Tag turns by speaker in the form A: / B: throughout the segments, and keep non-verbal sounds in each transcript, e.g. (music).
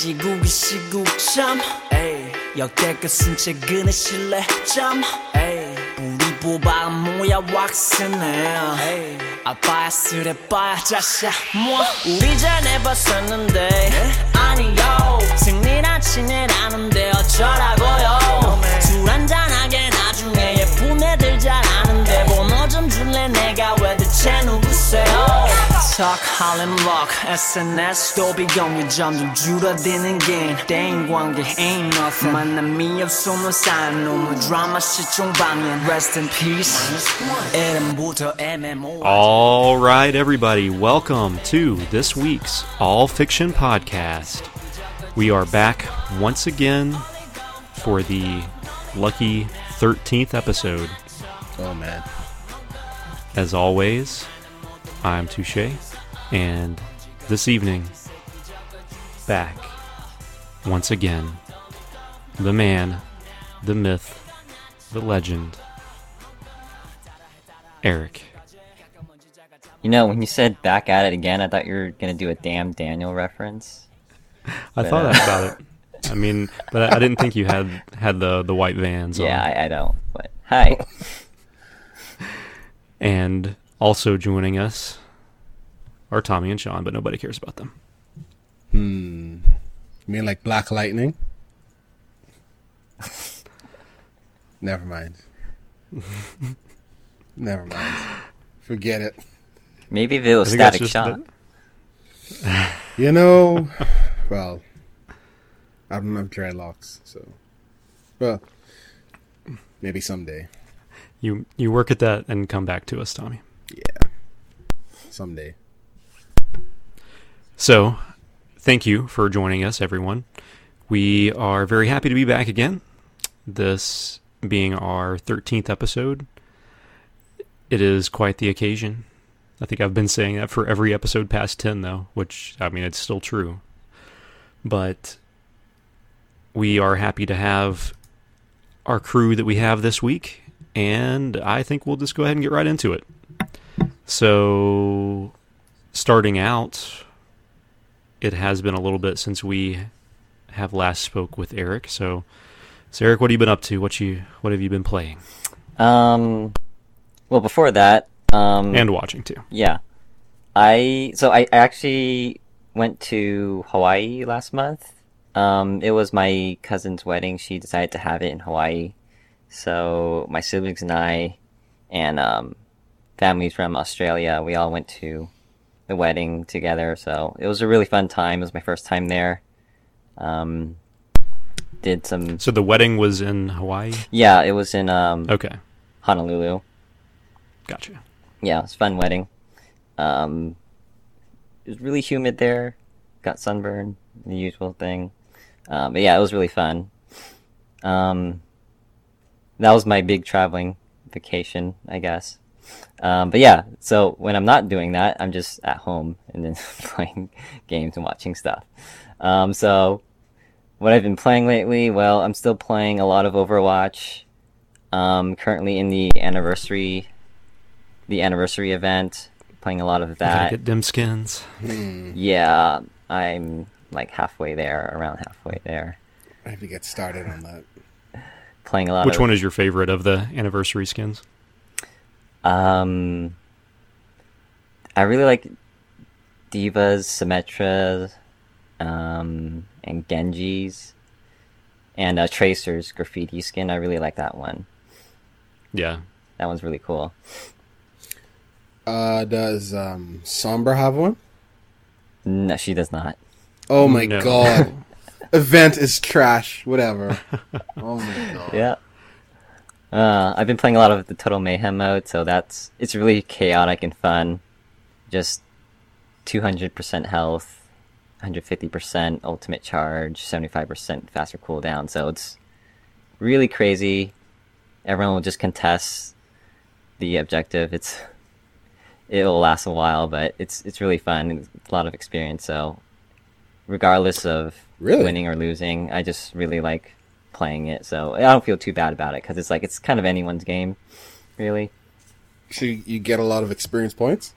A: 돼지고기 시국점 에이 역대급 최근의 에이 우리 보바 뭐야 왁스네. 아빠야 쓰레빠야 자샤. 뭐? 우리 잘 내봤었는데. 아니요. 승리나 친애라는데 어쩌라고요 척 할렘 럭 SNS도 비용이 점점 줄어드는 게 대인 관계 ain't nothing 만남이 없으면 쌓인 놈의 드라마 시총 방연 Rest in peace 이름부터 MMO
B: All right, everybody, welcome to this week's All Fiction Podcast. We are back once again for the lucky 13th episode.
C: Oh man.
B: As always, I'm Touche, and this evening, back once again, the man, the myth, the legend, Eric.
D: You know, when you said back at it again, I thought you were gonna do a damn Daniel reference. (laughs)
B: I thought
D: uh,
B: about it. I mean, but I didn't think you had had the the white vans. on.
D: Yeah, I, I don't. But hi. (laughs)
B: And also joining us are Tommy and Sean, but nobody cares about them.
C: Hmm. You mean like Black Lightning? (laughs) Never mind. (laughs) Never mind. Forget it.
D: Maybe if it was
B: I think
D: Static
B: just
D: Shock.
B: the-
C: You know, well, I don't have dreadlocks, so well, maybe someday.
B: you you work at that and come back to us, Tommy.
C: Yeah, someday.
B: So, thank you for joining us, everyone. We are very happy to be back again. This being our 13th episode. It is quite the occasion. I think I've been saying that for every episode past 10, though, which, I mean, it's still true. But we are happy to have our crew that we have this week, and I think we'll just go ahead and get right into it. So, starting out, it has been a little bit since we have last spoke with Eric. So, so Eric, what have you been up to? What you what have you been playing
D: Um, well, before that, um,
B: and watching too?
D: yeah, I so I actually went to Hawaii last month. Um, it was my cousin's wedding. She decided to have it in Hawaii, so my siblings and I, and um, families from Australia, we all went to the wedding together. So it was a really fun time. It was my first time there. Um, did some
B: So the wedding was in Hawaii.
D: yeah, it was in um,
B: Okay,
D: Honolulu.
B: gotcha.
D: yeah, it was a fun wedding. Um, it was really humid there. Got sunburn, the usual thing. Um, but yeah, it was really fun. Um, that was my big traveling vacation, I guess. Um, but yeah, so when I'm not doing that, I'm just at home and then (laughs) playing games and watching stuff. Um, so what I've been playing lately, well, I'm still playing a lot of Overwatch. Um, currently in the anniversary the anniversary event, playing a lot of that.
B: get them skins.
C: Hmm.
D: Yeah, I'm like halfway there, around halfway there.
C: I have to get started on that.
D: Playing a lot
B: Which
D: of
B: one is your favorite of the anniversary skins?
D: Um I really like D.Va's, Symmetra, um and Genji's and uh, Tracer's graffiti skin. I really like that one.
B: Yeah,
D: That one's really cool.
C: Uh, does um Sombra have one?
D: No, she does not.
C: Oh my
B: No.
C: god. (laughs) Event is trash. Whatever. (laughs) oh my god.
D: Yeah. Uh, I've been playing a lot of the Total Mayhem mode, so that's it's really chaotic and fun. Just 200% health, 150% ultimate charge, 75% faster cooldown. So it's really crazy. Everyone will just contest the objective. It's (laughs) it'll last a while, but it's it's really fun. It's a lot of experience. So regardless of
C: Really?
D: winning or losing, I just really like playing it. So I don't feel too bad about it because it's like it's kind of anyone's game, really.
C: So you you get a lot of experience points?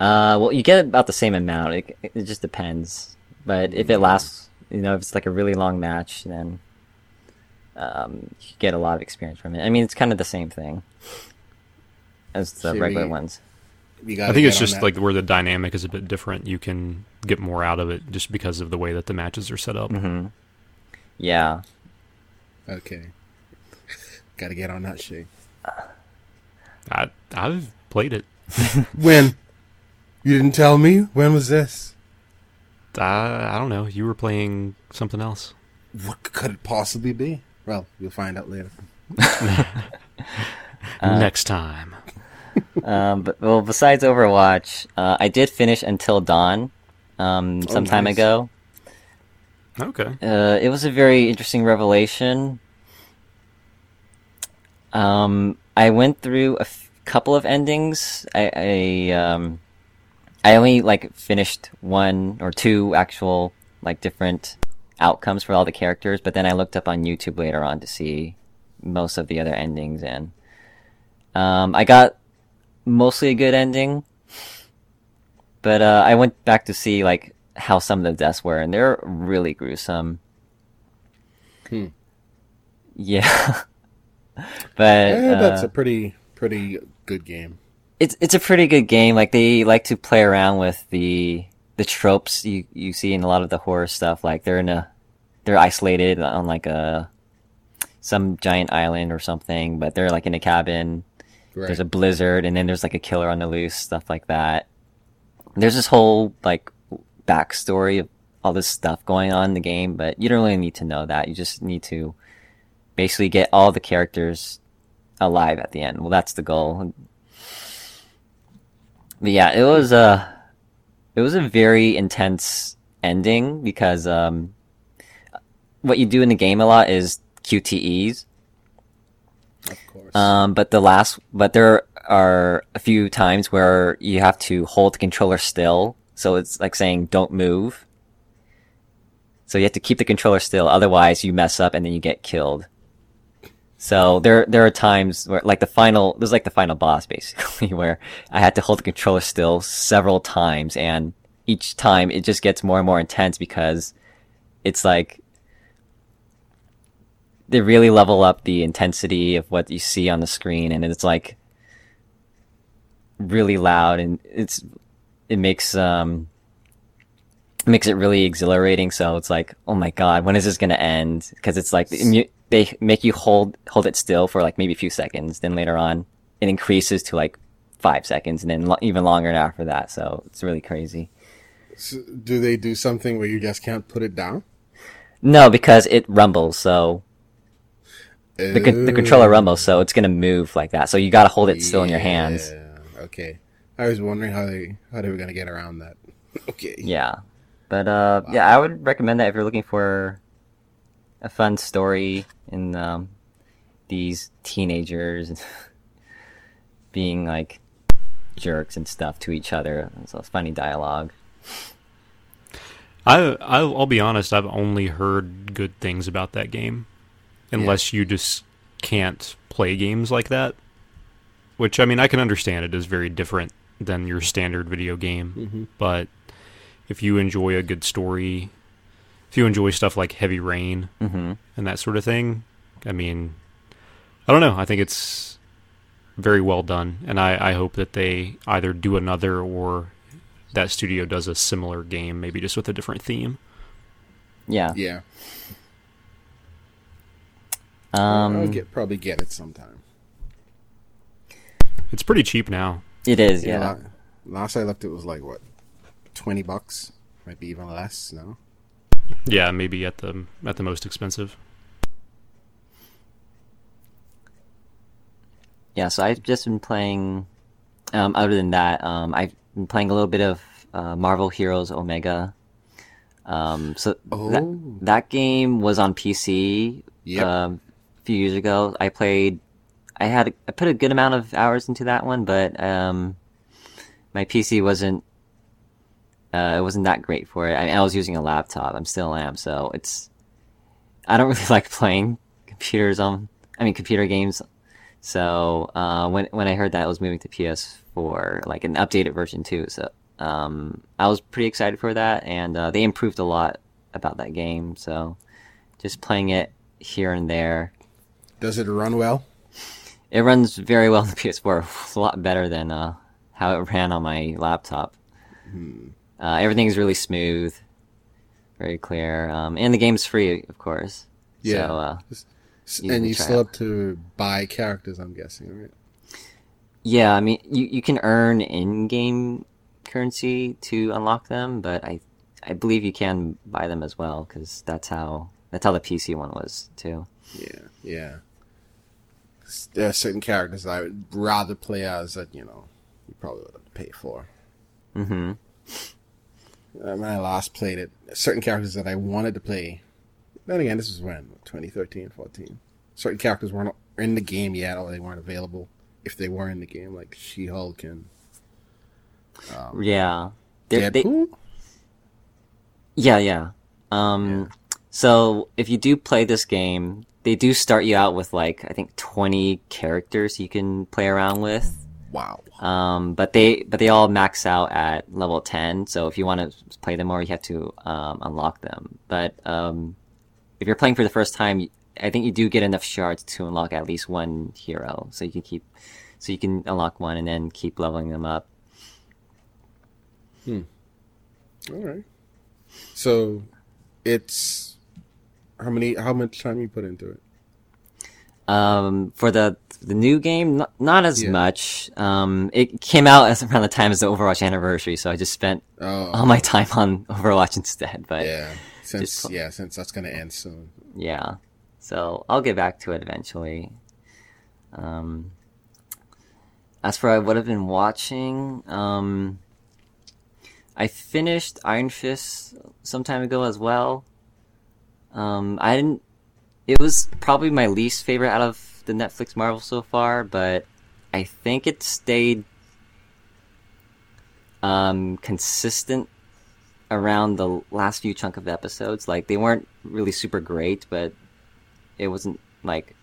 D: Uh, well, you get about the same amount. It, it just depends. But if it lasts, you know, if it's like a really long match, then um, you get a lot of experience from it. I mean, it's kind of the same thing as the
C: See,
D: regular
C: we-
D: ones.
C: You gotta
B: I think it's just
C: that.
B: like where the dynamic is a bit different. You can get more out of it just because of the way that the matches are set up.
D: hmm Yeah.
C: okay. (laughs) gotta get on that shit.
B: I I've played it. (laughs)
C: When? You didn't tell me. When was this?
B: I I don't know. You were playing something else.
C: What could it possibly be? Well, you'll find out later. (laughs)
B: Next time.
D: Um, but well, besides Overwatch, uh, I did finish Until Dawn um, some time
C: nice.
D: ago.
B: Okay.
D: Uh, it was a very interesting revelation. Um, I went through a f- couple of endings. I, I um, I only like finished one or two actual like different outcomes for all the characters, but then I looked up on YouTube later on to see most of the other endings, and um, I got mostly a good ending. But uh, I went back to see like how some of the deaths were, and they're really gruesome.
C: Hmm.
D: Yeah, (laughs) but
C: Eh, that's
D: uh,
C: a pretty pretty good game.
D: it's it's a pretty good game. Like they like to play around with the the tropes you you see in a lot of the horror stuff. Like they're in a they're isolated on like a some giant island or something, but they're like in a cabin.
C: Right.
D: There's a blizzard, and then there's like a killer on the loose, stuff like that. There's this whole like backstory of all this stuff going on in the game, but you don't really need to know that. You just need to basically get all the characters alive at the end. Well, that's the goal. But yeah, it was a it was a very intense ending because um, what you do in the game a lot is QTEs.
C: of course.
D: Um, but the last, but there are a few times where you have to hold the controller still. So it's like saying, don't move. So you have to keep the controller still. Otherwise you mess up and then you get killed. So there, there are times where, like the final, this is like the final boss (laughs) basically, where I had to hold the controller still several times and each time it just gets more and more intense because it's like they really level up the intensity of what you see on the screen and it's like really loud and it's it makes um it makes it really exhilarating. So it's like oh my god when is this going to end? Because it's like they make you hold hold it still for like maybe a few seconds then later on it increases to like 5 seconds and then lo- even longer after that. So it's really crazy.
C: So, do they do something where you just can't put it down?
D: no because it rumbles so the, the controller rumbles so it's going to move like that. So you got to hold it still in your hands.
C: Okay. I was wondering how they how they were gonna get around that. (laughs) okay.
D: Yeah. But uh yeah, I would recommend that if you're looking for a fun story in um these teenagers (laughs) being like jerks and stuff to each other. It's a funny dialogue.
B: I I'll, I'll be honest. I've only heard good things about that game, unless you just can't play games like that. Which I mean, I can understand. It is very different than your standard video game.
C: Mhm.
B: But if you enjoy a good story, if you enjoy stuff like Heavy Rain
D: hmm
B: and that sort of thing, I mean, I don't know. I think it's very well done, and I, I hope that they either do another or that studio does a similar game, maybe just with a different theme.
D: Yeah.
C: Yeah.
D: Um
C: I'll get probably get it sometime.
B: It's pretty cheap now.
D: It is,
C: Yeah.
D: yeah.
C: la- last I looked, it was like what, twenty bucks, might be even less. No.
B: Yeah, maybe at the at the most expensive.
D: Yeah, so I've just been playing. Um, other than that, um, I've been playing a little bit of uh, Marvel Heroes Omega. Um, so that,
C: Oh.
D: that game was on PC
C: Yep.
D: um, a few years ago. I played. I had I put a good amount of hours into that one, but um, my PC wasn't. Uh, it wasn't that great for it. I, mean, I was using a laptop. I'm still am, so it's. I don't (laughs) really like playing computers on. I mean, computer games so uh, when when I heard that it was moving to PS4, like an updated version too, so um, I was pretty excited for that, and uh, they improved a lot about that game. So just playing it here and there,
C: Does it run well?
D: It runs very well on the (laughs) PS4, a lot better than uh, how it ran on my laptop. Uh, everything is really smooth, very clear, um, and the game's free, of course.
C: Yeah.
D: So, uh, You
C: and you still have to buy characters, I'm guessing, right?
D: yeah, I mean, you, you can earn in-game currency to unlock them, but I I believe you can buy them as well because that's how that's how the PC one was too.
C: Yeah, yeah. There are certain characters I would rather play as that, you know, you probably would have to pay for.
D: Mm-hmm.
C: Uh, when I last played it, certain characters that I wanted to play. Then again, this was when 2013, 14. Certain characters weren't in the game yet, or they weren't available. If they were in the game, like She-Hulk and
D: Yeah, They're- they-
C: Deadpool.
D: Yeah, yeah. Um, so if you do play this game, they do start you out with like I think twenty characters you can play around with.
C: Wow.
D: Um, but they but they all max out at level ten. So if you want to play them more, you have to um, unlock them. But um, if you're playing for the first time, I think you do get enough shards to unlock at least one hero. So you can keep so you can unlock one and then keep leveling them up. Hmm.
C: All right. So, it's how many? How much time you put into it?
D: Um, for the the new game, not, not as
C: Yeah.
D: much. Um, it came out as around the time as the Overwatch anniversary, so I just spent
C: Oh,
D: all my time on Overwatch instead. But yeah.
C: Since
D: Just-
C: yeah, since that's gonna end soon.
D: Yeah, so I'll get back to it eventually. Um, as for what I've been watching, um, I finished Iron Fist some time ago as well. Um, I didn't. It was probably my least favorite out of the Netflix Marvel so far, but I think it stayed um, consistent around the last few chunk of episodes. Like they weren't really super great, but it wasn't like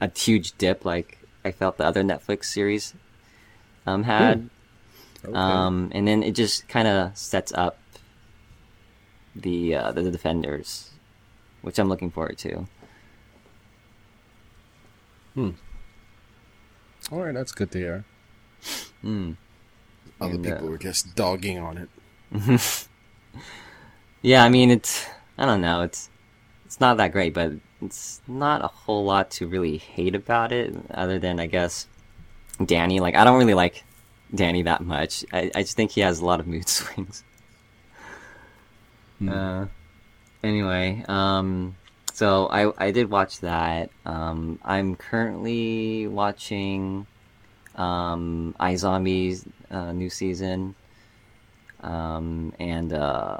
D: a huge dip like I felt the other Netflix series um, had.
C: Okay.
D: Um, and then it just kind of sets up the uh, the defenders, which I'm looking forward to.
C: All right, that's good to hear.
D: Mm.
C: Other
D: And, uh,
C: people were just dogging on it. (laughs)
D: Yeah, I mean it's I don't know it's it's not that great, but it's not a whole lot to really hate about it, other than I guess Danny. Like I don't really like Danny that much. I I just think he has a lot of mood (laughs) swings. Uh, anyway, um, so I I did watch that. Um, I'm currently watching um, iZombies uh, new season. Um, and uh,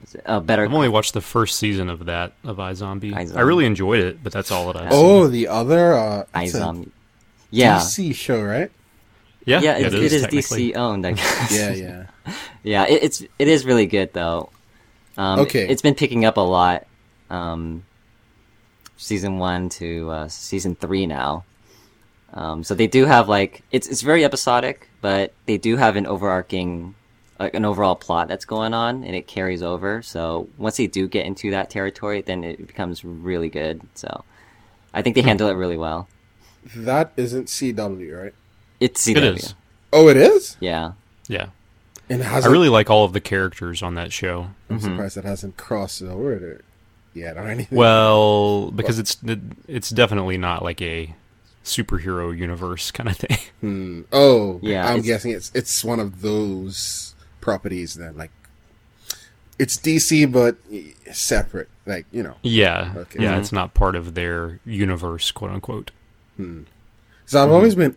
D: what's it- uh, better.
B: I've only watched the first season of that of iZombie.
D: iZombie.
B: I really enjoyed it, but that's all that I've
C: Oh, the other uh, it's a
D: iZombie. Yeah,
C: DC show, right?
B: seen. Yeah,
D: yeah, it, it is
B: technically.
D: DC owned. I guess.
C: Yeah, yeah. (laughs)
D: yeah. It, it's it is really good though. Um,
C: Okay.
D: it's been picking up a lot. Um, season one to uh, season three now. Um, so they do have like it's it's very episodic, but they do have an overarching, like an overall plot that's going on, and it carries over. So once they do get into that territory, then it becomes really good. So I think they handle it really well.
C: That isn't CW, right?
D: It's CW.
B: It is.
C: Oh, it is.
D: Yeah.
B: Yeah,
C: And it
B: I really like all of the characters on that show.
C: I'm
D: Mm-hmm.
C: surprised it hasn't crossed over there yet or anything.
B: Well, because it's it's definitely not like a superhero universe kind of thing. (laughs)
C: Hmm. Oh,
D: Yeah,
C: I'm
D: it's-
C: guessing it's it's one of those properties then, like it's DC but separate, like you know.
B: Yeah,
C: Okay.
B: yeah,
D: Mhm.
B: it's not part of their universe, quote unquote. Hmm.
C: So
D: Mm-hmm.
C: I've always been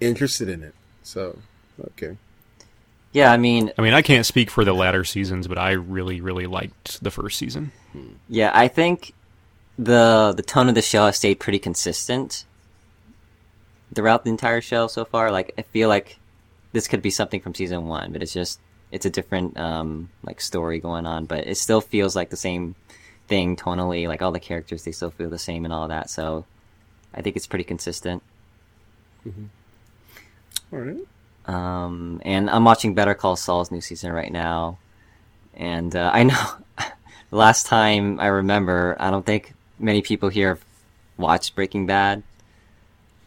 C: interested in it. So okay.
D: Yeah. I mean,
B: I mean, I can't speak for the latter seasons, but I really, really liked the first season.
D: Yeah, I think the the tone of the show has stayed pretty consistent throughout the entire show so far. Like I feel like this could be something from season one, but it's just it's a different um like story going on, but it still feels like the same thing tonally. Like all the characters, they still feel the same and all that. So I think it's pretty consistent.
C: All right.
D: Um, and I'm watching Better Call Saul's new season right now. And uh, I know the (laughs) last time I remember, I don't think many people here have watched Breaking Bad.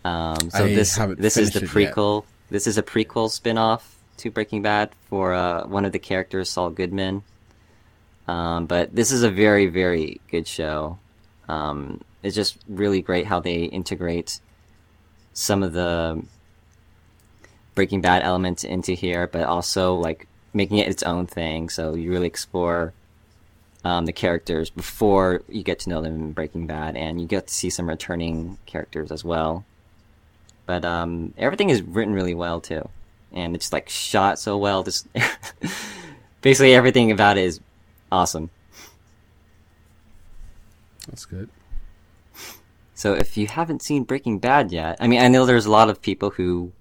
D: Um, so
C: I
D: this this is the prequel. This is a prequel spin-off to Breaking Bad for uh, one of the characters, Saul Goodman. Um, but this is a very very good show. Um, it's just really great how they integrate some of the Breaking Bad elements into here, but also like making it its own thing. So you really explore um, the characters before you get to know them in Breaking Bad, and you get to see some returning characters as well. But um, everything is written really well too, and it's like shot so well. Just (laughs) basically everything about it is awesome.
C: That's good.
D: So if you haven't seen Breaking Bad yet, I mean, I know there's a lot of people who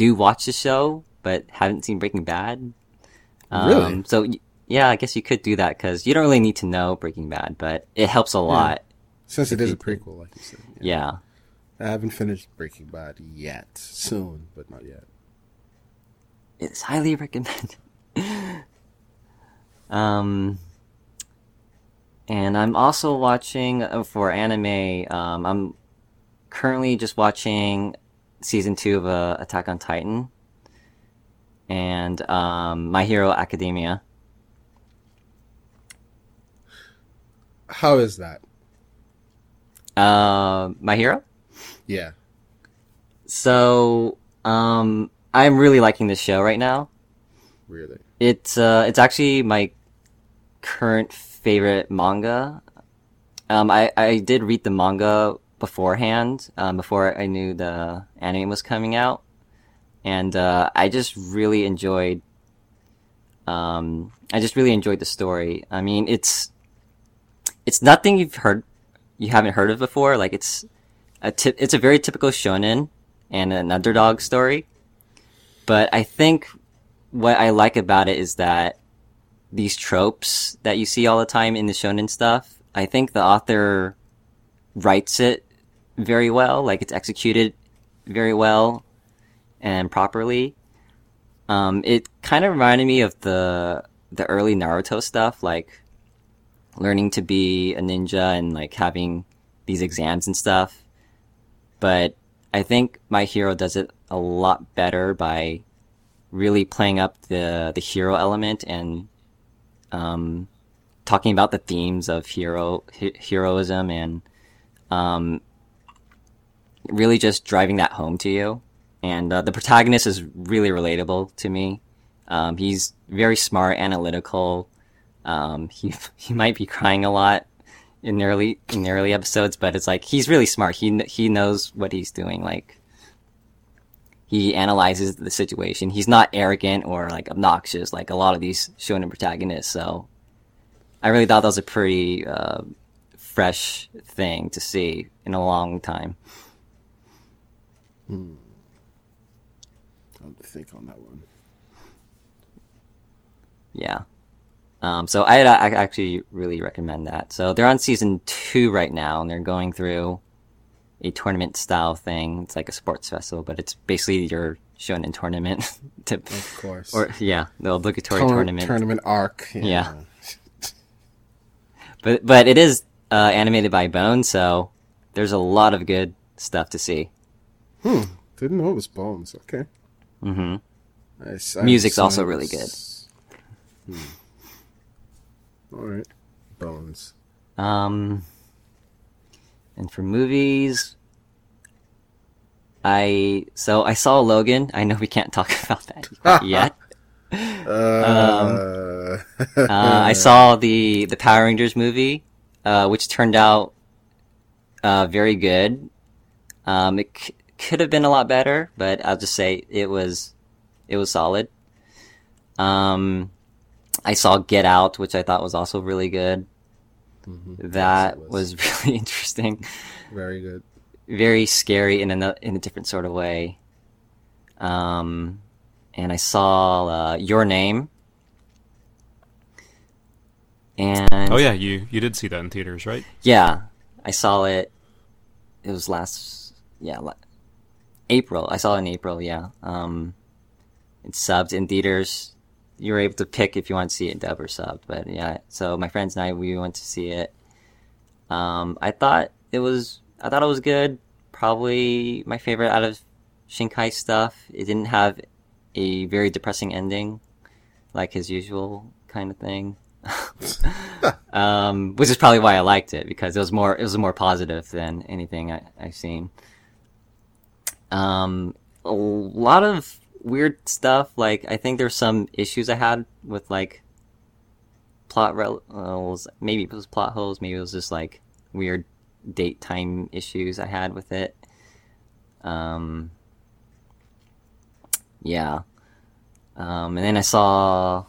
D: do watch the show but haven't seen Breaking Bad. Um,
C: Really?
D: So yeah, I guess you could do that because you don't really need to know Breaking Bad, but it helps a lot.
C: Since it is a prequel, like you said.
D: Yeah.
C: I haven't finished Breaking Bad yet. Soon, but not yet.
D: It's highly (laughs) recommended. um, and I'm also watching uh, for anime. Um, I'm currently just watching season two of uh, Attack on Titan and um, My Hero Academia.
C: How is that?
D: Uh, My Hero.
C: Yeah.
D: So um, I'm really liking this show right now.
C: Really.
D: It's uh, it's actually my current favorite manga. Um, I I did read the manga beforehand, um, before I knew the anime was coming out, and uh, I just really enjoyed. Um, I just really enjoyed the story. I mean, it's it's nothing you've heard, you haven't heard of before. Like it's a tip, it's a very typical shonen and an underdog story. But I think what I like about it is that these tropes that you see all the time in the shonen stuff, I think the author writes it very well, like it's executed very well and properly. Um, it kind of reminded me of the the early Naruto stuff, like learning to be a ninja and like having these exams and stuff. But I think my hero does it a lot better by really playing up the the hero element and um, talking about the themes of hero he- heroism and um, really just driving that home to you. And uh, the protagonist is really relatable to me. Um, he's very smart, analytical. Um, he (laughs) he might be crying a lot in the early in the early episodes, but it's like he's really smart. He he knows what he's doing. Like he analyzes the situation. He's not arrogant or like obnoxious like a lot of these shonen protagonists. So I really thought that was a pretty uh, fresh thing to see in a long time.
C: I'll have to think on that one.
D: Yeah. Um, so I, I actually really recommend that. So they're on season two right now, and they're going through a tournament style thing. It's like a sports festival, but it's basically your shonen tournament. (laughs) to,
C: Of course.
D: or yeah, the obligatory
C: Tour-
D: tournament.
C: Tournament arc.
D: Yeah. But but it is uh, animated by Bone, so there's a lot of good stuff to see.
C: Hmm. Didn't know it was Bones. Okay.
D: Mm-hmm.
C: Nice.
D: Music's also really
C: good. Hmm. All right. Bones.
D: Um, and for movies, I so I saw Logan. I know we can't talk (laughs) about that (laughs) yet.
C: Uh,
D: Uh, I saw the the Power Rangers movie, uh, which turned out uh, very good. Um, it could have been a lot better, but I'll just say it was it was solid. Um, I saw Get Out, which I thought was also really good. That
C: Yes, it
D: was (laughs) really interesting,
C: very good.
D: very scary in a in a different sort of way. Um, and I saw uh, Your Name. And
B: Oh yeah, you you did see that in theaters, right?
D: Yeah, I saw it. It was last, yeah, la- April. I saw it in April. Yeah. Um, it's subbed in theaters. You were able to pick if you want to see it dub or subbed. But yeah, so my friends and I we went to see it. Um, I thought it was I thought it was good. Probably my favorite out of Shinkai stuff. It didn't have a very depressing ending, like his usual kind of thing. (laughs) um, which is probably why I liked it because it was more it was more positive than anything I, I've seen. Um, a lot of weird stuff. Like I think there's some issues I had with like plot rel- uh, maybe it was plot holes. Maybe it was just like weird date time issues I had with it. Um, yeah. Um, and then I saw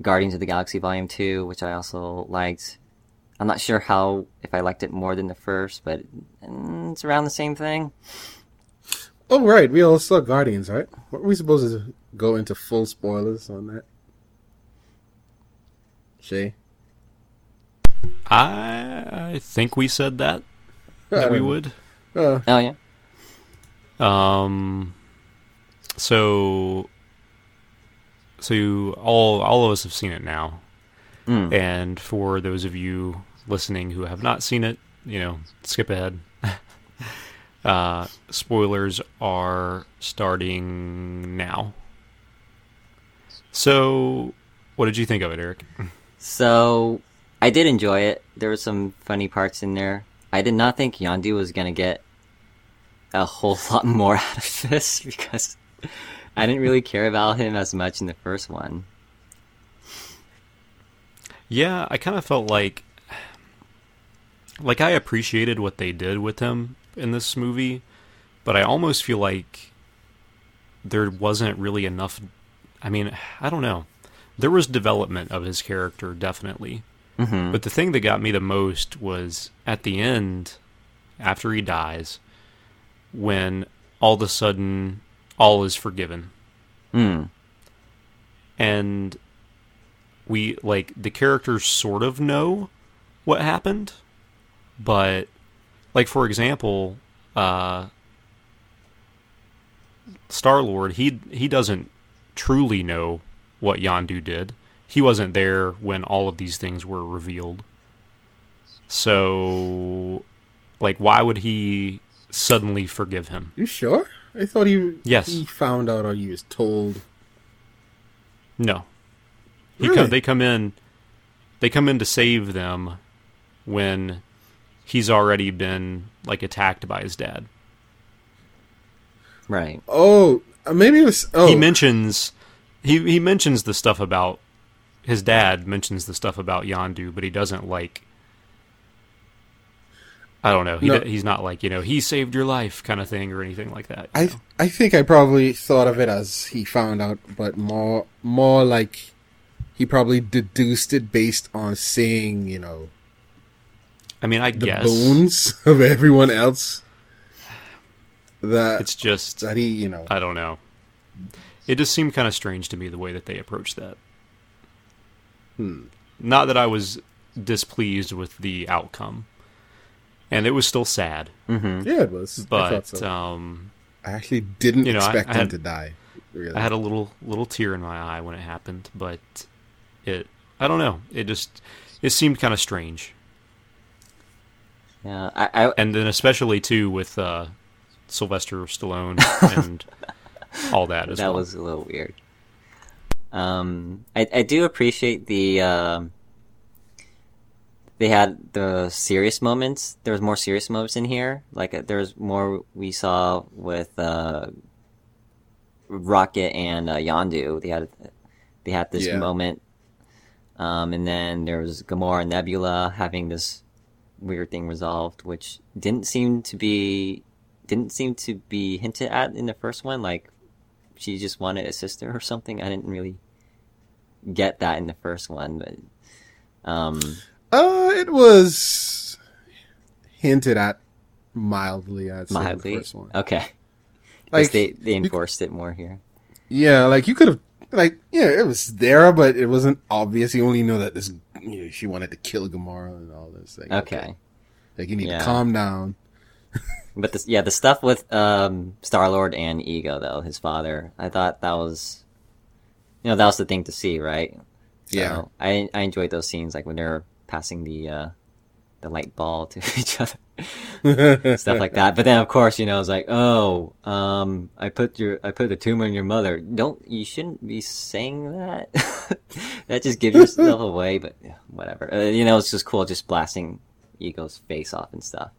D: Guardians of the Galaxy Volume 2, which I also liked. I'm not sure how, if I liked it more than the first, but it's around the same thing.
C: Oh, right. We all saw Guardians, right? What were we supposed to go into full spoilers on that? Shay?
B: I, I think we said that, (laughs) that we would.
C: Uh,
D: Oh, yeah.
B: Um, so, so you, all all of us have seen it now,
D: Mm.
B: and for those of you listening who have not seen it, you know, skip ahead. Uh, spoilers are starting now. So, what did you think of it, Eric?
D: So, I did enjoy it. There were some funny parts in there. I did not think Yondu was gonna get a whole (laughs) lot more out of this (laughs) because I didn't really care about him as much in the first one.
B: Yeah, I kind of felt like like I appreciated what they did with him in this movie, but I almost feel like there wasn't really enough I mean, I don't know. There was development of his character definitely.
D: hmm
B: But the thing that got me the most was at the end after he dies when all of a sudden all is forgiven
D: Mm.
B: and we like the characters sort of know what happened but like for example uh star lord he he doesn't truly know what Yondu did he wasn't there when all of these things were revealed so like why would he suddenly forgive him
C: you sure? I thought he
B: Yes.
C: he found out or he was told.
B: No. He
C: Really?
B: come, they come in they come in to save them when he's already been like attacked by his dad.
D: Right.
C: Oh, uh, maybe it was. Oh,
B: He mentions he he mentions the stuff about his dad mentions the stuff about Yondu, but he doesn't like I don't know. He
C: No.
B: d- he's not like, you know, he saved your life kind of thing or anything like that.
C: I
B: know?
C: I think I probably thought of it as he found out, but more more like he probably deduced it based on seeing you know
B: I mean, I
C: the
B: guess
C: bones of everyone else. That
B: it's just
C: that he you know
B: I don't know. It just seemed kind of strange to me the way that they approached that.
C: Hmm.
B: Not that I was displeased with the outcome, and it was still sad.
D: hmm
C: yeah it was. I
B: But
C: so.
B: um,
C: I actually didn't
B: you know, I-
C: expect
B: I
C: him
B: had-
C: to die. Really.
B: I had a little little tear in my eye when it happened. But it, I don't know. It just it seemed kind of strange,
D: Yeah. I, I
B: and then especially too with uh, Sylvester Stallone (laughs) and all that as well.
D: that
B: well.
D: was a little weird. Um, I I do appreciate the um. They had the serious moments. There was more serious moments in here. Like uh, there was more we saw with uh, Rocket and uh, Yondu. They had they had this
C: Yeah.
D: moment, um, and then there was Gamora and Nebula having this weird thing resolved, which didn't seem to be didn't seem to be hinted at in the first one. Like she just wanted a sister or something. I didn't really get that in the first one, but um,
C: Uh, it was hinted at mildly. I'd in the
D: mildly
C: first one.
D: okay.
C: Like
D: they they
C: you-
D: enforced it more here.
C: Yeah, like you could have, like, yeah, it was there, but it wasn't obvious. You only know that this, you know, she wanted to kill Gamora and all this. Like,
D: Okay.
C: like you need
D: Yeah.
C: to calm down. (laughs)
D: But this, yeah, the stuff with um, Star Lord and Ego, though his father, I thought that was, you know, that was the thing to see, right? So
C: Yeah.
D: I I enjoyed those scenes, like when they're passing the uh, the light ball to (laughs) each other, (laughs) stuff like that. But then, of course, you know, it's like, oh, um, I put your I put a tumor in your mother. Don't you shouldn't be saying that. (laughs) that just gives yourself away. But whatever. Uh, you know, it's just cool, just blasting Ego's face off and stuff.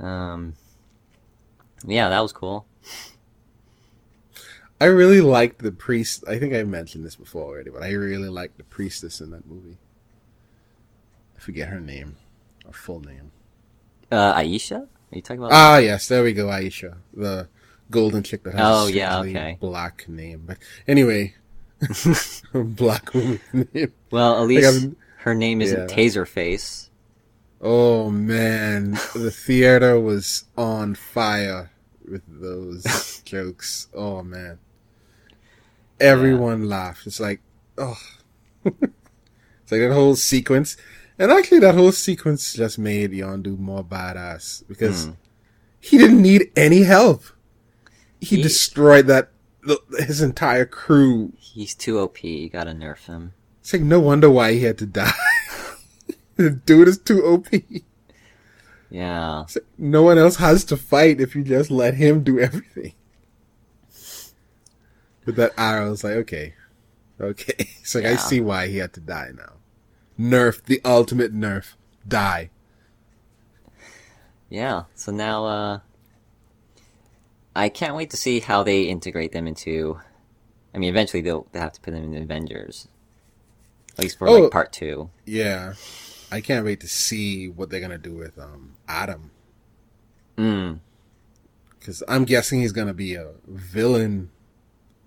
D: Um, yeah, that was cool.
C: I really liked the priest. I think I mentioned this before already, but I really liked the priestess in that movie. I forget her name, her full name.
D: Uh, Ayesha, are you talking about?
C: Ah, yes, there we go, Ayesha, the golden chick that has
D: Oh,
C: a
D: yeah, okay.
C: black name. But anyway, (laughs) black woman (laughs) name.
D: well, at least
C: I'm-
D: her name isn't
C: yeah.
D: Taserface.
C: Oh man, (laughs) the theater was on fire with those jokes. Oh man, everyone laughed. It's like, oh, it's like that whole sequence, and actually that whole sequence just made Yondu more badass because
D: Hmm.
C: he didn't need any help. He,
D: He-
C: destroyed that his entire crew.
D: He's too OP. You gotta nerf him.
C: It's like no wonder why he had to die. (laughs) the dude is too OP.
D: Yeah.
C: So no one else has to fight if you just let him do everything. With that arrow, it's like, okay. Okay. (laughs) It's like, I see why he had to die now. Nerf, the ultimate nerf. Die.
D: Yeah. So now, uh, I can't wait to see how they integrate them into. I mean, eventually they'll they have to put them in the Avengers, at least for
C: Oh.
D: like part two.
C: Yeah. I can't wait to see what they're gonna do with um Adam.
D: Mm.
C: Because I'm guessing he's gonna be a villain.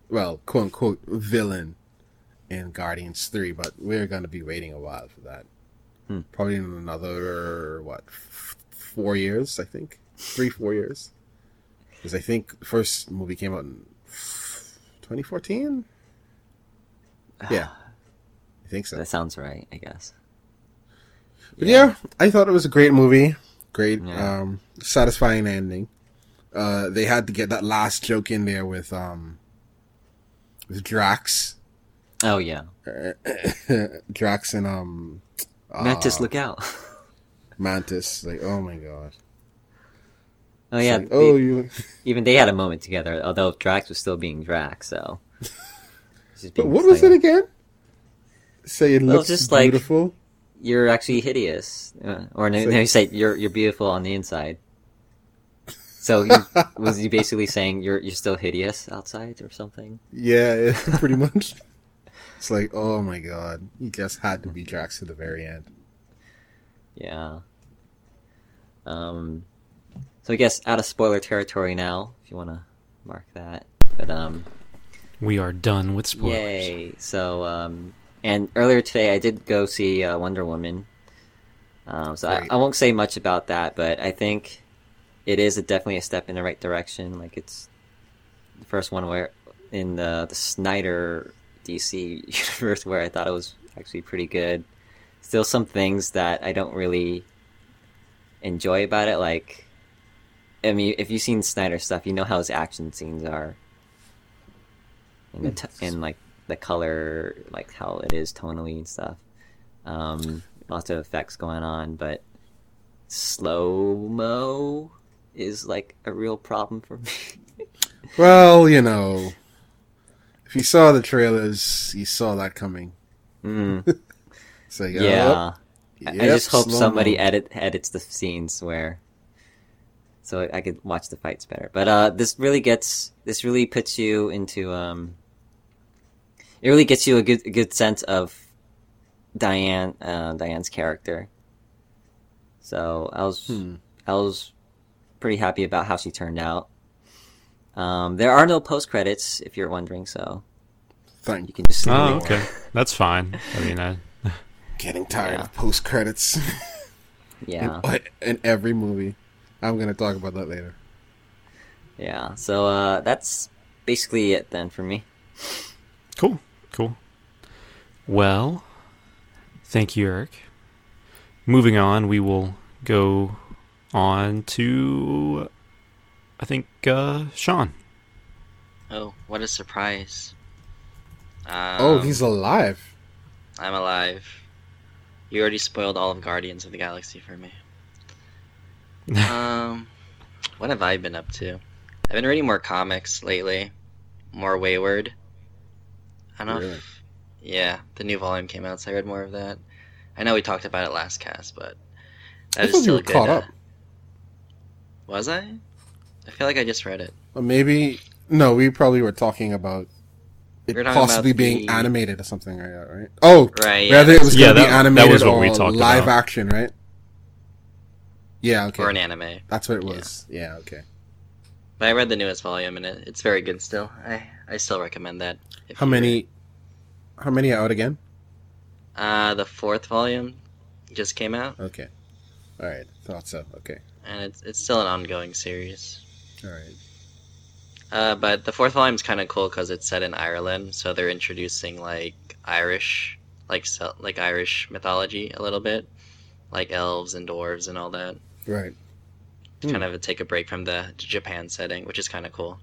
C: Well, quote unquote villain in Guardians 3, but we're gonna be waiting a while for that.
D: Hmm.
C: Probably in another, what, f- four years, I think? Three, four years? Because I think the first movie came out in 2014? Yeah. I think so.
D: That sounds right. I guess.
C: But yeah, I thought it was a great movie. Great,
D: Yeah.
C: um, satisfying ending. Uh, they had to get that last joke in there with, um, with Drax.
D: Oh yeah. (coughs)
C: Drax and, um,
D: Mantis,
C: uh,
D: look out. (laughs)
C: Mantis. Like, oh my god.
D: oh yeah.
C: like, oh,
D: they-
C: you.
D: even they had a moment together, although Drax was still being Drax. So. (laughs)
C: But what was it again? Say it
D: Well,
C: looks
D: just like-
C: beautiful.
D: You're actually hideous, uh, or no,
C: So-
D: no, you say you're you're beautiful on the inside. So you, (laughs) was he basically saying you're you're still hideous outside or something?
C: Yeah, pretty much. It's like, oh my god, he just had to be Drax to the very end.
D: Yeah. Um. So I guess out of spoiler territory now, if you want to mark that. But um,
B: We are done with spoilers.
D: yay! So um, and earlier today I did go see uh, Wonder Woman. Um, so I, I won't say much about that, but I think it is a, definitely a step in the right direction. Like it's the first one where in the the Snyder DC (laughs) universe where I thought it was actually pretty good. Still some things that I don't really enjoy about it. Like, I mean, if you've seen Snyder stuff, you know how his action scenes are, and the t- and like the color, like how it is tonally and stuff. Um, lots of effects going on, but slow mo is like a real problem for me. (laughs)
C: Well, you know, if you saw the trailers, you saw that coming. (laughs)
D: mm,
C: So
D: yeah. I- I just hope somebody edit edits the scenes where so I could watch the fights better. But uh this really gets this really puts you into um it really gets you a good a good sense of Diane uh Diane's character. So I was
C: Hmm.
D: I was pretty happy about how she turned out. Um there are no post credits if you're wondering, so Fine.
C: you
D: can just
B: Oh, okay. That's fine. I mean, I, (laughs)
C: Getting tired
D: Yeah.
C: of post credits (laughs)
D: yeah.
C: in every movie. I'm gonna talk about that later.
D: Yeah, so uh, that's basically it then for me.
B: cool, cool. Well, thank you, Eric. Moving on, we will go on to, I think, uh, Sean.
E: Oh, what a surprise! Um,
C: oh, he's alive.
E: I'm alive. You already spoiled all of Guardians of the Galaxy for me. (laughs) um, what have I been up to? I've been reading more comics lately, more Wayward. I don't know.
C: Really?
E: If, yeah, the new volume came out, so I read more of that. I know we talked about it last cast, but that
C: I
E: is
C: thought you
E: still
C: were
E: good.
C: caught
E: uh,
C: up.
E: was I? I feel like I just read it.
C: Or maybe no, we probably were talking about it
E: We talking
C: possibly
E: about
C: being
E: the-
C: animated or something like that, right? Oh,
E: Right. Yeah.
C: rather it was
B: Yeah,
C: going to
B: that-
C: be
B: that
C: animated
B: was what
C: or
B: we talked
C: live
B: about.
C: action, right? Yeah, okay.
E: Or an anime.
C: That's what it was. Yeah, okay.
E: But I read the newest volume and it, it's very good still. I, I still recommend that.
C: How
E: you-
C: many? How many are out again?
E: Uh, the fourth volume just came out,
C: Okay. All right. Thought so. Okay.
E: and it's it's still an ongoing series.
C: All right.
E: Uh, but the fourth volume is kind of cool because it's set in Ireland, so they're introducing like Irish, like like Irish mythology a little bit, like elves and dwarves and all that.
C: Right.
E: To
C: Hmm.
E: Kind of take a break from the Japan setting, which is kind of cool.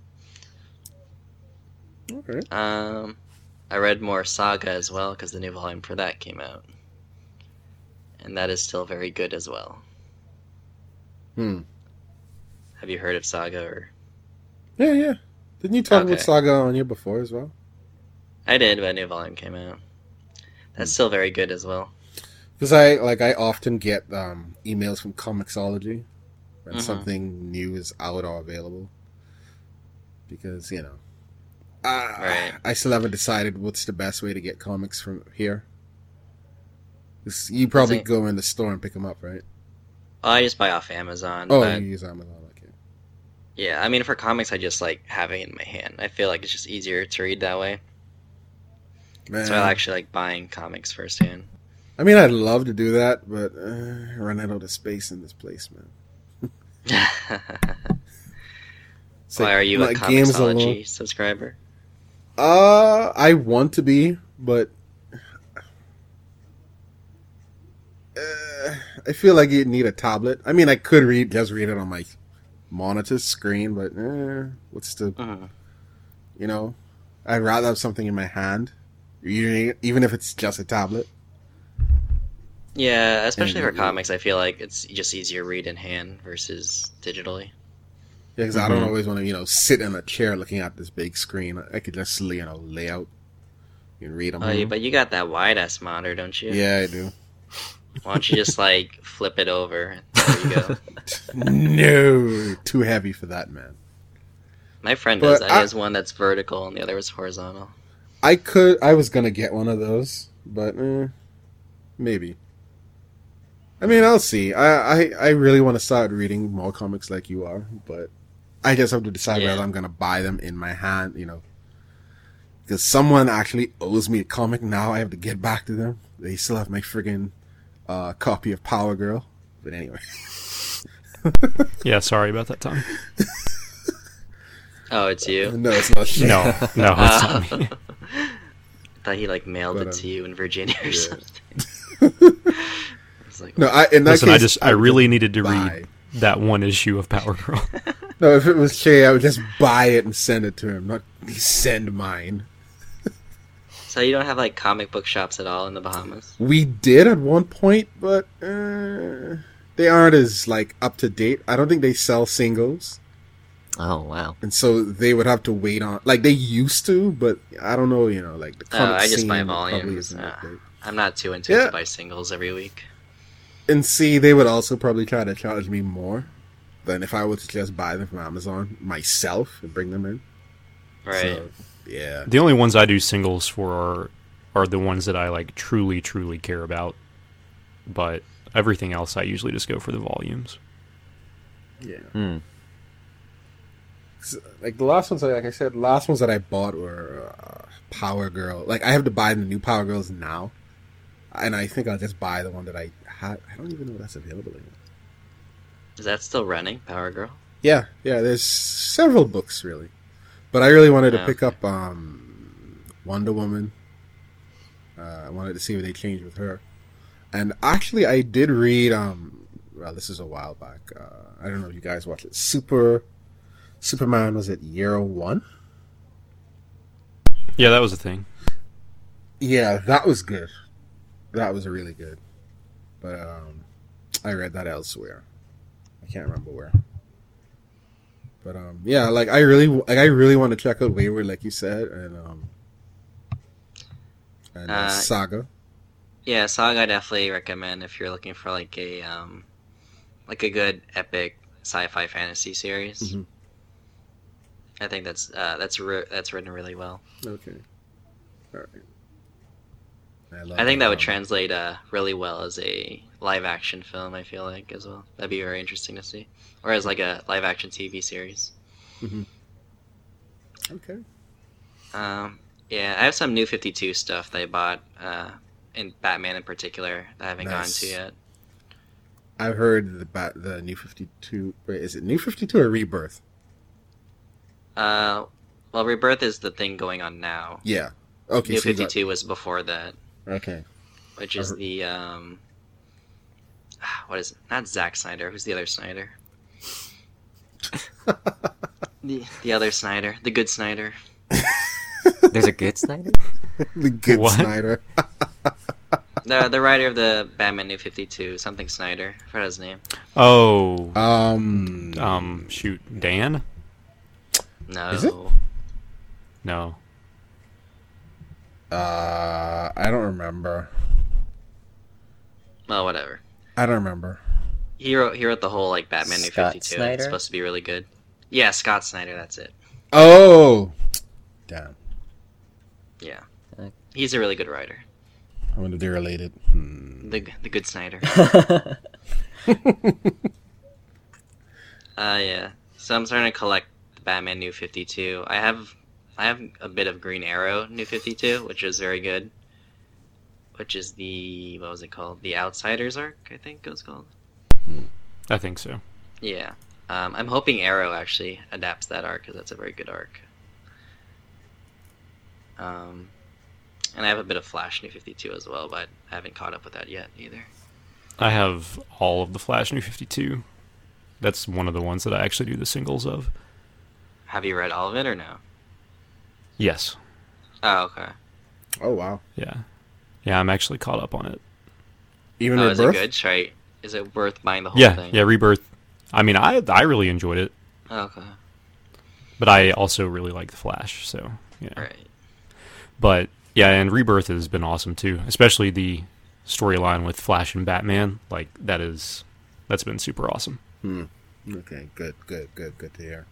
C: Okay.
E: Um, I read more Saga as well because the new volume for that came out, and that is still very good as well.
C: Hmm.
E: Have you heard of Saga? Or
C: Yeah, yeah. Didn't you talk about Saga on here before as well?
E: I did, but a new volume came out. That's still very good as well.
C: Because I like I often get um, emails from Comixology when
E: Mhm.
C: something new is out or available. Because you know, uh,
E: Right.
C: I still haven't decided what's the best way to get comics from here. you probably go in the store and pick them up, right?
E: Oh, I just buy off Amazon.
C: Oh, you use Amazon, okay.
E: Yeah, I mean for comics, I just like having it in my hand. I feel like it's just easier to read that way.
C: Man,
E: So I actually like buying comics firsthand.
C: I mean, I'd love to do that, but uh, I run out of space in this place, man. (laughs)
E: Why
C: like-
E: are you a
C: like, alone-
E: Comixology subscriber?
C: Uh, I want to be, but uh, I feel like you need a tablet. I mean, I could read just read it on my monitor screen, but eh, what's the
E: Mhm.
C: you know? I'd rather have something in my hand, even even if it's just a tablet.
E: Yeah, especially for comics, I feel like it's just easier to read in hand versus digitally.
C: Yeah, because I don't
B: Mhm.
C: always want to you know sit in a chair looking at this big screen. I could just you know lay out and read them.
E: Oh, yeah, but you got that wide ass monitor, don't you?
C: yeah, I do.
E: Why don't you just like flip it over? There you go. (laughs)
C: no, too heavy for that, man.
E: My friend does
C: But
E: that. He has one that's vertical and the other is horizontal.
C: I could. I was gonna get one of those, but eh, maybe. I mean, I'll see. I I, I really want to start reading more comics like you are, but I just have to decide
E: Yeah.
C: whether I'm gonna buy them in my hand. You know, because someone actually owes me a comic now. I have to get back to them. They still have my friggin' uh, copy of Power Girl. But anyway, (laughs)
B: Yeah, sorry about that, Tom.
E: Oh, it's you.
C: no, it's not.
B: No, no, it's not me. (laughs)
E: thought he like mailed
C: But,
E: it
C: um,
E: to you in Virginia or
C: yeah.
E: something. It's like,
C: No, I in that
B: Listen,
C: case,
B: I just I
C: would
B: really needed to
C: buy.
B: read that one issue of Power Girl. (laughs)
C: No, if it was Shay, I would just buy it and send it to him, not send mine.
E: So you don't have like comic book shops at all in the Bahamas?
C: We did at one point, but uh, they aren't as like up to date. I don't think they sell singles,
D: Oh wow.
C: and so they would have to wait on. Like they used to, but I don't know. You know, like the
E: Oh, I just buy volumes. Uh. I'm not too into
C: Yeah.
E: to buy singles every week.
C: And see, they would also probably try to charge me more than if I was to just buy them from Amazon myself and bring them in.
E: Right.
C: So, yeah.
B: the only ones I do singles for are are the ones that I like truly truly care about. But everything else I usually just go for the volumes.
C: Yeah.
D: Hmm.
C: like the last ones, like I said, last ones that I bought were uh, Power Girl. Like I have to buy the new Power Girls now, and I think I'll just buy the one that I had. I don't even know if that's available anymore.
E: Is that still running, Power Girl?
C: Yeah, yeah. There's several books really, but I really wanted to pick up um, Wonder Woman. Uh, I wanted to see what they changed with her, and actually, I did read um, well, this is a while back. Uh, I don't know if you guys watched it. Super Superman was it year one?
B: Yeah, that was a thing.
C: Yeah, that was good. That was really good. But um, I read that elsewhere. I can't remember where. But um, yeah, like I really, like I really want to check out Wayward, like you said, and um, and uh,
E: Uh,
C: Saga.
E: Yeah, Saga I definitely recommend if you're looking for like a um, like a good epic sci-fi fantasy series.
C: Mhm.
E: I think that's uh, that's ri- that's written really well.
C: Okay. All right. love
E: I think that would
C: um,
E: translate uh, really well as a live action film. I feel like as well. That'd be very interesting to see, or as like a live action TV series.
C: Okay.
E: Um, yeah, I have some new Fifty Two stuff that I bought, uh, in Batman in particular that I haven't
C: Nice.
E: gotten to yet.
C: I've heard the bat, the new Fifty Two. Wait, is it new Fifty Two or Rebirth?
E: Uh, well, Rebirth is the thing going on now.
C: Yeah. Okay.
E: New
C: so you
E: Fifty
C: got-
E: was before that,
C: Okay.
E: which is
C: I've-
E: the um, what is it? Not Zack Snyder. Who's the other Snyder? The the other Snyder, the good Snyder. (laughs)
D: There's a good Snyder. (laughs)
C: the good
B: What?
C: Snyder.
E: The the writer of the Batman New Fifty Two, something Snyder. I forgot his name.
B: Oh,
C: Um.
B: um, shoot, Dan?
E: No.
C: Is it?
B: No.
C: Uh, I don't remember.
E: Well, whatever.
C: I don't remember.
E: He wrote he wrote the whole like Batman New Fifty Two.
D: Snyder?
E: It's supposed to be really good. Yeah, Scott Snyder. That's it.
C: Oh, damn.
E: Yeah, he's a really good writer.
C: I wonder if they're related. Hmm.
E: The the good Snyder. (laughs) (laughs) Uh, yeah. So I'm starting to collect the Batman New 52. I have I have a bit of Green Arrow New 52, which is very good. Which is the what was it called? The Outsiders arc, I think it was called.
B: I think so.
E: Yeah. Um, I'm hoping Arrow actually adapts that arc because that's a very good arc. Um, and I have a bit of Flash New 52 as well, but I haven't caught up with that yet either.
B: I have all of the Flash New 52. That's one of the ones that I actually do the singles of.
E: Have you read all of it or no?
B: Yes.
E: Oh, okay.
C: Oh wow.
B: Yeah. Yeah, I'm actually caught up on it.
C: Even
E: Oh, is
C: Rebirth.
E: it good? Should I, is it worth buying the whole
B: Yeah,
E: thing?
B: yeah, Rebirth. I mean, I I really enjoyed it,
E: Oh, okay.
B: but I also really like the Flash, so yeah.
E: Right.
B: But yeah, and Rebirth has been awesome too, especially the storyline with Flash and Batman. Like that is that's been super awesome. Hmm.
C: Okay, good, good, good, good to hear.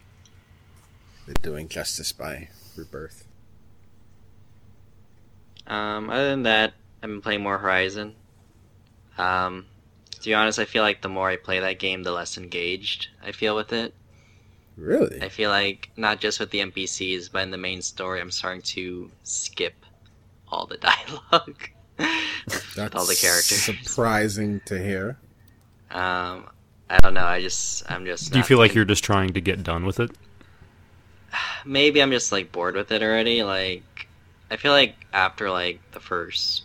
C: They're doing justice by Rebirth.
E: Um, other than that, I've been playing more Horizon. Um, to be honest, I feel like the more I play that game, the less engaged I feel with it.
C: Really?
E: I feel like not just with the NPCs, but in the main story, I'm starting to skip all the (laughs) dialogue with
C: That's
E: all the characters.
C: surprising to hear.
E: Um, I don't know. I just, I'm just.
B: Do you feel like you're just trying to get done with it?
E: maybe I'm just like bored with it already. Like, I feel like after like the first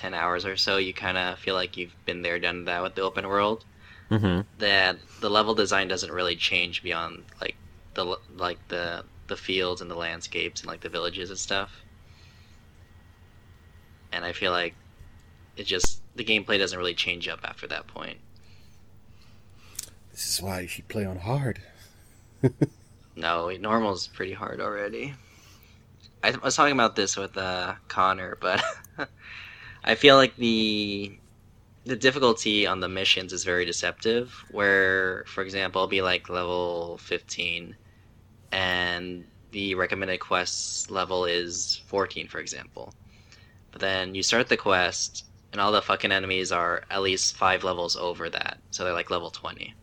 E: ten hours or so, you kind of feel like you've been there, done that with the open world.
D: hmm
E: That the level design doesn't really change beyond like the like the the fields and the landscapes and like the villages and stuff. And I feel like it just the gameplay doesn't really change up after that point.
C: This is why you should play on hard. (laughs)
E: No, normal's pretty hard already. I was talking about this with uh, Connor, but (laughs) I feel like the the difficulty on the missions is very deceptive. Where, for example, I'll be like level fifteen, and the recommended quest level is fourteen, for example. But then you start the quest, and all the fucking enemies are at least five levels over that, so they're like level twenty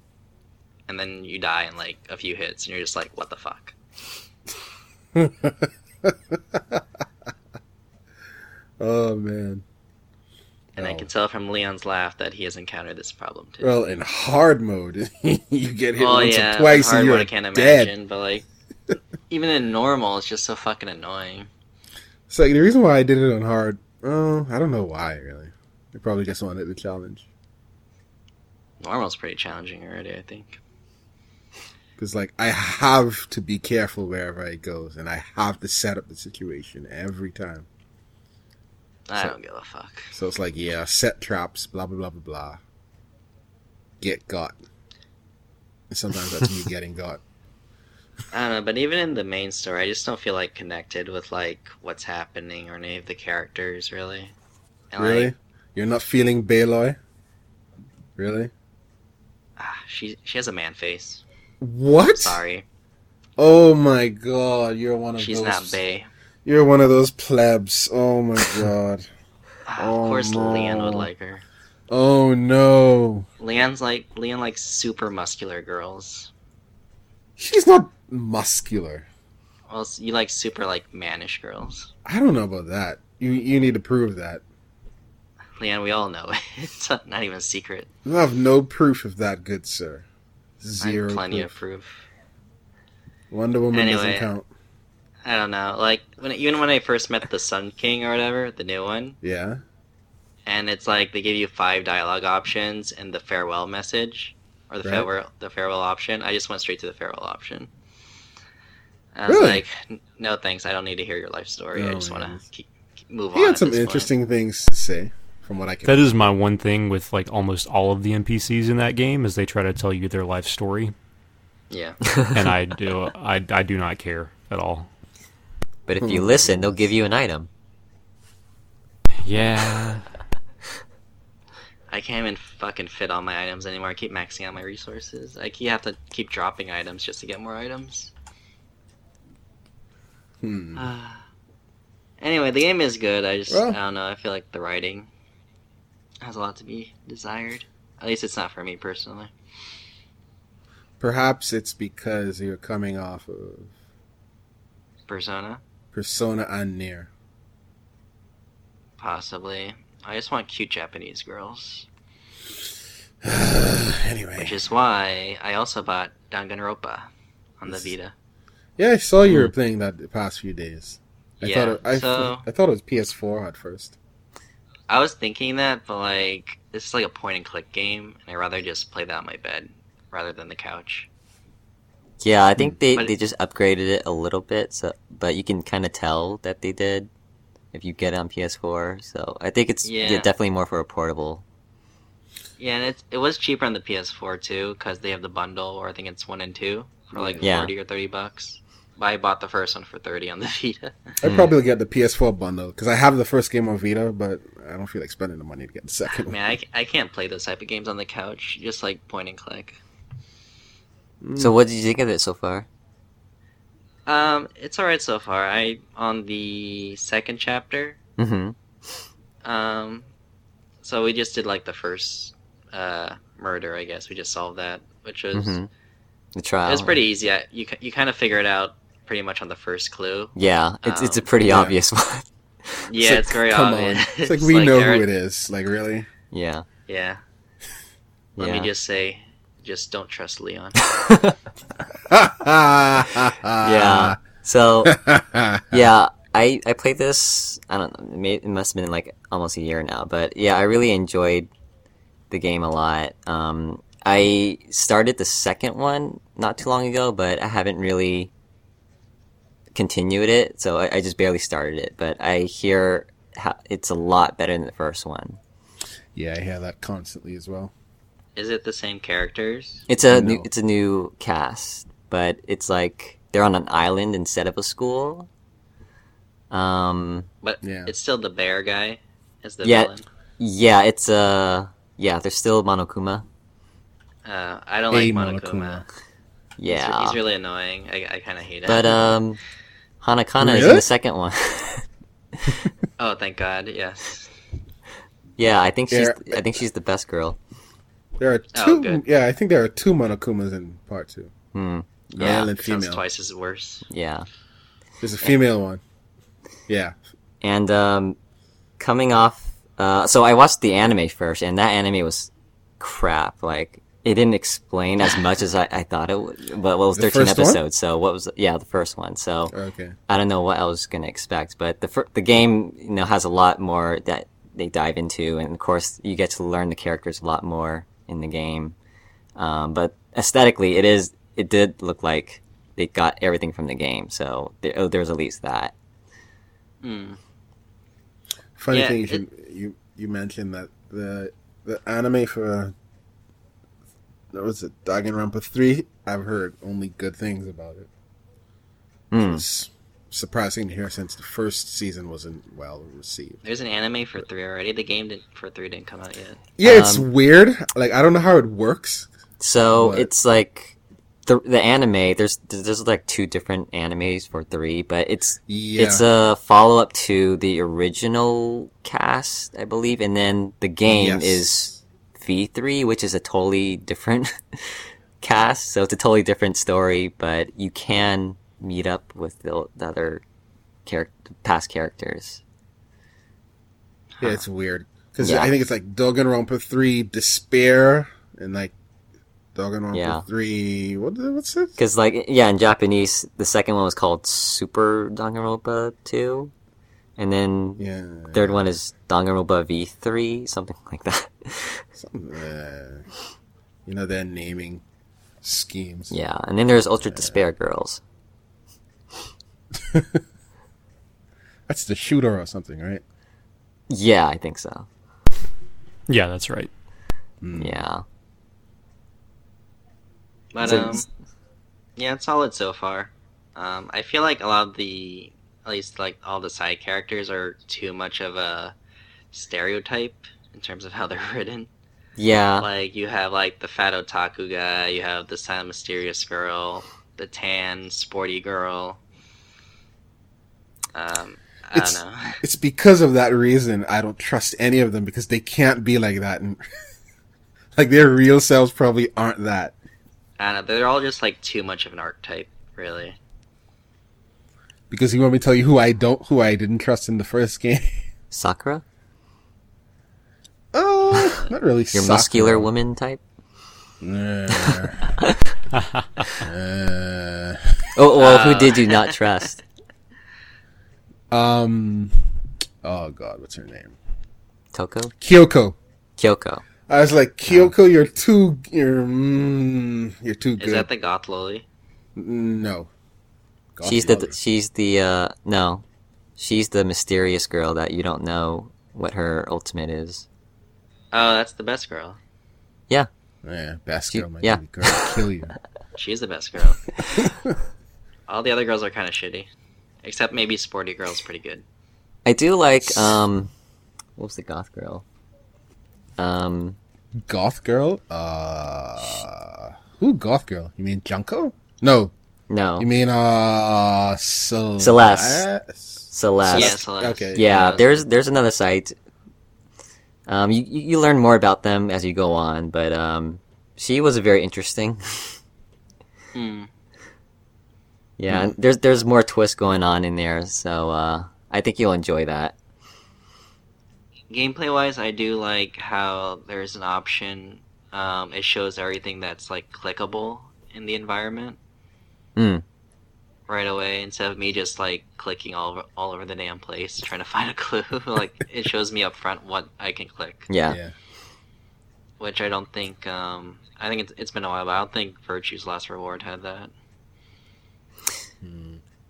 E: and then you die in like a few hits, and you're just like, what the fuck? (laughs)
C: Oh man.
E: And I
C: Oh.
E: can tell from Leon's laugh that he has encountered this problem too.
C: Well, in hard mode, (laughs) you get hit
E: oh
C: once
E: yeah,
C: or twice and you're
E: I can't
C: dead.
E: imagine, but like, (laughs) even in normal, it's just so fucking annoying.
C: So the reason why I did it on hard, oh, I don't know why really. I probably just wanted the challenge.
E: Normal's pretty challenging already, I think.
C: Because like I have to be careful wherever I go, and I have to set up the situation every time.
E: I
C: So-
E: don't give a fuck.
C: So it's like, yeah, set traps, blah blah blah blah blah. Get got. Sometimes that's me getting got. (laughs)
E: I don't know, but even in the main story, I just don't feel like connected with like what's happening or any of the characters really. And
C: Really?
E: like,
C: You're not feeling Baloy? Really?
E: ah, she she has a man face.
C: What?
E: Sorry,
C: Oh my god, you're one of
E: she's
C: those.
E: not Bay.
C: You're one of those plebs. Oh my (laughs) god.
E: Ah,
C: Oh,
E: of course, Leanne would like her.
C: Oh no.
E: Leanne's like Leanne likes super muscular girls.
C: She's not muscular.
E: Well, you like super like mannish girls.
C: I don't know about that. You you need to prove that.
E: Leanne, we all know (laughs) it. It's not even a secret.
C: You have no proof of that, good sir.
E: I
C: Zero
E: have plenty
C: proof.
E: of proof.
C: Wonder Woman
E: Anyway.
C: doesn't count.
E: I don't know. Like when even when I first met the Sun King or whatever, the new one,
C: Yeah.
E: and it's like they give you five dialogue options and the farewell message or the
C: Right.
E: farewell the farewell option. I just went straight to the farewell option. I was
C: Really?
E: like, no thanks. I don't need to hear your life story. I
C: Oh,
E: just want to keep, keep move
C: He
E: on.
C: had some
E: this point."
C: interesting things to say, from what I can.
B: That is my one thing with like almost all of the NPCs in that game is they try to tell you their life story,
E: Yeah.
B: and I (laughs) do I, I do not care at all.
D: But if
C: Hmm.
D: you listen, they'll give you an item.
B: Yeah, (laughs)
E: I can't even fucking fit all my items anymore. I keep maxing out my resources. I keep, have to keep dropping items just to get more items.
C: Hmm. (sighs)
E: Anyway, the game is good. I just
C: Well-
E: I don't know. I feel like the writing has a lot to be desired. At least it's not for me personally.
C: Perhaps it's because you're coming off of
E: Persona,
C: Persona and NieR.
E: possibly. I just want cute Japanese girls, (sighs)
C: anyway.
E: which is why I also bought Danganronpa on the Vita.
C: Yeah, I saw you were mm. playing that the past few days. I
E: Yeah,
C: thought it, I,
E: so-
C: I thought it was PS4 at first.
E: I was thinking that, but like this is like a point and click game, and I'd rather just play that on my bed rather than the couch.
D: Yeah, I think mm. they,
E: But-
D: they just upgraded it a little bit, so but you can kind of tell that they did if you get it on PS4. So I think it's
E: Yeah.
D: yeah, definitely more for a portable.
E: Yeah, and it it was cheaper on the PS4 too because they have the bundle, or I think it's one and two for like
D: Yeah.
E: forty or thirty bucks. But I bought the first one for thirty on the (laughs) Vita.
C: I'd probably hmm. get the PS4 bundle because I have the first game on Vita, but I don't feel like spending the money to get the second
E: Man,
C: one.
E: I, I can't play those type of games on the couch, just like point and click.
D: So what did you think of it so far?
E: Um, it's alright so far. I on the second chapter.
D: Mm-hmm.
E: Um, so we just did like the first uh murder, I guess. We just solved that, which was
D: Mm-hmm. The
E: it
D: trial.
E: was pretty easy. I, you you kind of figure it out pretty much on the first clue.
D: Yeah, it's it's a
E: Um,
D: pretty
C: yeah.
D: obvious (laughs) one.
E: Yeah,
C: like,
E: it's very
C: come
E: obvious.
C: on. It's like (laughs) we
E: like
C: know
E: there-
C: who it is. Like really?
D: yeah.
E: Yeah. Let
D: Yeah.
E: me just say, just don't trust Leon.
C: yeah. (laughs) (laughs)
D: yeah. So (laughs) yeah, I I played this. I don't know. It must have been like almost a year now, but yeah, I really enjoyed the game a lot. Um, I started the second one not too long ago, but I haven't really continued it. So I, I just barely started it. But I hear how, it's a lot better than the first one.
C: Yeah, I hear that constantly as well.
E: Is it the same characters?
D: It's a
C: No.
D: new it's a new cast, but it's like they're on an island instead of a school. Um.
E: But
C: Yeah.
E: it's still the bear guy as the
D: Yeah.
E: villain.
D: Yeah, it's uh yeah, there's still Monokuma.
E: Uh, I don't
C: A
E: like
C: Monokuma.
E: Monokuma.
D: Yeah.
E: he's, really annoying. I, I kind of hate it.
D: but um Hanakana is in the second one. (laughs)
E: oh, thank God. Yes.
D: yeah, I think she's
C: Yeah.
D: I think she's the best girl.
C: There are
E: Oh,
C: two.
E: good.
C: yeah, I think there are two Monokumas in part two.
D: Hmm.
C: Male
D: Yeah.
C: and female.
E: twice as worse.
D: Yeah.
C: There's a female one. Yeah.
D: And um coming off uh so I watched the anime first and that anime was crap. Like it didn't explain as much as I, I thought it would. But well, it was
C: The
D: 13
C: first one?
D: episodes, so what was yeah, the first one. So
C: Okay.
D: I don't know what I was gonna expect, but the fir- the game you know has a lot more that they dive into, and of course you get to learn the characters a lot more in the game. Um, but aesthetically, it is it did look like they got everything from the game, so there, oh, there's at least that.
E: Hmm.
C: Funny
E: Yeah,
C: thing is
E: it-
C: you, you you mentioned that the the anime for that was it Danganronpa three. I've heard only good things about it.
D: Hmm.
C: It's surprising to hear since the first season wasn't well received.
E: There's an anime for three already. The game didn't, for three didn't come out yet.
C: Yeah, it's
D: Um,
C: weird. Like I don't know how it works.
D: So
C: What?
D: it's like the the anime. There's there's like two different animes for three, but it's
C: Yeah,
D: it's a follow up to the original cast, I believe, and then the game
C: Yes.
D: is V three, which is a totally different (laughs) cast. So it's a totally different story, but you can meet up with the, the other character past characters.
C: yeah, it's weird because
D: Yeah.
C: I think it's like Danganronpa three Despair and like Danganronpa
D: Yeah.
C: three. What what's it?
D: Because like yeah, in Japanese, the second one was called Super Danganronpa two, and then
C: Yeah,
D: Third one is Danganronpa V3, something like that.
C: Something, uh, you know their naming schemes.
D: yeah, and then there's Ultra Despair Girls. (laughs)
C: That's the shooter or something, right?
D: Yeah, I think so.
B: Yeah, that's right.
D: Yeah.
E: But
D: So
E: um, yeah, it's solid so far. Um, I feel like a lot of the, at least like all the side characters are too much of a stereotype in terms of how they're (laughs) written.
D: Yeah.
E: Like you have like the fat otaku guy, you have the silent mysterious girl, the tan sporty girl. Um, I
C: It's-
E: don't know. (laughs)
C: It's because of that reason I don't trust any of them because they can't be like that, and (laughs) like their real selves probably aren't that.
E: I don't know. They're all just like too much of an archetype, really.
C: Because you want me to tell you who I don't, who I didn't trust in the first (laughs) game?
D: Sakura?
C: Oh, not really.
D: Your muscular woman type?
C: Uh, uh,
D: Oh, well, who did you not trust?
C: Um. Oh God, what's her name?
D: Toko?
C: Kyoko.
D: Kyoko.
C: I was like, Kyoko, you're too, you're, mm, you're too good.
E: Is that the goth lily?
C: no. God
D: she's
C: love
D: the she's the uh no. She's the mysterious girl that you don't know what her ultimate is.
E: Oh, that's the best girl.
C: yeah, Yeah, best
D: She-
C: girl, my
D: yeah.
C: girl, kill you. (laughs)
E: She's the best girl. (laughs) All the other girls are kind of shitty, except maybe Sporty Girl's pretty good.
D: I do like um what was the goth girl? Um
C: Goth girl? Uh, who goth girl? You mean Junko? No,
D: no.
C: you mean uh Cel-
D: Celeste. Celeste.
E: Yeah, Celeste.
C: Okay.
D: yeah,
E: Yeah.
D: there's there's another site. Um, you you you learn more about them as you go on, but um, she was very interesting.
E: Hmm.
D: Yeah, and there's there's more twist going on in there, so uh, I think you'll enjoy that.
E: Gameplay wise, I do like how there's an option. Um, it shows everything that's like clickable in the environment
D: Mm.
E: right away instead of me just like clicking all over all over the damn place trying to (laughs) find a clue. like it shows me up front what I can click,
D: Yeah.
C: Yeah.
E: which I don't think. Um, I think it's, it's been a while, but I don't think Virtue's Last Reward had that.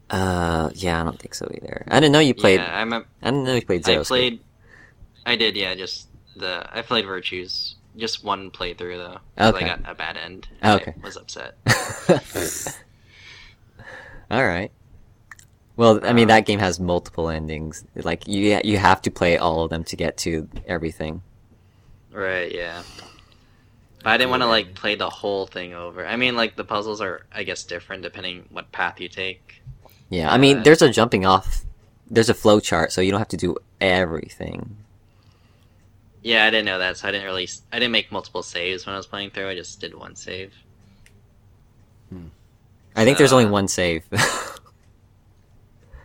D: Uh, yeah, I don't think so either. I didn't know you played.
E: Yeah, I remember.
D: I didn't know you played
E: I
D: Zero.
E: played. I did, yeah. Just the I played Virtues. Just one playthrough though.
D: Okay.
E: I got a bad end.
D: Okay.
E: I was upset. (laughs) (laughs)
D: All right. Well, I mean, that game has multiple endings. Like you, you have to play all of them to get to everything.
E: right. Yeah. But I didn't want to like play the whole thing over. I mean, like the puzzles are, I guess, different depending what path you take.
D: Yeah, I mean,
E: Uh,
D: there's a jumping off. There's a flow chart, so you don't have to do everything.
E: Yeah, I didn't know that, so I didn't really. I didn't make multiple saves when I was playing through. I just did one save.
D: I think there's only one save. (laughs)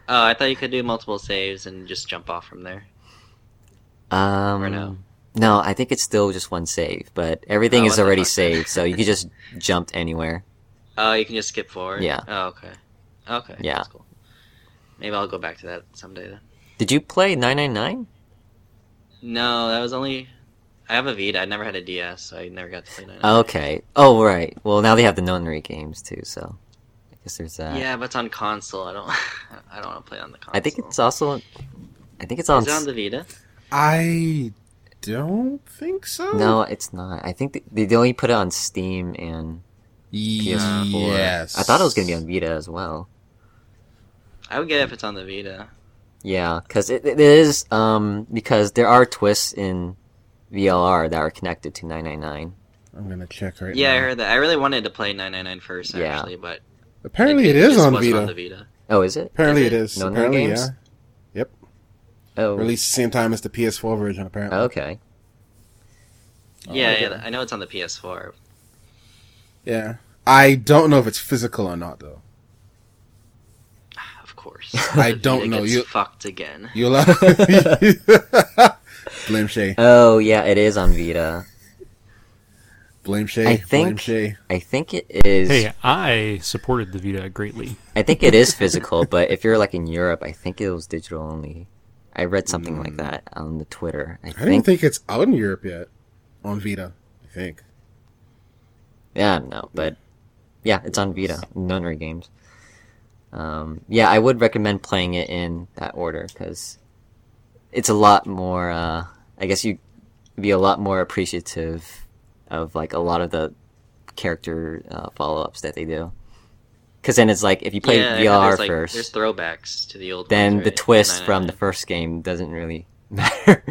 E: Oh, I thought you could do multiple saves and just jump off from there.
D: um,
E: Or no?
D: No, I think it's still just one save, but everything
E: Oh,
D: is already saved, so you can just (laughs) jump anywhere.
E: Oh, you can just skip forward.
D: Yeah.
E: Oh, okay. Okay.
D: Yeah.
E: That's cool. Maybe I'll go back to that someday then.
D: Did you play 999?
E: No, that was only. I have a Vita. I never had a DS, so I never got to play 99.
D: Okay. Oh, right. Well, now they have the Nonary games too, so I guess there's that.
E: Yeah, but it's on console. I don't. (laughs) I don't want to play on the console.
D: I think it's also. I think it's on.
E: Is it on the Vita?
C: I don't think so.
D: No, it's not. I think they, they only put it on Steam and PS4.
C: Yes.
D: I thought it was gonna be on Vita as well.
E: I would get it if it's on the Vita.
D: Yeah, because it, it is um because there are twists in VLR that are connected to 999.
C: I'm gonna check right
E: Yeah,
C: now.
E: Yeah, I heard that. I really wanted to play 999 first,
D: Yeah.
E: actually, but
C: Apparently, it is on Vita.
E: on the Vita.
D: Oh, is it?
C: Apparently,
E: Is
C: it
E: it?
C: is.
D: Nonary
C: Apparently,
D: games?
C: yeah. Yep.
D: Oh,
C: Released the same time as the PS4 version. Apparently.
D: okay.
E: Oh, yeah,
C: okay.
E: yeah, I know it's on the PS4.
C: Yeah. I don't know if it's physical or not though. (sighs)
E: Of course. (laughs)
C: I don't know. You-
E: fucked again.
C: You'll (laughs) blame Shay.
D: Oh, yeah, it is on Vita.
C: Blame Shay.
D: I think.
C: Blame
D: think-
C: Shay.
D: I think it is.
B: Hey, I supported the Vita greatly.
D: I think it is (laughs) physical, but if you're like in Europe, I think it was digital only. I read something like that on the Twitter. I,
C: I don't
D: think.
C: think it's out in Europe yet on Vita. I think.
D: Yeah, no, but yeah, it's on Vita. Nonary games. Um, yeah, I would recommend playing it in that order because it's a lot more. Uh, I guess you would be a lot more appreciative of like a lot of the character uh, follow ups that they do. Because then it's like if you play
E: yeah,
D: VR
E: there's, like,
D: first,
E: There's throwbacks to the old
D: then
E: ones,
D: the
E: right?
D: twist from the first game doesn't really (laughs) matter.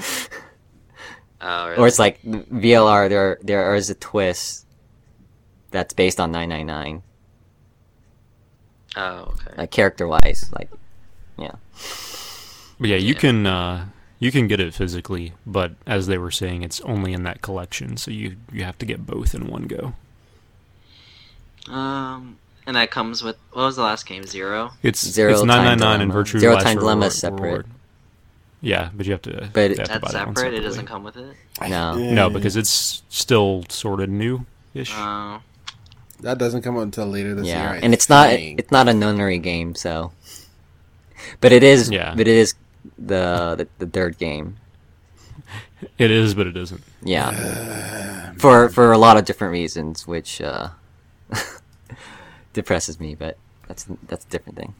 E: Oh, really?
D: or it's like VLR. There, there is a twist that's based on 999,
E: Oh, okay.
D: like character wise. Like, yeah,
B: But yeah, you
E: Yeah.
B: can uh, you can get it physically, but as they were saying, it's only in that collection, so you you have to get both in one go.
E: Um, and that comes with what was the last game? Zero.
B: It's
D: Zero
B: it's nine nine nine and Virtue
D: Zero
B: Last
D: Time Dilemma is separate.
B: Reward. Yeah, but you have to.
D: But
B: you have to
E: That's
B: buy that
E: separate. It doesn't come with it.
D: no,
B: No, because it's still sort of new-ish.
E: Oh,
C: That doesn't come out until later this
D: yeah,
C: year. I
D: and it's not it's not a Nonary game, so. But it is.
B: Yeah.
D: But it is the the, the third game.
B: it is, but it isn't.
D: Yeah. (sighs) for for a lot of different reasons, which uh, (laughs) depresses me, but that's that's a different thing.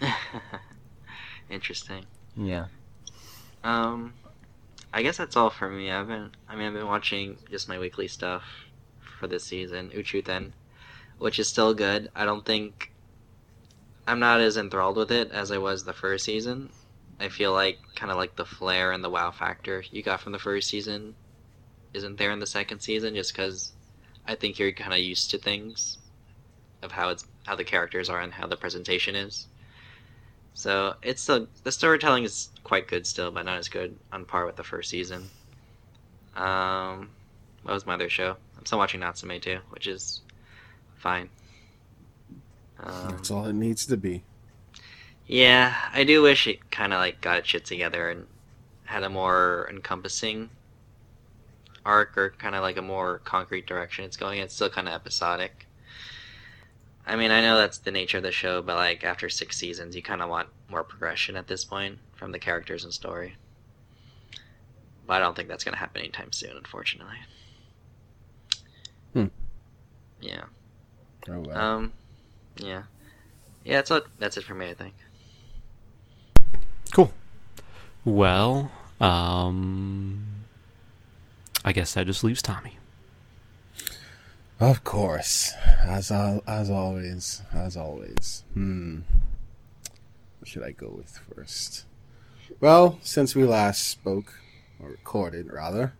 D: (laughs)
E: interesting.
D: Yeah.
E: Um, I guess that's all for me. I've been, I mean, I've been watching just my weekly stuff for this season, Uchuten, which is still good. I don't think I'm not as enthralled with it as I was the first season. I feel like kind of like the flair and the wow factor you got from the first season isn't there in the second season, just because I think you're kind of used to things of how it's how the characters are and how the presentation is. So it's still the storytelling is quite good still, but not as good on par with the first season. Um, what was my other show? I'm still watching Natsume too, which is fine. Um,
C: That's all it needs to be.
E: yeah, I do wish it kind of like got its shit together and had a more encompassing arc or kind of like a more concrete direction it's going. It's still kind of episodic. I mean, I know that's the nature of the show, but like after six seasons, you kind of want more progression at this point from the characters and story. But I don't think that's going to happen anytime soon, unfortunately.
C: Hmm.
E: Yeah.
C: Oh, well.
E: Um. Yeah. Yeah. That's all, That's it for me. I think.
B: Cool. Well, um, I guess that just leaves Tommy.
C: Of course, as as always, as always. Hmm. What should I go with first? Well, since we last spoke or recorded, rather,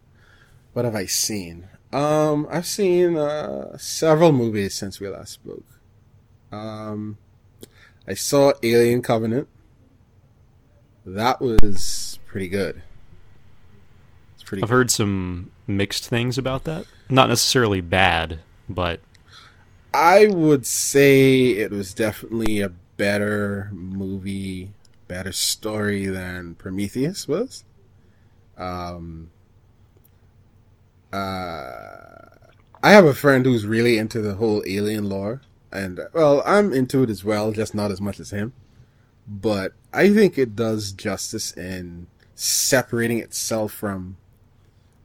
C: what have I seen? Um, I've seen uh, several movies since we last spoke. Um, I saw Alien Covenant. That was pretty good. It's pretty.
B: I've
C: good.
B: heard some mixed things about that. Not necessarily bad, but
C: I would say it was definitely a better movie, better story than Prometheus was. Um, uh, I have a friend who's really into the whole alien lore, and well, I'm into it as well, just not as much as him. But I think it does justice in separating itself from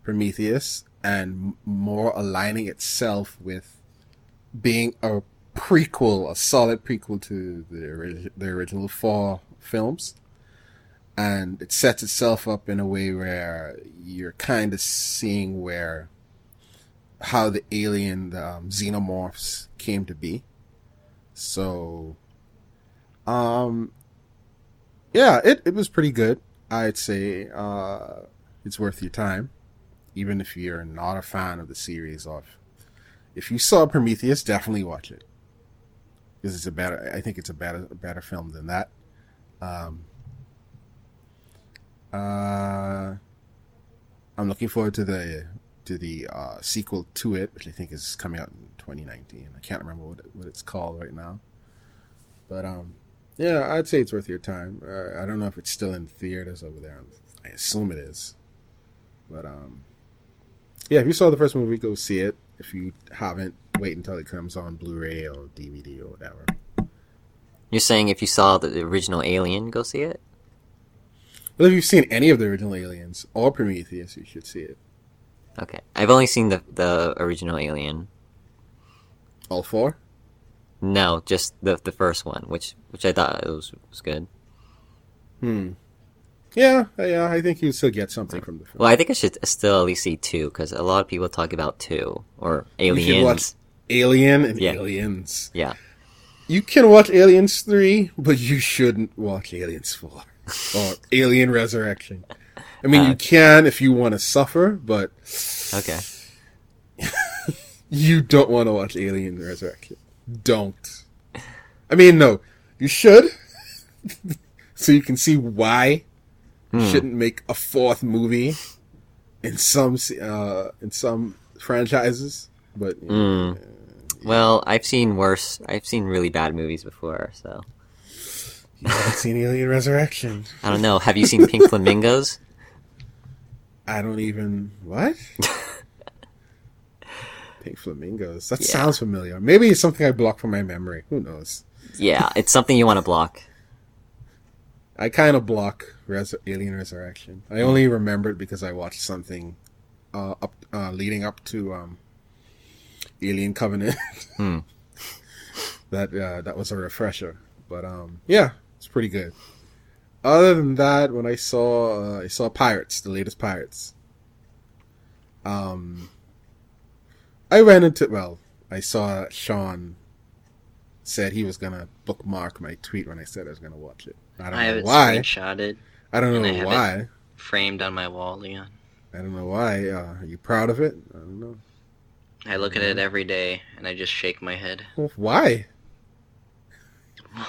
C: Prometheus and more aligning itself with being a prequel, a solid prequel to the the original four films, and it sets itself up in a way where you're kind of seeing where how the alien the, um, xenomorphs came to be. So, um, yeah, it, it was pretty good. I'd say uh, it's worth your time, even if you're not a fan of the series. Of if you saw Prometheus, definitely watch it because it's a better. I think it's a better a better film than that. Um, uh, I'm looking forward to the to the uh, sequel to it, which I think is coming out in 2019. I can't remember what what it's called right now, but um, yeah, I'd say it's worth your time. Uh, I don't know if it's still in theaters over there. I assume it is, but um, yeah, if you saw the first movie, go see it. If you haven't, wait until it comes on Blu-ray or DVD or whatever.
F: You're saying if you saw the original Alien, go see it?
C: But if you've seen any of the original Aliens or Prometheus, you should see it.
F: Okay. I've only seen the the original Alien.
C: All four.
F: No, just the the first one, which which I thought was was good.
C: Hmm. Yeah, yeah. I think you still get something from the film.
F: Well, I think I should still at least see two because a lot of people talk about two or
C: You should
F: Aliens.
C: watch Alien and
F: Yeah.
C: Aliens.
F: Yeah.
C: You can watch Aliens 3, but you shouldn't watch Aliens 4 (laughs) or Alien Resurrection. I mean, you
F: Uh,
C: can if you want to suffer, but
F: Okay. (laughs)
C: you don't want to watch Alien Resurrection. Don't. I mean, no, you should, (laughs) so you can see why you
F: Hmm.
C: shouldn't make a fourth movie in some uh in some franchises. But you know,
F: Mm. Well, I've seen worse. I've seen really bad movies before, so
C: you haven't seen Alien Resurrection.
F: I don't know. Have you seen Pink (laughs) Flamingos?
C: I don't even what. (laughs) Pink flamingos. That
F: Yeah.
C: sounds familiar. Maybe it's something I blocked from my memory. Who knows?
F: Yeah, it's something you want to block.
C: I kind of block Res- Alien Resurrection. I only remembered because I watched something uh, up uh, leading up to um, Alien Covenant. (laughs)
F: Hmm.
C: that uh, that was a refresher, but um, yeah, it's pretty good. Other than that, when I saw uh, I saw Pirates, the latest Pirates. Um, I went into well, I saw Sean said he was gonna bookmark my tweet when I said I was gonna watch it. I don't
E: I have
C: know
E: it
C: why.
E: screenshotted,
C: I don't
E: and I
C: know
E: have it-
C: why.
E: framed on my wall, Leon.
C: I don't know why. Uh, are you proud of it? I don't know.
E: I look at it every day and I just shake my head.
C: Well, why? (laughs)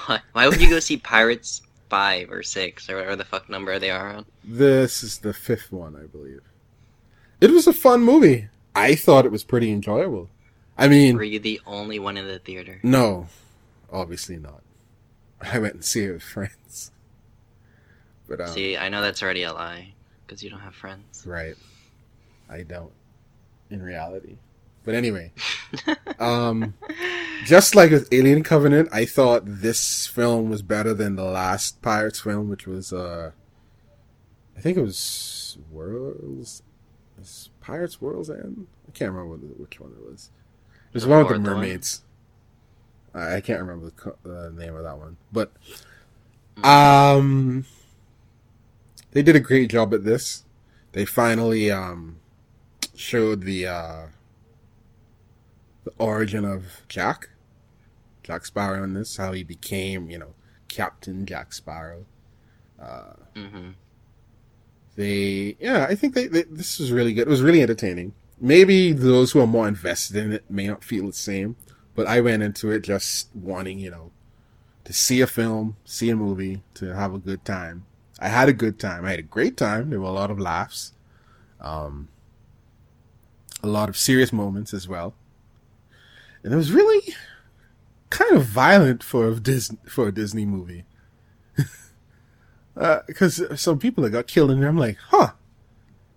E: Why? Why would you go see Pirates five or six or whatever the fuck number they are on?
C: This is the fifth one, I believe. It was a fun movie. I thought it was pretty enjoyable. I mean,
E: Were you the only one in the theater?
C: no, obviously not. (laughs) I went and see it with friends. But um,
E: See, I know that's already a lie because you don't have friends.
C: right, I don't. In reality, but anyway, um, (laughs) just like with Alien Covenant, I thought this film was better than the last Pirates film, which was uh, I think it was Worlds, Pirates Worlds End. I can't remember which one it was. It was
E: The
C: one with the mermaids. I can't remember the, co- the name of that one, but um, they did a great job at this. They finally um showed the uh the origin of Jack, Jack Sparrow in this, how he became, you know, Captain Jack Sparrow. Uh,
E: hmm
C: they, yeah, I think they, they this was really good. It was really entertaining. Maybe those who are more invested in it may not feel the same, but I went into it just wanting, you know, to see a film, see a movie, to have a good time. I had a good time. I had a great time. There were a lot of laughs, um, a lot of serious moments as well, and it was really kind of violent for a Disney for a Disney movie. (laughs) Because some people that got killed in there, I'm like, huh,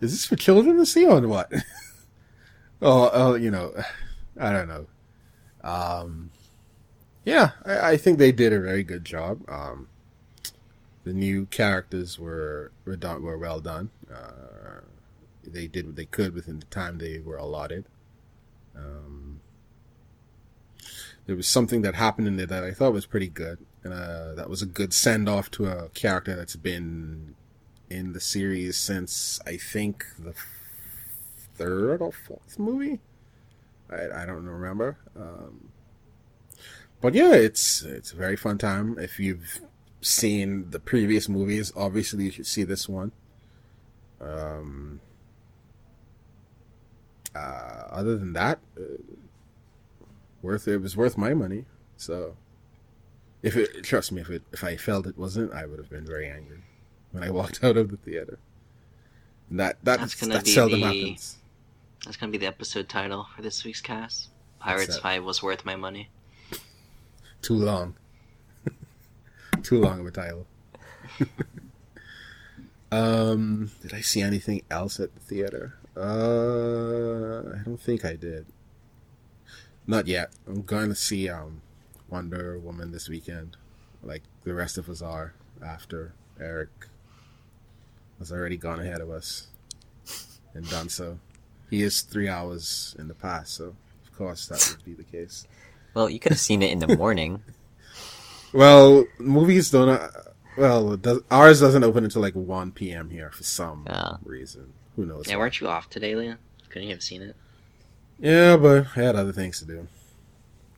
C: is this for children to see or what? (laughs) oh, oh, you know, (sighs) I don't know. Um, yeah, I, I think they did a very good job. Um, the new characters were were done were well done. Uh, they did what they could within the time they were allotted. Um, there was something that happened in there that I thought was pretty good, and uh, that was a good send off to a character that's been in the series since I think the third or fourth movie. I, I don't remember. Um, but yeah, it's it's a very fun time. If you've seen the previous movies, obviously you should see this one. Um, uh, other than that, uh, worth it was worth my money. So, if it trust me, if it if I felt it wasn't, I would have been very angry when I (laughs) walked out of the theater. And that that,
E: That's gonna
C: that seldom
E: the-
C: happens.
E: That's gonna be the episode title for this week's cast. Pirates? Five was worth my money.
C: Too long. (laughs) Too long of a title. (laughs) um, did I see anything else at the theater? Uh, I don't think I did. Not yet. I'm going to see um Wonder Woman this weekend, like the rest of us are. After Eric has already gone ahead of us and done so. He is three hours in the past, so of course that would be the case. (laughs)
D: Well, you could have seen it in the morning. (laughs)
C: Well, movies don't. Uh, well, does, ours doesn't open until like one p.m. here for some
D: Ah.
C: reason. Who knows?
E: Yeah,
C: why.
E: weren't you off today, Leah? Couldn't you have seen it?
C: Yeah, but I had other things to do,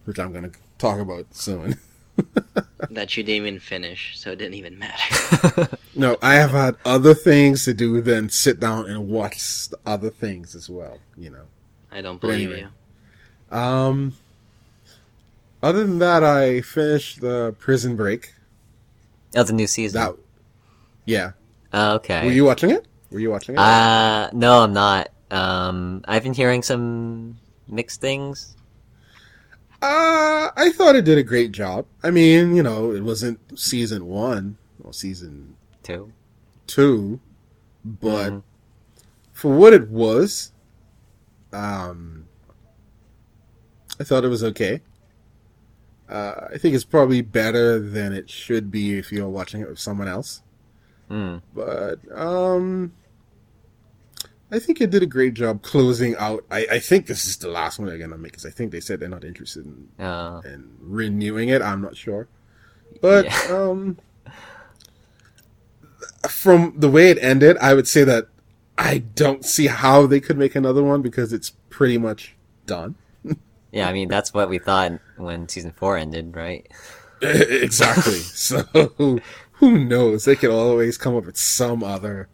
C: which I'm gonna talk about soon. (laughs) (laughs)
E: that you didn't even finish, so it didn't even matter. (laughs)
C: no, I have had other things to do than sit down and watch the other things as well. You know.
E: I don't
C: But
E: believe
C: anyway.
E: you.
C: Um. Other than that, I finished the Prison Break.
D: Oh, the new season.
C: That. Yeah.
D: Oh, okay.
C: Were you watching it? Were you watching it?
D: Uh, no, I'm not. Um, I've been hearing some mixed things.
C: Uh, I thought it did a great job. I mean, you know, it wasn't season one or season
D: two,
C: two, but
D: Mhm.
C: for what it was, um, I thought it was okay. Uh, I think it's probably better than it should be if you're watching it with someone else.
D: Mm.
C: But um, I think it did a great job closing out. I, I think this is the last one they're gonna make because I think they said they're not interested in
D: Uh,
C: and renewing it. I'm not sure, but
D: Yeah. (laughs)
C: um, from the way it ended, I would say that I don't see how they could make another one because it's pretty much done. (laughs)
D: yeah, I mean that's what we thought when season four ended, right? (laughs)
C: exactly. so who knows? They could always come up with some other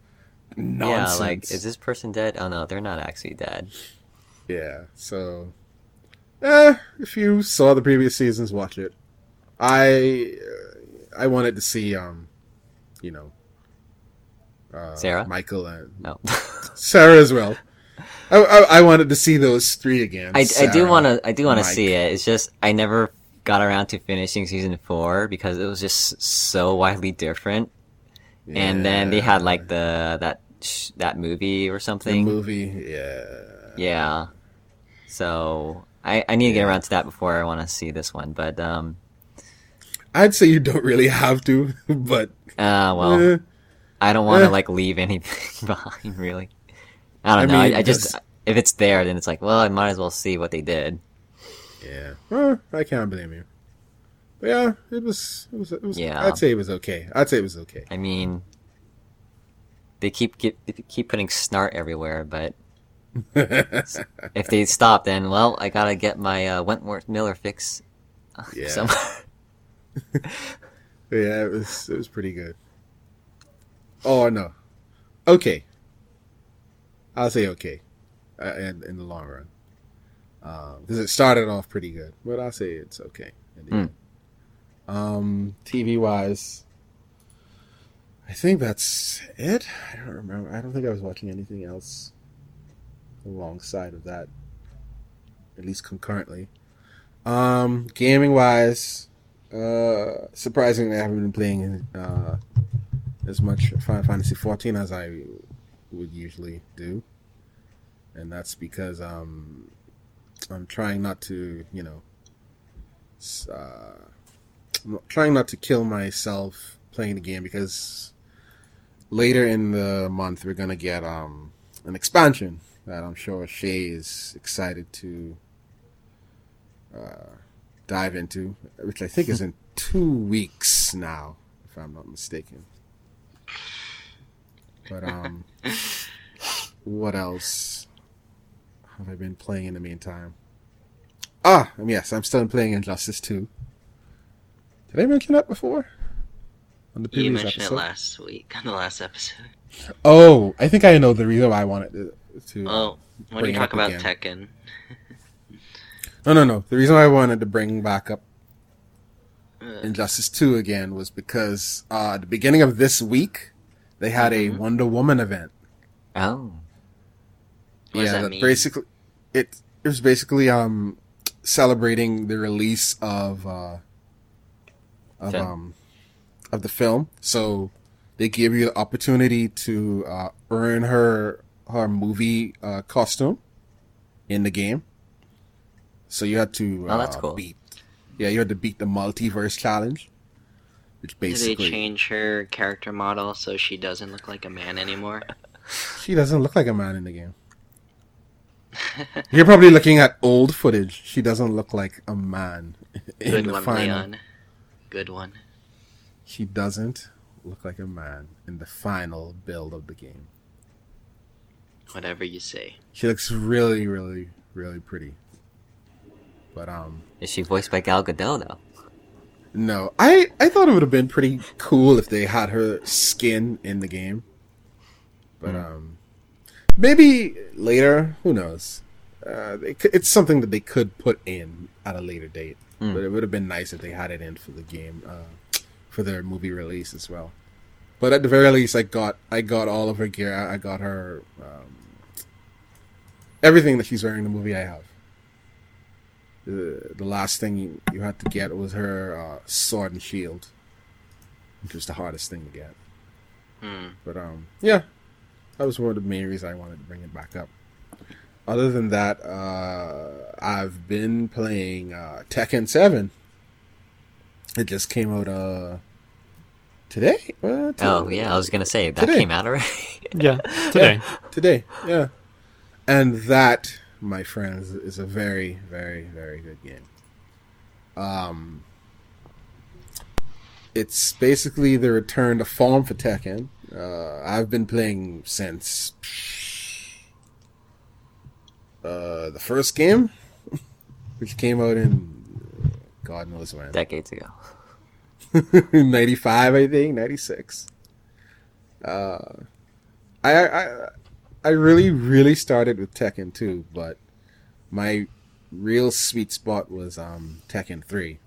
C: nonsense.
D: Yeah, like is this person dead? Oh no, they're not actually dead.
C: Yeah, so eh, if you saw the previous seasons, watch it. I uh, I wanted to see um, you know, uh,
D: Sarah?
C: Michael, and
D: No. (laughs)
C: Sarah as well. I, I, I wanted to see those three again.
D: I, I do want to I do want to see it. It's just I never got around to finishing season four because it was just so widely different. And then they had like the that sh- that movie or
C: the
D: something.
C: movie. Yeah,
D: Yeah. So I I need to get
C: Yeah.
D: around to that before I want to see this one. But um
C: I'd say you don't really have to, (laughs) but
D: uh well
C: eh,
D: I don't want to
C: eh.
D: like leave (laughs) anything behind really. I don't
C: I
D: know.
C: mean,
D: I, I just
C: because-
D: if it's there then it's like well I might as well see what they did.
C: yeah, well, I can't blame you. But yeah, it was. It was. It was.
D: Yeah.
C: I'd say it was okay. I'd say it was okay.
D: I mean, they keep get, they keep putting snart everywhere, but (laughs) if they stop, then well, I gotta get my uh, Wentworth Miller fix uh,
C: Yeah.
D: somewhere. (laughs)
C: Yeah, it was it was pretty good. Oh no, okay. I'll say okay, uh, in in the long run, because it started off pretty good, but I'll say it's okay. in the end. Um, TV wise, I think that's it. I don't remember. I don't think I was watching anything else alongside of that, at least concurrently. Um, gaming wise, uh, surprisingly, I haven't been playing uh, as much Final Fantasy 14 as I would usually do, and that's because um, I'm trying not to, you know, uh, I'm trying not to kill myself playing the game because later in the month we're gonna get um, an expansion that I'm sure Shay is excited to uh, dive into, which I think is in (laughs) two weeks now, if I'm not mistaken. But um, what else have I been playing in the meantime? Ah, yes, I'm still playing Injustice 2. Did I mention that before?
E: On the previous you mentioned episode? it last week on the last episode.
C: Oh, I think I know the reason why I wanted to. to
E: oh, when you talk about again. Tekken.
C: no, no, no. The reason why I wanted to bring back up uh, Injustice 2 again was because uh, at the beginning of this week, they had mm-hmm. a Wonder Woman event.
F: Oh.
E: What yeah, that,
C: basically it it was basically um celebrating the release of uh of um of the film. So they gave you the opportunity to uh, earn her her movie uh, costume in the game. So you had to
F: oh, that's
C: uh,
F: cool.
C: beat yeah, you had to beat the multiverse challenge. Which basically
E: Did they change her character model so she doesn't look like a man anymore? (laughs)
C: she doesn't look like a man in the game. (laughs) You're probably looking at old footage. She doesn't look like a man.
E: Good one, final. Leon. Good one.
C: She doesn't look like a man in the final build of the game.
E: Whatever you say.
C: She looks really, really, really pretty. But um,
F: is she voiced by Gal Gadot though?
C: No, I I thought it would have been pretty cool if they had her skin in the game. But mm. um, maybe later. Who knows? Uh, they, it's something that they could put in at a later date. Mm. But it would have been nice if they had it in for the game, uh, for their movie release as well. But at the very least, I got I got all of her gear. I got her um, everything that she's wearing in the movie. I have. The, the last thing you, you had to get was her uh, sword and shield, which was the hardest thing to get.
E: Mm.
C: But um, yeah, that was one of the main reasons I wanted to bring it back up. Other than that, uh, I've been playing uh, Tekken Seven. It just came out uh, today.
F: Uh, today. Oh yeah, I was gonna say that today. came out already. (laughs)
B: yeah, today.
C: Yeah, today, yeah. And that, my friends, is a very, very, very good game. Um, it's basically the return to form for Tekken. Uh, I've been playing since uh, the first game, (laughs) which came out in God knows when,
F: decades ago. (laughs)
C: 95 i think 96 uh I, I i really really started with tekken 2 but my real sweet spot was um tekken 3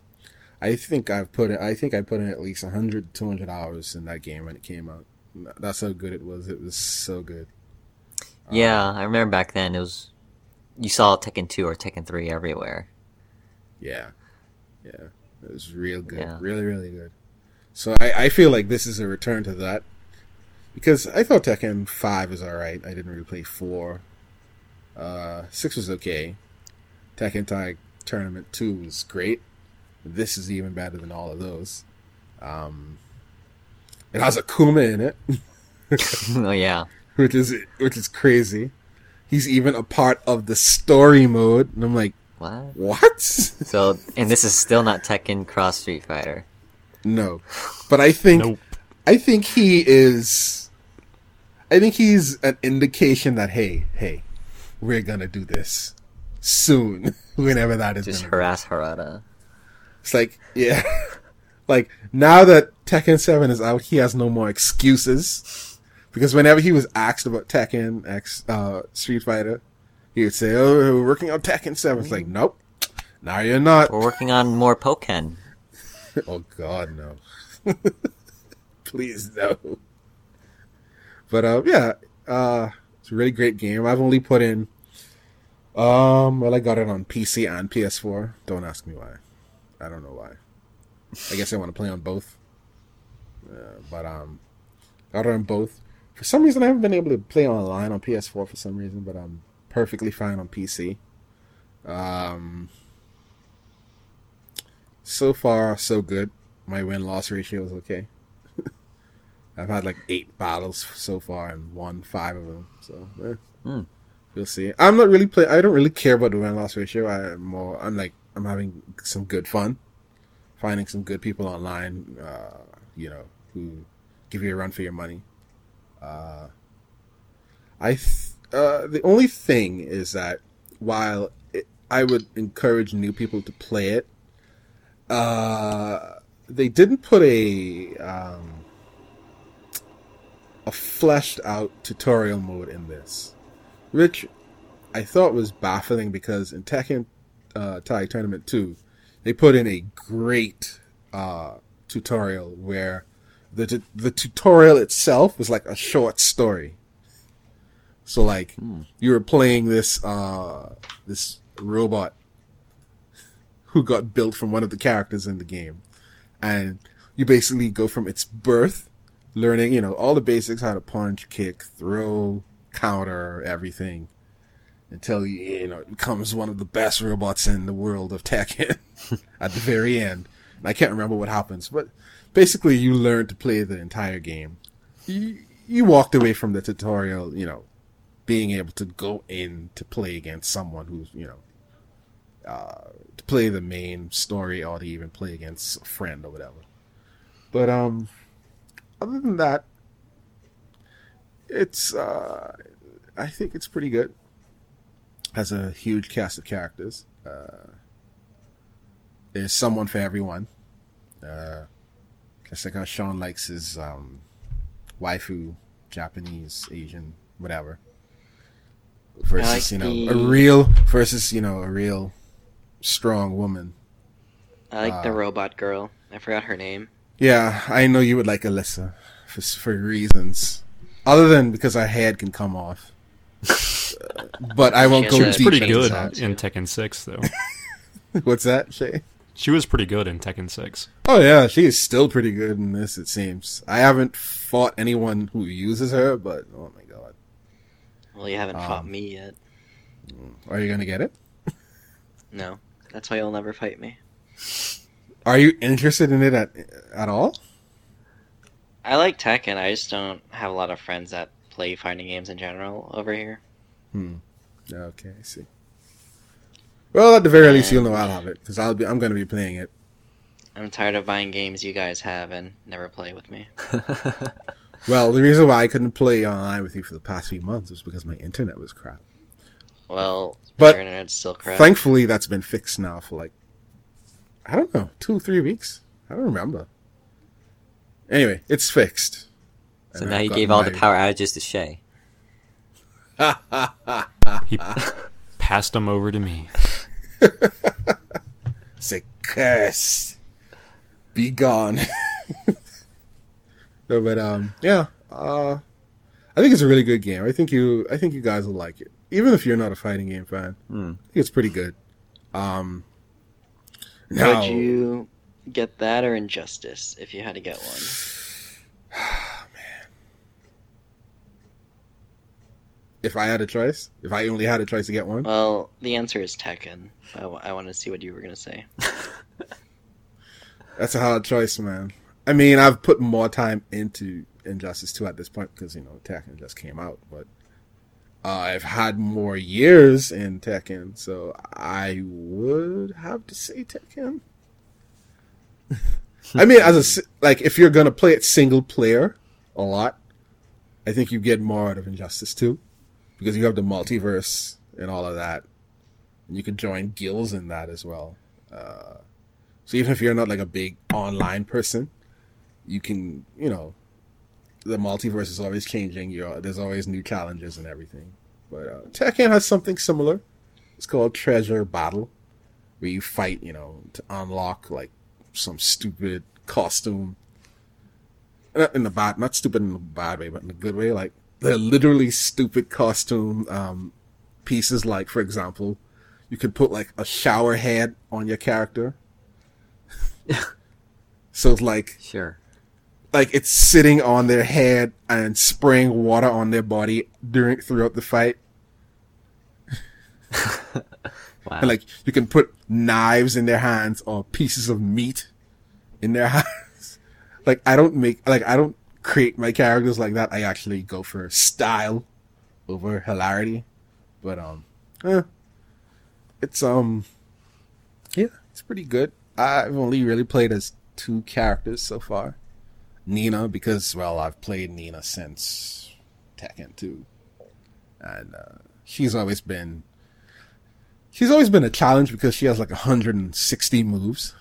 C: i think i've put it i think i put in at least 100 200 hours in that game when it came out. That's how good it was. It was so good.
F: Yeah um, i remember back then it was you saw tekken 2 or tekken 3 everywhere.
C: Yeah yeah it was real good, yeah. really, really good. So I, I feel like this is a return to that because I thought Tekken Five was all right. I didn't really play four. Uh, six was okay. Tekken Tag Tournament Two was great. This is even better than all of those. Um, it has Akuma in it. (laughs)
F: oh yeah, (laughs)
C: which is which is crazy. He's even a part of the story mode, and I'm like,
F: what?
C: What?
F: so, and this is still not Tekken Cross Street Fighter.
C: No, but I think nope. I think he is. I think he's an indication that hey, hey, we're gonna do this soon, (laughs) whenever that is.
F: Just harass be. Harada.
C: It's like yeah, (laughs) like now that Tekken Seven is out, he has no more excuses. Because whenever he was asked about Tekken X uh, Street Fighter, he would say, "Oh, we're working on Tekken 7. It's like, nope, now you're not.
F: We're working on more Pokken. (laughs)
C: oh God, no! (laughs) Please no. But uh, yeah, uh, it's a really great game. I've only put in, um, well, I got it on PC and PS4. Don't ask me why. I don't know why. I guess I want to play on both. Uh, but um, got it on both. For some reason, I haven't been able to play online on PS4 for some reason, but um, perfectly fine on PC. Um, so far, so good. My win loss ratio is okay. (laughs) I've had like eight battles so far and won five of them. So eh,
F: Hmm.
C: we'll see. I'm not really play. I don't really care about the win loss ratio. I'm more. I'm like I'm having some good fun, finding some good people online. Uh, you know who give you a run for your money. Uh, I th- uh, the only thing is that while it, I would encourage new people to play it, uh, they didn't put a um, a fleshed out tutorial mode in this, which I thought was baffling because in Tekken uh, Tag Tournament 2, they put in a great uh, tutorial where the tu- the tutorial itself was like a short story. So like you were playing this uh this robot who got built from one of the characters in the game. And you basically go from its birth, learning, you know, all the basics, how to punch, kick, throw, counter, everything. Until you, you know, it becomes one of the best robots in the world of Tekken (laughs) at the very end. And I can't remember what happens, but basically you learn to play the entire game. You, you walked away from the tutorial, you know, being able to go in to play against someone who's, you know, uh, to play the main story or to even play against a friend or whatever. But um, other than that, it's uh, I think it's pretty good. Has a huge cast of characters. Uh, there's someone for everyone. Uh, guess like how Sean likes his um, waifu, Japanese, Asian, whatever. Versus
E: like
C: you know
E: the-
C: a real versus you know a real strong woman.
E: I like the
C: Uh,
E: robot girl. I forgot her name.
C: Yeah, I know you would like Alisa for for reasons other than because her head can come off. (laughs) But I won't
E: She
C: go
E: has
B: She was pretty good in. Tekken 6, though. (laughs)
C: What's that, Shay?
B: she was pretty good in Tekken 6.
C: Oh yeah, she is still pretty good in this. It seems. I haven't fought anyone who uses her, but oh my god,
E: Well, you haven't fought
C: Um,
E: me yet.
C: are you gonna get it?
E: No, that's why you'll never fight me.
C: Are you interested in it at at all?
E: I like Tekken. I just don't have a lot of friends that play fighting games in general over here. Hmm.
C: Okay, I see. Well, at the very least, you'll know I'll have it because I'll be. I'm gonna be playing it.
E: I'm tired of buying games you guys have and never play with me. (laughs)
C: Well, the reason why I couldn't play online with you for the past few months was because my internet was crap.
E: Well,
C: But
E: your internet's still crap.
C: Thankfully, that's been fixed now for like, I don't know, two, three weeks. I don't remember. Anyway, it's fixed.
F: So
C: And
F: now
C: I've
F: you gave all the power outages to Shay. (laughs)
B: He passed them over to me. (laughs)
C: Say, curse. Be gone. (laughs) no, but um, yeah. Uh, I think it's a really good game. I think you, I think you guys will like it, even if you're not a fighting game fan.
F: Hmm.
C: I think it's pretty good. Um, now,
E: Would you get that or Injustice if you had to get one? (sighs)
C: if I had a choice, if I only had a choice to get one,
E: Well, the answer is Tekken. I, w- I want to see what you were gonna say. (laughs)
C: That's a hard choice, man. I mean, I've put more time into Injustice 2 at this point because, you know, Tekken just came out, but uh, I've had more years in Tekken, so I would have to say Tekken. I mean, as a, like, if you're gonna play it single player a lot, I think you get more out of Injustice 2 because you have the multiverse and all of that. And you can join guilds in that as well. Uh, so even if you're not like a big online person, you can, you know, the multiverse is always changing. You're, there's always new challenges and everything. But uh, Tekken has something similar. It's called Treasure Battle, where you fight, you know, to unlock like some stupid costume. Not in the bad, not stupid in the bad way, but in a good way. Like they're literally stupid costume um, pieces. Like for example, you could put like a shower head on your character. (laughs) so it's like
F: Sure.
C: Like it's sitting on their head and spraying water on their body during throughout the fight. (laughs)
F: Wow.
C: And like you can put knives in their hands or pieces of meat in their (laughs) hands. like I don't make like I don't create my characters like that. I actually go for style over hilarity. But um, eh, it's um, yeah, it's pretty good. I've only really played as two characters so far. Nina, because well, I've played Nina since Tekken 2, and uh, she's always been she's always been a challenge because she has like 160 moves,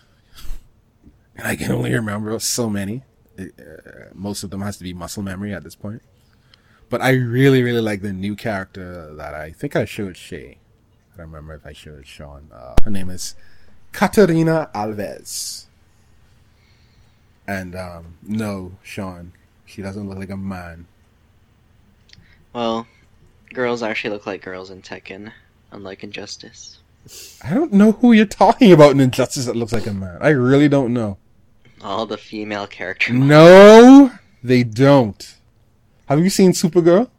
C: and I can only remember so many. Uh, most of them has to be muscle memory at this point. But I really, really like the new character that I think I showed Shay. I don't remember if I showed Sean. Uh, her name is Katarina Alves. And um, no, Sean, she doesn't look like a man.
E: Well, girls actually look like girls in Tekken, unlike Injustice.
C: I don't know who you're talking about in Injustice that looks like a man. I really don't know.
E: All the female characters.
C: No, they don't. Have you seen Supergirl?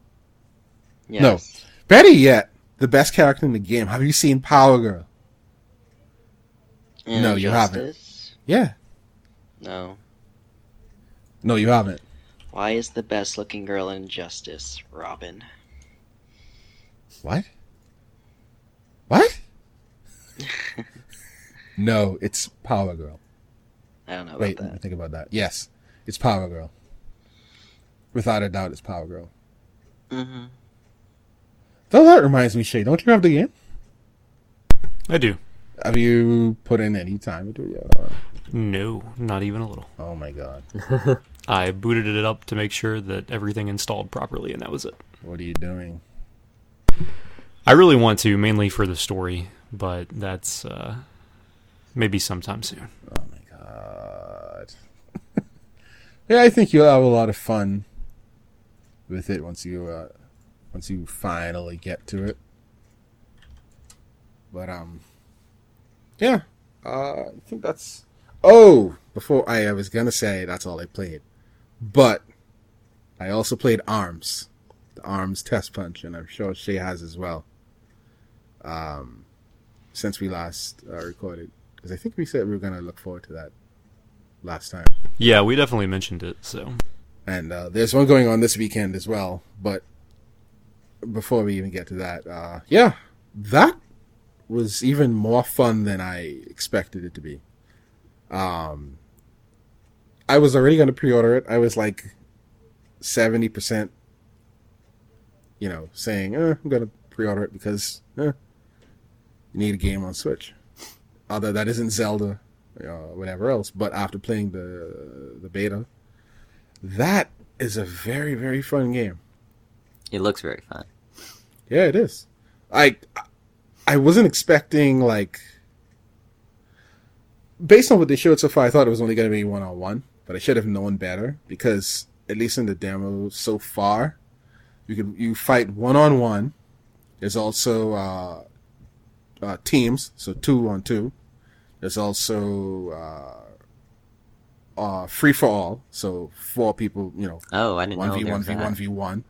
E: Yes.
C: Better yet, the best character in the game. Have you seen Power Girl?
E: In
C: No, you haven't. Yeah.
E: No.
C: No, you haven't.
E: Why is the best looking girl in Justice Robin?
C: What? What? (laughs) no, it's Power Girl.
E: I don't know about
C: Wait, let me
E: that.
C: think about that. Yes, it's Power Girl. Without a doubt, it's Power Girl.
E: hmm
C: Though that reminds me, Shay, don't you have the game?
B: I do.
C: Have you put in any time into it yet?
B: No, not even a little.
C: Oh my god. (laughs)
B: I booted it up to make sure that everything installed properly, and that was it.
C: What are you doing?
B: I really want to, mainly for the story, but that's uh, maybe sometime soon.
C: Oh my god. (laughs) yeah, I think you'll have a lot of fun with it once you uh once you finally get to it. But um yeah. Uh I think that's Oh, before I, I was gonna say that's all I played. But I also played Arms. The Arms Test Punch, and I'm sure Shay has as well. Um since we last uh, recorded. Because I think we said we were going to look forward to that last time.
B: Yeah, we definitely mentioned it, so.
C: And uh, there's one going on this weekend as well. But before we even get to that, uh, yeah, that was even more fun than I expected it to be. Um, I was already going to pre-order it. I was like seventy percent, you know, saying eh, I'm going to pre-order it because eh, you need a game on Switch. Although that isn't Zelda, or whatever else. But after playing the the beta, that is a very very fun game.
F: It looks very fun.
C: Yeah, it is. I I wasn't expecting like based on what they showed so far, I thought it was only going to be one on one, but I should have known better because at least in the demo so far, you can you fight one on one. There's also uh, uh, teams, so two on two. There's also uh, uh, free for all, so four people, you know,
F: Oh, I didn't
C: one
F: know
C: v one v one v one.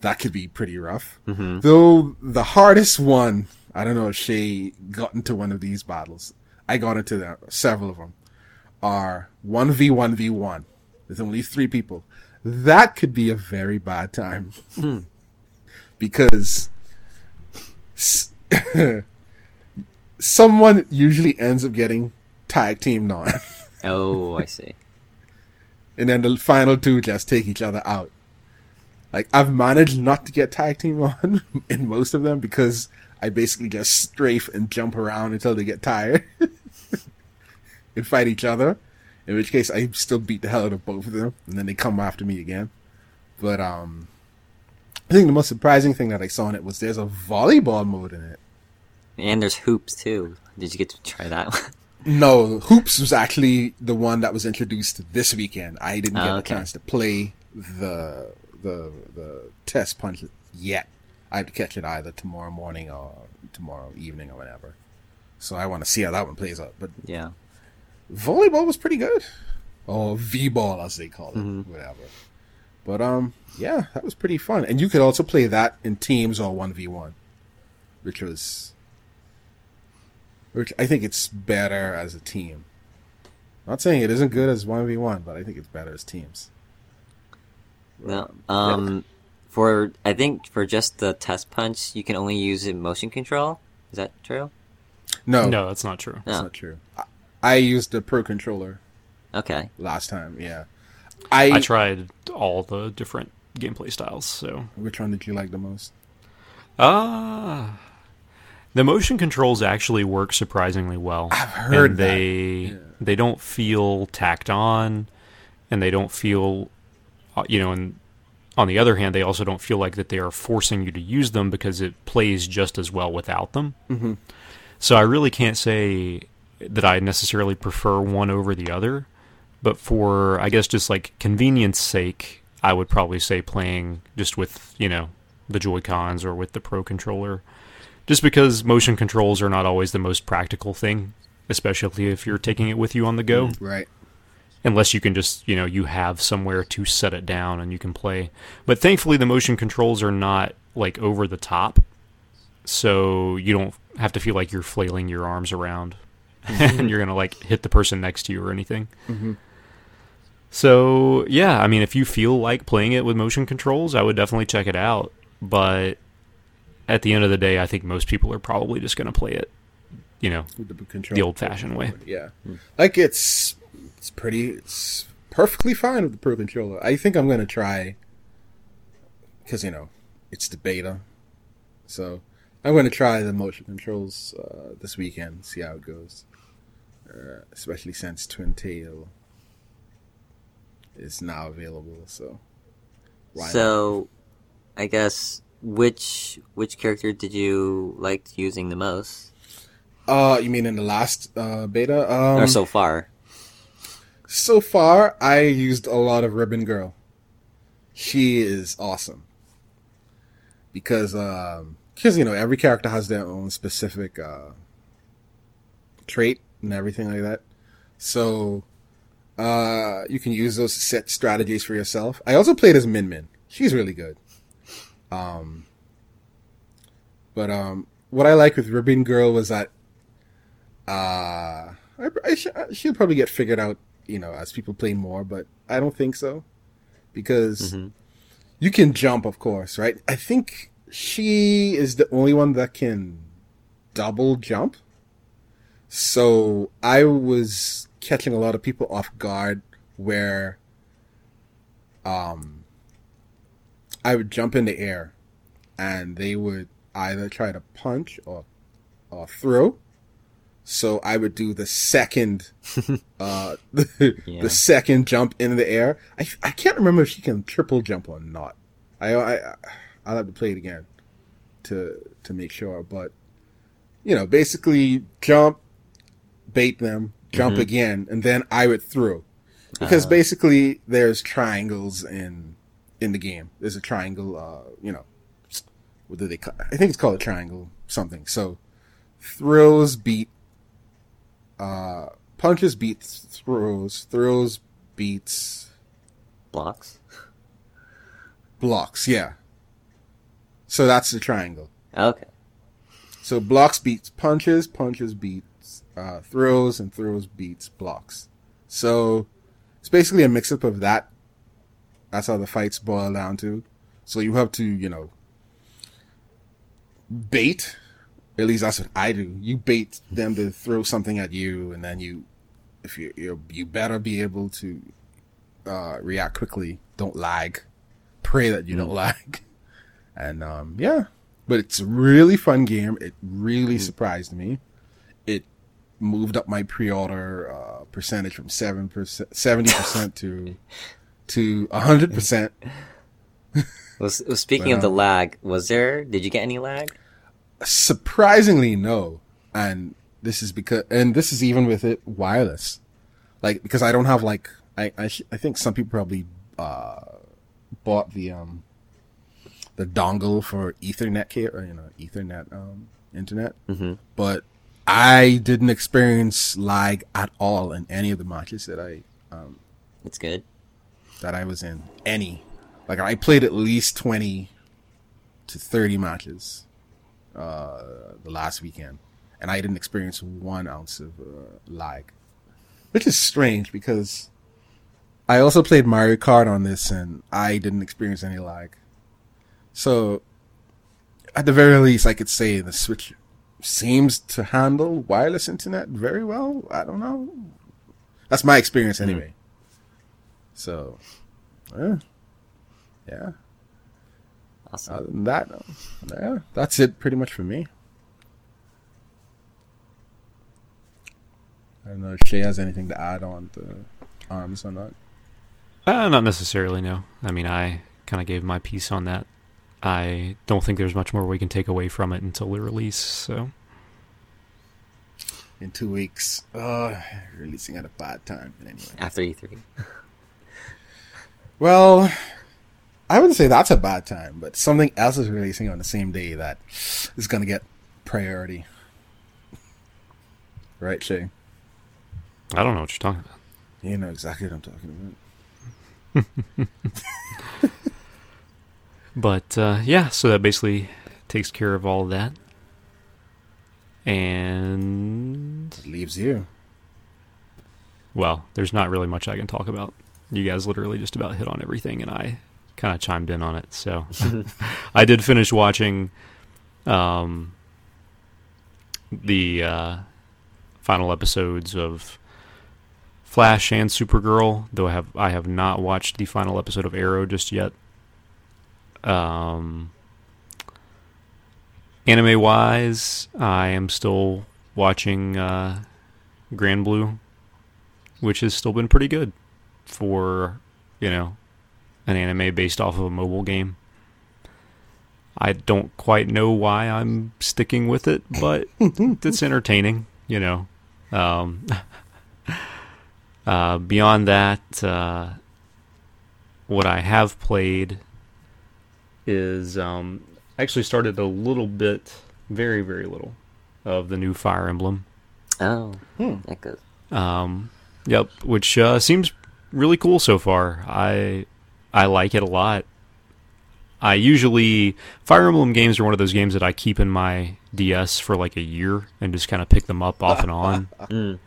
C: That could be pretty rough.
F: Mhm.
C: Though the hardest one, I don't know if she got into one of these battles. I got into the, several of them. Are one v one v one. There's only three people. That could be a very bad time hmm. because (laughs) someone usually ends up getting tag teamed on.
F: Oh, I see. (laughs)
C: and then the final two just take each other out. Like I've managed not to get tag team on (laughs) in most of them because I basically just strafe and jump around until they get tired and fight each other. In which case I still beat the hell out of both of them and then they come after me again. But um I think the most surprising thing that I saw in it was there's a volleyball mode in it.
F: And there's hoops too. Did you get to try that one? (laughs)
C: No, Hoops was actually the one that was introduced this weekend. I didn't get
F: Oh,
C: a chance to play the the the test punch yet. I have to catch it either tomorrow morning or tomorrow evening or whatever. So I want to see how that one plays out. But
F: yeah.
C: Volleyball was pretty good, or v-ball as they call it,
F: Mhm.
C: whatever. But um, yeah, that was pretty fun, and you could also play that in teams or one v one, which was, which I think it's better as a team. Not saying it isn't good as one v one, but I think it's better as teams.
F: No. Um, for I think for just the test punch, you can only use it motion control. Is that true?
C: No,
B: No, that's not true.
C: that's
F: No.
C: not true. I, I used the Pro controller
F: Okay.
C: last time. Yeah, I,
B: I tried all the different gameplay styles, so
C: Which one did you like the most?
B: Ah, the motion controls actually work surprisingly well.
C: I've heard
B: and
C: that.
B: they they don't feel tacked on, and they don't feel, uh, you know. And on the other hand, they also don't feel like that they are forcing you to use them because it plays just as well without them. Mm-hmm. So I really can't say that I necessarily prefer one over the other, but for I guess just like convenience sake, I would probably say playing just with you know the Joy Cons or with the Pro controller, just because motion controls are not always the most practical thing, especially if you're taking it with you on the go.
C: Mm, right.
B: Unless you can just you know you have somewhere to set it down and you can play. But thankfully, the motion controls are not like over the top, so you don't have to feel like you're flailing your arms around Mm-hmm. and (laughs) you're gonna like hit the person next to you or anything. Mm-hmm. So yeah, I mean, if you feel like playing it with motion controls, I would definitely check it out. But at the end of the day, I think most people are probably just gonna play it, you know,
C: With the control.
B: the old-fashioned way.
C: Yeah. Hmm. Like it's it's pretty it's perfectly fine with the Pro controller. I think I'm gonna try because you know it's the beta, so I'm gonna try the motion controls uh, this weekend. See how it goes. Uh, especially since Twintelle is now available. So. why not?
F: So, I guess which which character did you like using the most,
C: Uh, you mean in the last uh, beta? Um,
F: or so far?
C: So far, I used a lot of Ribbon Girl. She is awesome because um, because you know every character has their own specific uh, trait and everything like that. So uh, you can use those to set strategies for yourself. I also played as Min Min. She's really good. Um, but um, what I like with Ribbon Girl was that uh, I, I sh- she'll probably get figured out, you know, as people play more. But I don't think so because you can jump, of course, right? I think she is the only one that can double jump. So I was catching a lot of people off guard where um I would jump in the air and they would either try to punch or or throw. So I would do the second (laughs) uh (laughs) the,
F: Yeah.
C: the second jump in the air. I I can't remember if she can triple jump or not. I I I'll have to play it again to to make sure, but you know, basically jump, bait them, jump again, and then I would throw. Because basically there's triangles in in the game. There's a triangle, uh, you know, what do they call I think it's called a triangle something. So throws beat uh punches beats throws, throws beats
F: Blocks.
C: blocks, yeah. So that's the triangle.
F: Okay.
C: So blocks beats punches, punches beats uh, throws, and throws beats blocks. So it's basically a mix up of that. That's how the fights boil down to. So you have to, you know, bait. At least that's what I do. You bait them to throw something at you, and then you, if you you you better be able to uh, react quickly. Don't lag. Pray that you don't lag. (laughs) And um, yeah, but it's a really fun game. It really surprised me. Moved up my pre-order uh, percentage from seven percent, seventy percent to (laughs) to hundred percent. (laughs)
F: Well, speaking of the lag, was there? Did you get any lag?
C: Surprisingly, no. And this is because, and this is even with it wireless, like because I don't have like I I, sh- I think some people probably uh bought the um the dongle for Ethernet ca- or you know Ethernet um internet,
F: Mm-hmm.
C: but I didn't experience lag at all in any of the matches that I
F: It's good.
C: that I was in. Any. Like I played at least 20 to 30 matches uh the last weekend and I didn't experience one ounce of uh, lag. Which is strange because I also played Mario Kart on this, and I didn't experience any lag. So, at the very least, I could say the Switch seems to handle wireless internet very well. I don't know. That's my experience anyway. So, yeah, yeah.
F: Awesome.
C: Other than that, yeah, that's it pretty much for me. I don't know if Shay has anything to add on to arms or not.
B: Uh, not necessarily, no. I mean, I kind of gave my piece on that. I don't think there's much more we can take away from it until the release. So,
C: In two weeks, uh, releasing at a bad time. But anyway,
F: After E E3. (laughs)
C: well, I wouldn't say that's a bad time, but something else is releasing on the same day that is going to get priority. Right, Shay?
B: I don't know what you're talking about.
C: You know exactly what I'm talking about. (laughs)
B: But uh, yeah, so that basically takes care of all of that. And
C: It leaves you.
B: well, there's not really much I can talk about. You guys literally just about hit on everything, and I kind of chimed in on it. So (laughs) I did finish watching um, the uh, final episodes of Flash and Supergirl, though I have I have not watched the final episode of Arrow just yet. Um, anime wise, I am still watching uh, Granblue, which has still been pretty good for you know an anime based off of a mobile game. I don't quite know why I'm sticking with it, but (laughs) it's entertaining, you know. Um, (laughs) uh, beyond that, uh, what I have played is um, I actually started a little bit, very very little, of the new Fire Emblem.
F: Oh,
C: Hmm.
F: that goes.
B: Um, yep, which uh, seems really cool so far. I I like it a lot. I usually Fire Emblem games are one of those games that I keep in my DS for like a year and just kind of pick them up off and (laughs) on
F: Mm.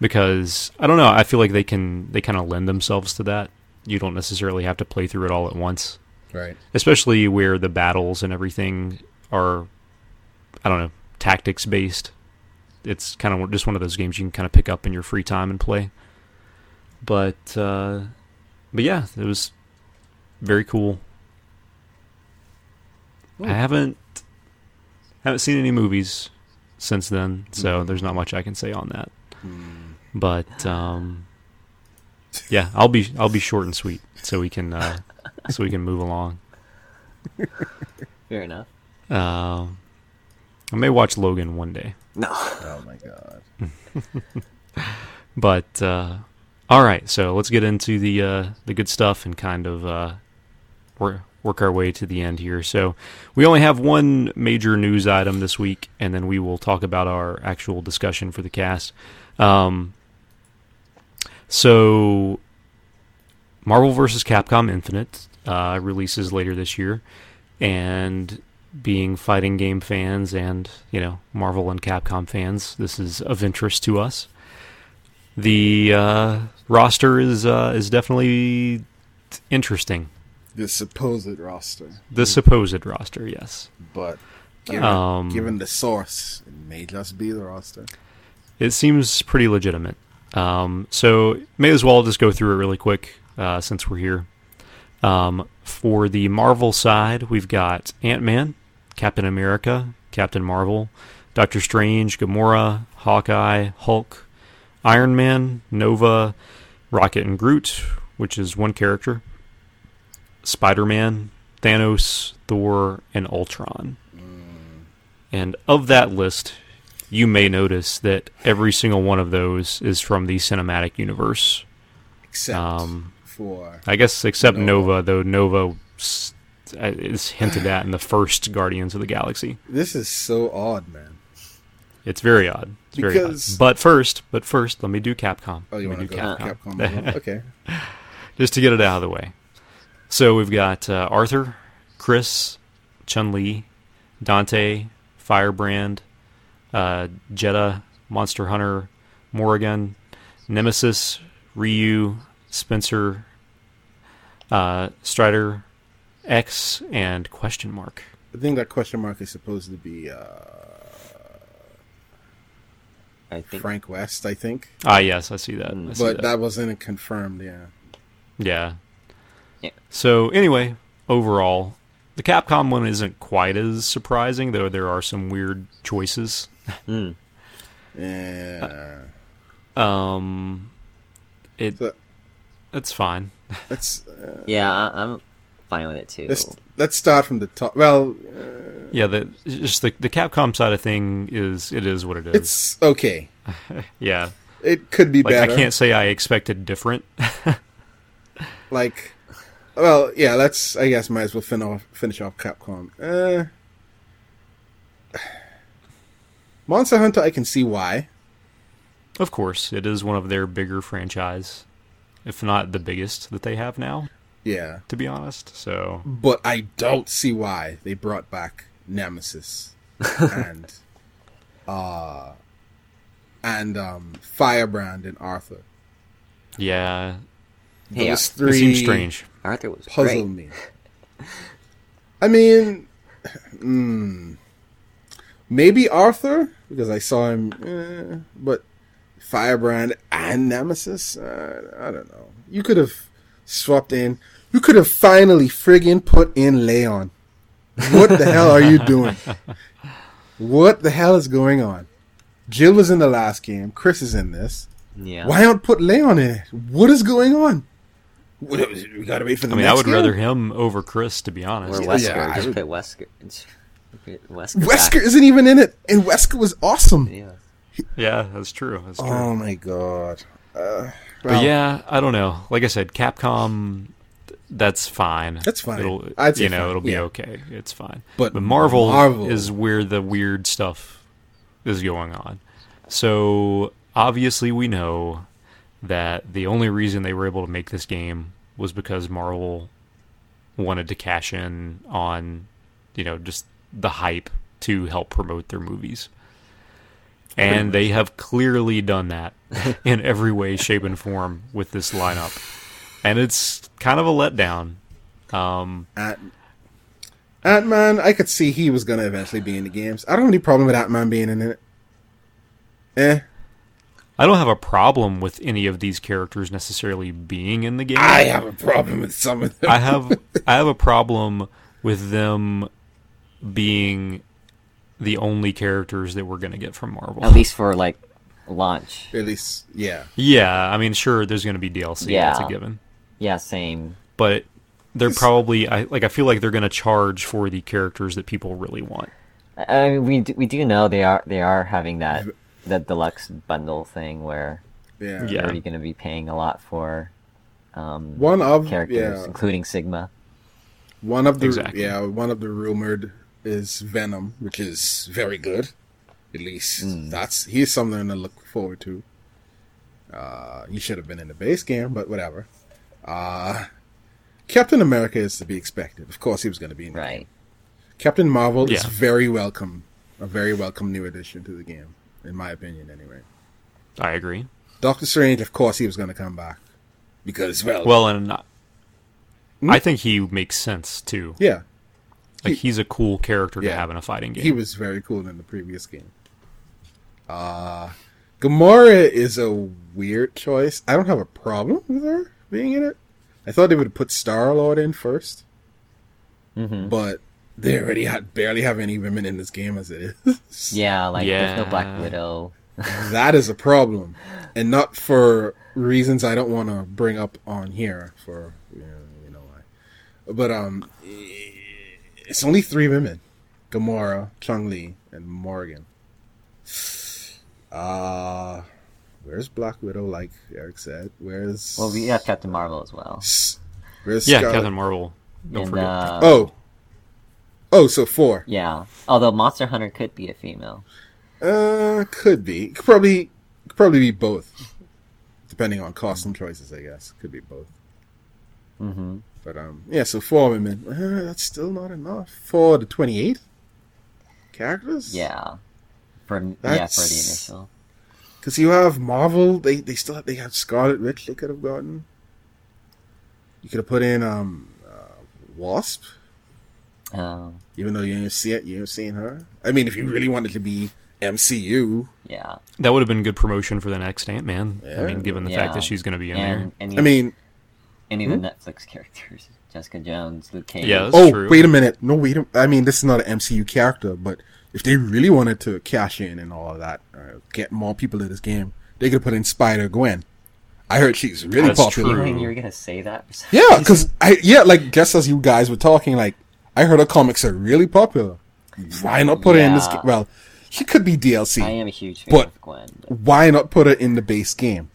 B: because I don't know. I feel like they can they kind of lend themselves to that. You don't necessarily have to play through it all at once,
C: Right.
B: especially where the battles and everything are. I don't know tactics based. It's kind of just one of those games you can kind of pick up in your free time and play. But uh, but yeah, it was very cool. I haven't haven't seen any movies since then, so there's not much I can say on that. But um, yeah, I'll be I'll be short and sweet, so we can uh, so we can move along.
F: Fair enough.
B: Um I may watch Logan one day,
F: No.
C: Oh my god. (laughs)
B: but uh, all right. So let's get into the uh, the good stuff and kind of uh, work work our way to the end here. So we only have one major news item this week, and then we will talk about our actual discussion for the cast. Um, so Marvel vs. Capcom Infinite uh, releases later this year, and being fighting game fans and you know Marvel and Capcom fans, this is of interest to us. The uh, roster is uh, is definitely interesting.
C: The supposed roster,
B: The supposed roster, yes.
C: but given,
B: Um,
C: given the source, it may just be the roster.
B: It seems pretty legitimate. Um, so may as well just go through it really quick uh, since we're here. Um, for the Marvel side, we've got Ant Man, Captain America, Captain Marvel, Doctor Strange, Gamora, Hawkeye, Hulk, Iron Man, Nova, Rocket and Groot, which is one character, Spider Man, Thanos, Thor, and Ultron. And of that list, you may notice that every single one of those is from the cinematic universe.
C: Except
B: Um,
C: for
B: I guess except
C: Nova.
B: Nova, though Nova uh, is hinted at in the first Guardians of the Galaxy.
C: this is so odd, man.
B: It's very odd. It's very odd. But first, but first, let me do Capcom.
C: Oh, you want to
B: do
C: go Capcom? Capcom. (laughs) okay.
B: just to get it out of the way. So we've got uh, Arthur, Chris, Chun Li, Dante, Firebrand, uh, Jedah, Monster Hunter, Morrigan, Nemesis, Ryu, Spencer, uh, Strider, X, and question mark.
C: I think that question mark is supposed to be uh,
F: I think
C: Frank West. I think,
B: Ah, yes, I see that. I see
C: but
B: that.
C: that wasn't confirmed. Yeah.
B: Yeah.
F: Yeah.
B: So anyway, overall, the Capcom one isn't quite as surprising, though there are some weird choices.
F: Mm.
C: Yeah.
B: Um, it
C: So-
B: it's fine.
C: let's uh,
F: yeah, I, I'm fine with it too.
C: let's let's start from the top. Well,
B: Yeah, the just the the Capcom side of thing is it is what it is.
C: it's okay. (laughs)
B: yeah,
C: It could be
B: like
C: better.
B: I can't say I expected different. (laughs)
C: like well yeah let's i guess might as well fin off, finish off capcom uh (sighs) monster hunter i can see why
B: of course, it is one of their bigger franchise, if not the biggest that they have now.
C: yeah
B: To be honest, so
C: but i don't see why they brought back nemesis (laughs) and uh and um firebrand and arthur
B: yeah,
F: Hey,
C: those
B: it
C: three
B: seems strange.
F: Arthur was
C: puzzle
F: great.
C: me (laughs) i mean mm, maybe arthur because i saw him eh, but firebrand and nemesis uh, i don't know you could have swapped in you could have finally friggin put in leon what the hell are you (laughs) doing what the hell is going on jill was in the last game chris is in this
F: Yeah.
C: why not put leon in it what is going on What, we gotta wait for the
B: I mean,
C: next
B: I would
C: game?
B: rather him over Chris, to be honest.
F: Or Wesker.
C: yeah,
F: Just put Wesker. Wesker.
C: Wesker
F: back.
C: isn't even in it, and Wesker was awesome.
F: Yeah.
B: Yeah, that's true. That's true.
C: Oh my god. Uh,
B: But
C: well,
B: yeah, I don't know. Like I said, Capcom, that's fine.
C: That's fine.
B: It'll,
C: I'd
B: you know,
C: fine,
B: it'll be
C: yeah.
B: okay. It's fine.
C: But
B: but Marvel,
C: Marvel-
B: is where the weird stuff is going on. So obviously, we know that the only reason they were able to make this game was because Marvel wanted to cash in on, you know, just the hype to help promote their movies. And they have clearly done that (laughs) in every way, shape, and form with this lineup. And it's kind of a letdown. Um,
C: Ant Man, I could see he was gonna eventually be in the games. I don't have any problem with Ant Man being in it. Eh,
B: I don't have a problem with any of these characters necessarily being in the game.
C: I have a problem with some of them.
B: I have I have a problem with them being the only characters that we're going to get from Marvel.
F: At least for like launch.
C: At least, yeah.
B: yeah, I mean, sure, there's going to be DLC. Yeah. That's a given.
F: Yeah, same.
B: But they're probably I like I feel like they're going to charge for the characters that people really want.
F: I I mean, we do, we do know they are they are having that that deluxe bundle thing where
C: Yeah.
B: Yeah.
F: you're going to be paying a lot for um,
C: One of
F: characters,
C: yeah,
F: including Sigma.
C: one of the
B: Exactly.
C: yeah, one of the rumored is Venom, which is very good. At least
F: Hmm.
C: that's he's something to look forward to. Uh, he should have been in the base game, but whatever. Uh, Captain America is to be expected. Of course, he was going to be in the
F: Right.
C: Captain Marvel is very welcome, a very welcome new addition to the game, in my opinion, anyway.
B: I agree.
C: Doctor Strange, of course, he was going to come back because, well,
B: Well, and I-
C: Hmm?
B: I think he makes sense too.
C: yeah,
B: Like
C: He-
B: he's a cool character to have in a fighting game.
C: he was very cool in the previous game. Uh, Gamora is a weird choice. I don't have a problem with her being in it. I thought they would put Star Lord in first,
F: hmm
C: but they already had barely have any women in this game as it is. (laughs)
F: Yeah, like there's no Black Widow. (laughs)
C: that is a problem, and not for reasons I don't want to bring up on here. For you know, you know why, but um, it's only three women: Gamora, Chun-Li, and Morgan. Uh where's Black Widow? Like Eric said, where's
F: Well, we have Captain Marvel as well.
C: Where's
B: yeah,
C: Scarlet-
B: Captain Marvel. Don't
F: And,
B: forget.
F: uh,
C: Oh, oh, so four.
F: Yeah. Although Monster Hunter could be a female.
C: Uh, could be. Could probably, could probably be both, depending on costume choices. I guess could be both.
F: Mm-hmm.
C: But um, yeah. So four women. Uh, (laughs) that's still not enough for the twenty-eight characters.
F: Yeah. For yeah, for the initial.
C: because you have Marvel. They they still have, they have Scarlet Witch. They could have gotten. You could have put in um, uh, Wasp,
F: Oh,
C: even though you didn't see it. You ain't seen her. I mean, if you really wanted to be MCU,
F: yeah.
B: That would have been good promotion for the next Ant Man. I mean, given the
F: yeah.
B: fact that she's going to be in
F: and any,
C: I mean,
F: any of the Netflix characters, (laughs) Jessica Jones, Luke Cage.
B: Yeah, That's
C: oh
B: true.
C: wait a minute, no wait. A, I mean, this is not an MCU character, but if they really wanted to cash in and all of that, uh, get more people to this game, they could put in Spider Gwen. I heard she's really
B: That's
C: popular.
B: true.
F: I think you were gonna say that.
C: Yeah, because I yeah, like just as you guys were talking, like I heard her comics are really popular. Why not put her in this? Game? Well, she could be DLC.
F: I am a huge fan
C: But-
F: of Gwen. But
C: Why not put her in the base game?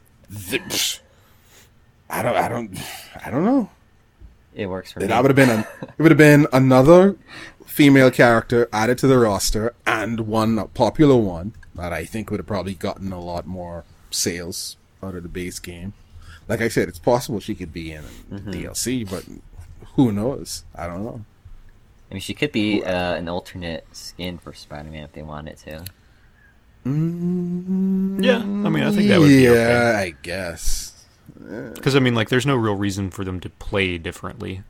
C: Th- I don't. I don't. I don't know.
F: it works for me.
C: That would have been an, it would have been another female character added to the roster and one a popular one that I think would have probably gotten a lot more sales out of the base game. Like I said, it's possible she could be in DLC, but who knows? I don't know.
F: I mean, she could be uh, an alternate skin for Spider-Man if they wanted to.
B: Yeah, I mean, I think that would be
C: yeah,
B: okay.
C: I guess.
B: Because I mean, like, there's no real reason for them to play differently.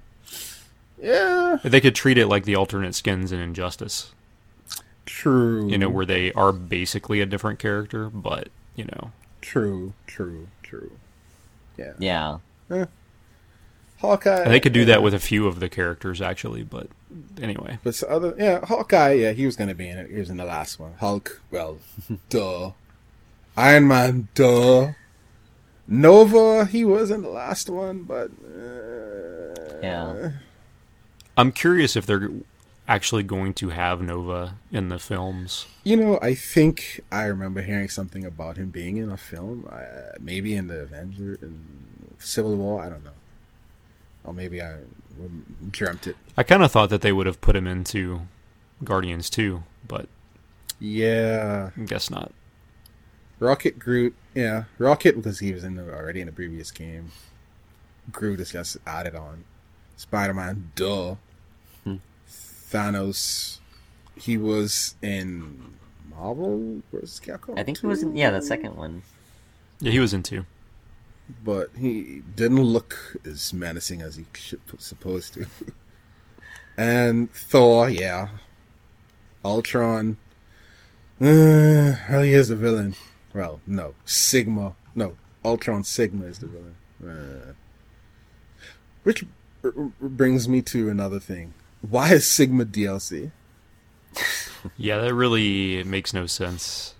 C: Yeah,
B: They could treat it like the alternate skins in Injustice.
C: true.
B: You know, where they are basically a different character, but you know,
C: true, true, true. Yeah,
F: Yeah.
C: Hawkeye.
B: and they could do that with a few of the characters actually. But anyway,
C: But so other, yeah, Hawkeye, yeah, he was gonna be in it. He was in the last one. Hulk, well, (laughs) duh. Iron Man, duh. Nova, he was in the last one, but uh,
F: Yeah.
B: I'm curious if they're actually going to have Nova in the films.
C: you know, I think I remember hearing something about him being in a film, uh, maybe in the Avenger, in Civil War. I don't know, or maybe I dreamt it.
B: I kind of thought that they would have put him into Guardians too, but
C: Yeah,
B: I guess not.
C: Rocket Groot, yeah, Rocket because he was in the, already in the previous game. Groot is just added on. Spider Man, duh. Thanos, he was in Marvel vs. Capcom.
F: I think he was in, yeah, the second one.
B: Yeah, he was in two.
C: but he didn't look as menacing as he should, supposed to. (laughs) and Thor, yeah, Ultron. Uh, (sighs) well, he is the villain. Well, no, Sigma. No, Ultron Sigma is the villain. Uh, which brings me to another thing. Why is Sigma DLC? (laughs)
B: Yeah, that really makes no sense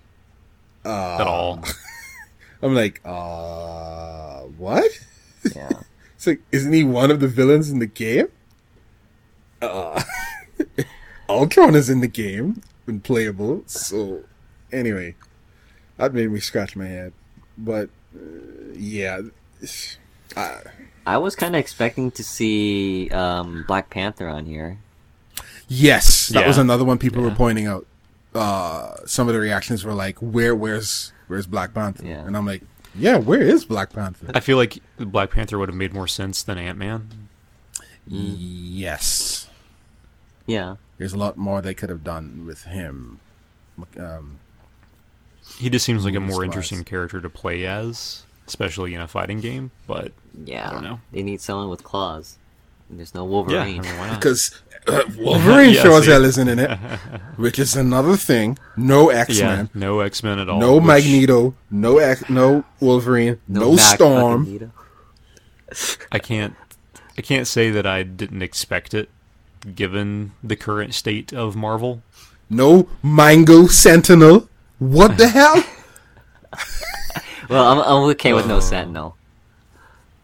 C: Uh,
B: at all. (laughs)
C: I'm like, uh, what?
F: Yeah. (laughs)
C: It's like, isn't he one of the villains in the game? Uh, Ultron is in the game and playable. So, anyway, that made me scratch my head. But uh, yeah, uh,
F: I was kind of expecting to see um, Black Panther on here.
C: yes, that
B: Yeah.
C: was another one people were pointing out. Uh, some of the reactions were like, "Where, where's, where's Black Panther?"
F: Yeah.
C: And I'm like, "Yeah, where is Black Panther?"
B: I feel like Black Panther would have made more sense than Ant Man.
C: yes,
F: Yeah.
C: there's a lot more they could have done with him. Um,
B: He just seems like a more interesting character to play as, especially in a fighting game. But
F: Yeah.
B: I don't know.
F: They need someone with claws. There's no
B: yeah, I
F: Wolverine.
B: mean, why not?
C: because uh, (laughs) Wolverine
B: Yeah,
C: sure as hell isn't in it, (laughs) which is another thing. No X
B: yeah,
C: Men,
B: no X Men at all.
C: no
B: which-
C: Magneto, no X, no Wolverine, no,
F: Mac
C: Storm.
B: I can't. I can't say that I didn't expect it, given the current state of Marvel.
C: no Mango Sentinel. What the hell? (laughs)
F: Well, I'm, I'm okay with no
B: Oh.
F: Sentinel.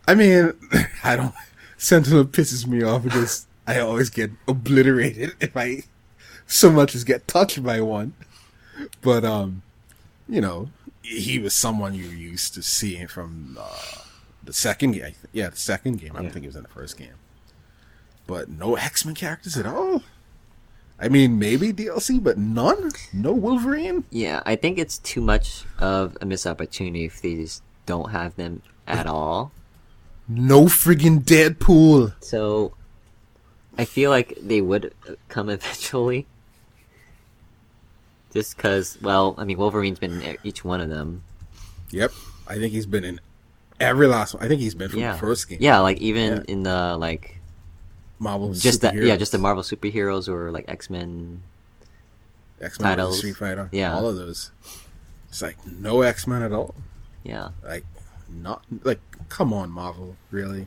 C: I mean, (laughs) I don't. Sentinel pisses me off because I always get obliterated if I so much as get touched by one. But um, you know, he was someone you're used to seeing from uh, the second game. Yeah, the second game. I don't
F: Yeah.
C: think he was in the first game. But no X Men characters at all. I mean, maybe DLC, but none. No Wolverine.
F: Yeah, I think it's too much of a missed opportunity if they just don't have them at all.
C: No friggin' Deadpool.
F: So, I feel like they would come eventually. Just because, well, I mean, Wolverine's been in each one of them.
C: Yep, I think he's been in every last one. I think he's been from
F: yeah,
C: the first game.
F: Yeah, like even
C: Yeah.
F: in the like
C: Marvel.
F: just that. Yeah, just the Marvel superheroes or like X Men.
C: X Men,
F: titles.
C: Street Fighter.
F: Yeah.
C: all of those. It's like no X Men at all.
F: Yeah,
C: Like, not like. Come on, Marvel. Really,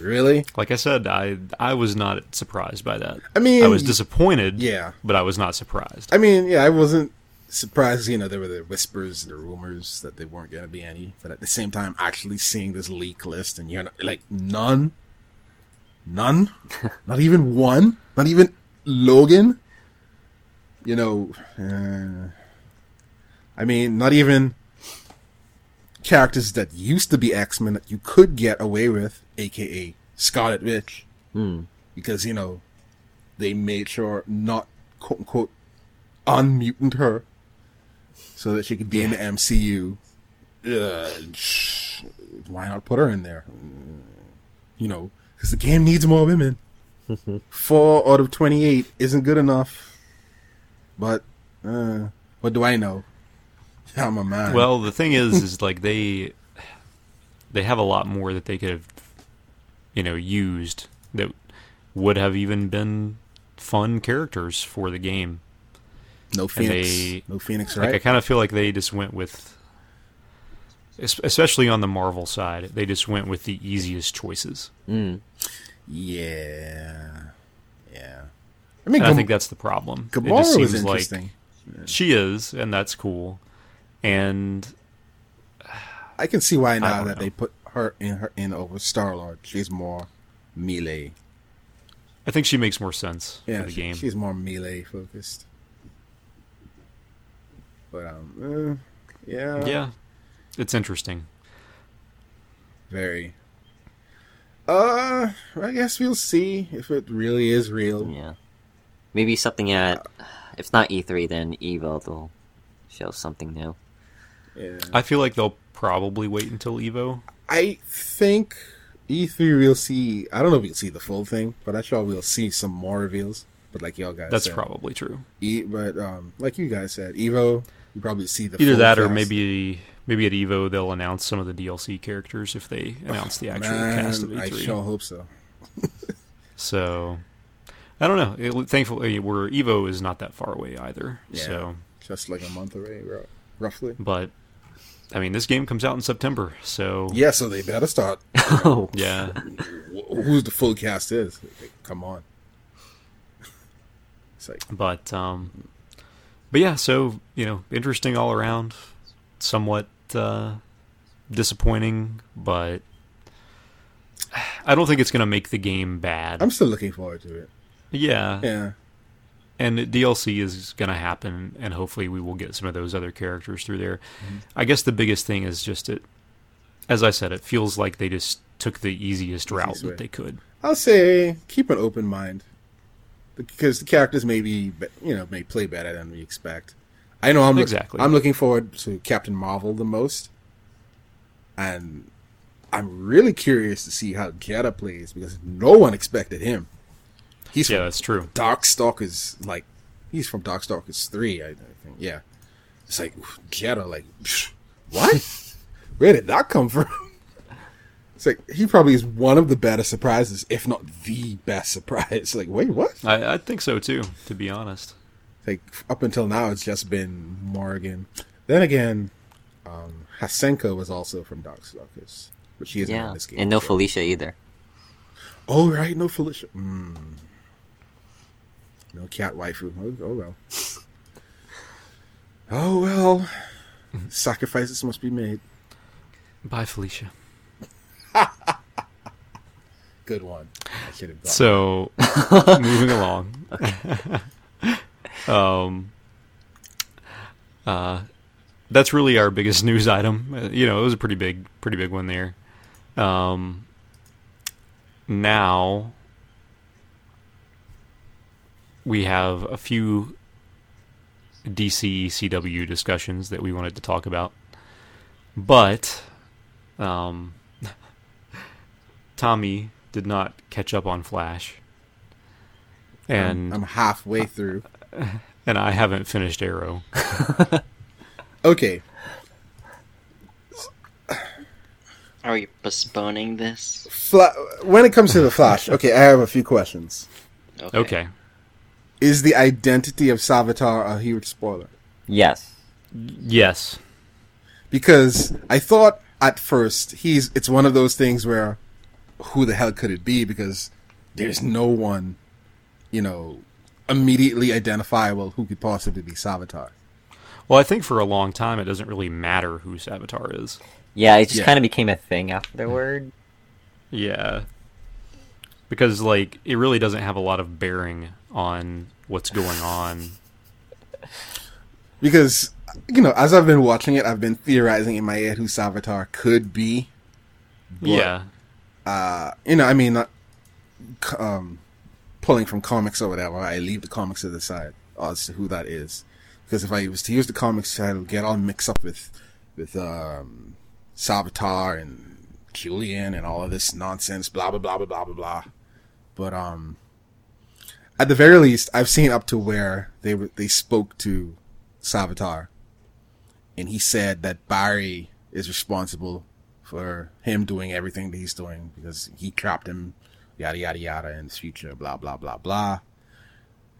C: really.
B: Like I said, I I was not surprised by that.
C: I mean,
B: I was disappointed.
C: Yeah.
B: but I was not surprised.
C: I mean, yeah, I wasn't surprised. You know, there were the whispers, the rumors that there weren't going to be any, but at the same time, actually seeing this leak list and you're not, like none, none, not even one, not even Logan. You know, uh, I mean, not even characters that used to be X Men that you could get away with, aka Scarlet Witch,
F: Hmm.
C: because you know they made sure not quote unquote unmutant her so that she could be in the MCU. Sh- why not put her in there? You know, because the game needs more women. (laughs) Four out of twenty-eight isn't good enough. But uh, what do I know? I'm a man.
B: Well, the thing is, is like they they have a lot more that they could have, you know, used that would have even been fun characters for the game.
C: no Phoenix.
B: they-
C: no Phoenix,
B: Like I kind of feel like they just went with, es- especially on the Marvel side, they just went with the easiest choices.
F: mm.
C: yeah, yeah. I mean,
B: And I think that's the problem. it
C: Gamora
B: just
C: was
B: seems like
C: interesting.
B: she is, and that's cool. And
C: I can see why now that
B: know.
C: they put her in her in over Star Lord. She's more melee.
B: I think she makes more sense
C: Yeah,
B: for the
C: she-
B: game.
C: she's more melee focused. But um, uh, yeah,
B: yeah, it's interesting.
C: very. Uh, I guess we'll see if it really is real.
F: yeah. Maybe something at if not E3, then Evo they'll show something new.
C: Yeah.
B: I feel like they'll probably wait until Evo.
C: I think E3 we'll see. I don't know if we'll see the full thing, but I'm sure we'll see some more reveals. But like y'all guys,
B: That's
C: said,
B: probably true.
C: E, but um, like you guys said, Evo, you probably see the
B: Either
C: full
B: that or maybe maybe at Evo they'll announce some of the DLC characters if they announce the actual (sighs) cast of
C: Man, I
B: E3.
C: sure hope so. (laughs)
B: So I don't know. It, thankfully, we're Evo is not that far away either.
C: Yeah.
B: So,
C: Just like a month away, roughly.
B: but I mean, this game comes out in September, so
C: Yeah, so they better start. (laughs)
F: Oh,
B: yeah.
C: Who's the full cast is? Like, come on. It's like
B: But um, but yeah. So you know, interesting all around. Somewhat uh, disappointing, but I don't think it's going to make the game bad.
C: I'm still looking forward to it.
B: yeah,
C: Yeah,
B: and DLC is going to happen, and hopefully we will get some of those other characters through there.
C: Mm-hmm.
B: I guess the biggest thing is just it. As I said, it feels like they just took the easiest route
C: Easiest way.
B: that they could.
C: I'll say keep an open mind because the characters may be- you know, may play better than we expect. I know I'm look-
B: Exactly.
C: I'm looking forward to Captain Marvel the most, and I'm really curious to see how Jedah plays because no one expected him. He's
B: Yeah, that's true.
C: Darkstalkers, like he's from Darkstalkers three, I, I think. Yeah, it's like Jedah, like what? (laughs) Where did that come from? It's like he probably is one of the better surprises, if not the best surprise. (laughs) Like, wait, what?
B: I, I think so too. To be honest.
C: Like up until now, it's just been Morgan. Then again, um, Hsien-Ko was also from Darkstalkers, but she isn't in
F: yeah,
C: this game.
F: and no
C: so-
F: Felicia either.
C: Oh right, no Felicia. Mm. No cat waifu. Oh, oh well. Oh well. Sacrifices must be made.
B: Bye, Felicia. (laughs)
C: Good one. I should have.
B: So, (laughs) moving along. (laughs) um, uh, that's really our biggest (laughs) news item. Uh, you know, it was a pretty big, pretty big one there. Um, now we have a few DC CW discussions that we wanted to talk about, but um, (laughs) Tommy did not catch up on Flash, and
C: I'm halfway through. (laughs)
B: and I haven't finished Arrow. (laughs) Okay.
E: Are we postponing this?
C: Fla- when it comes to the Flash, okay, I have a few questions.
B: Okay.
C: Is the identity of Savitar a huge spoiler?
D: Yes.
B: Yes.
C: Because I thought at first he's it's one of those things where who the hell could it be? Because there's no one, you know, immediately identifiable who could possibly be Savitar.
B: Well, I think for a long time it doesn't really matter who Savitar is.
D: Yeah, it just
C: Yeah.
D: kind of became a thing afterward.
B: Yeah. Because like it really doesn't have a lot of bearing on what's going on.
C: Because you know, as I've been watching it, I've been theorizing in my head who Savitar could be. But,
B: yeah.
C: uh, you know, I mean, not um, pulling from comics or whatever. I leave the comics to the side as to who that is, because if I was to use the comics, I'll get all mixed up with with um, Savitar and Julian and all of this nonsense. Blah blah blah blah blah blah blah. But um, at the very least, I've seen up to where they were they spoke to Savitar, and he said that Barry is responsible for him doing everything that he's doing because he trapped him, yada yada yada, in the future, blah blah blah blah.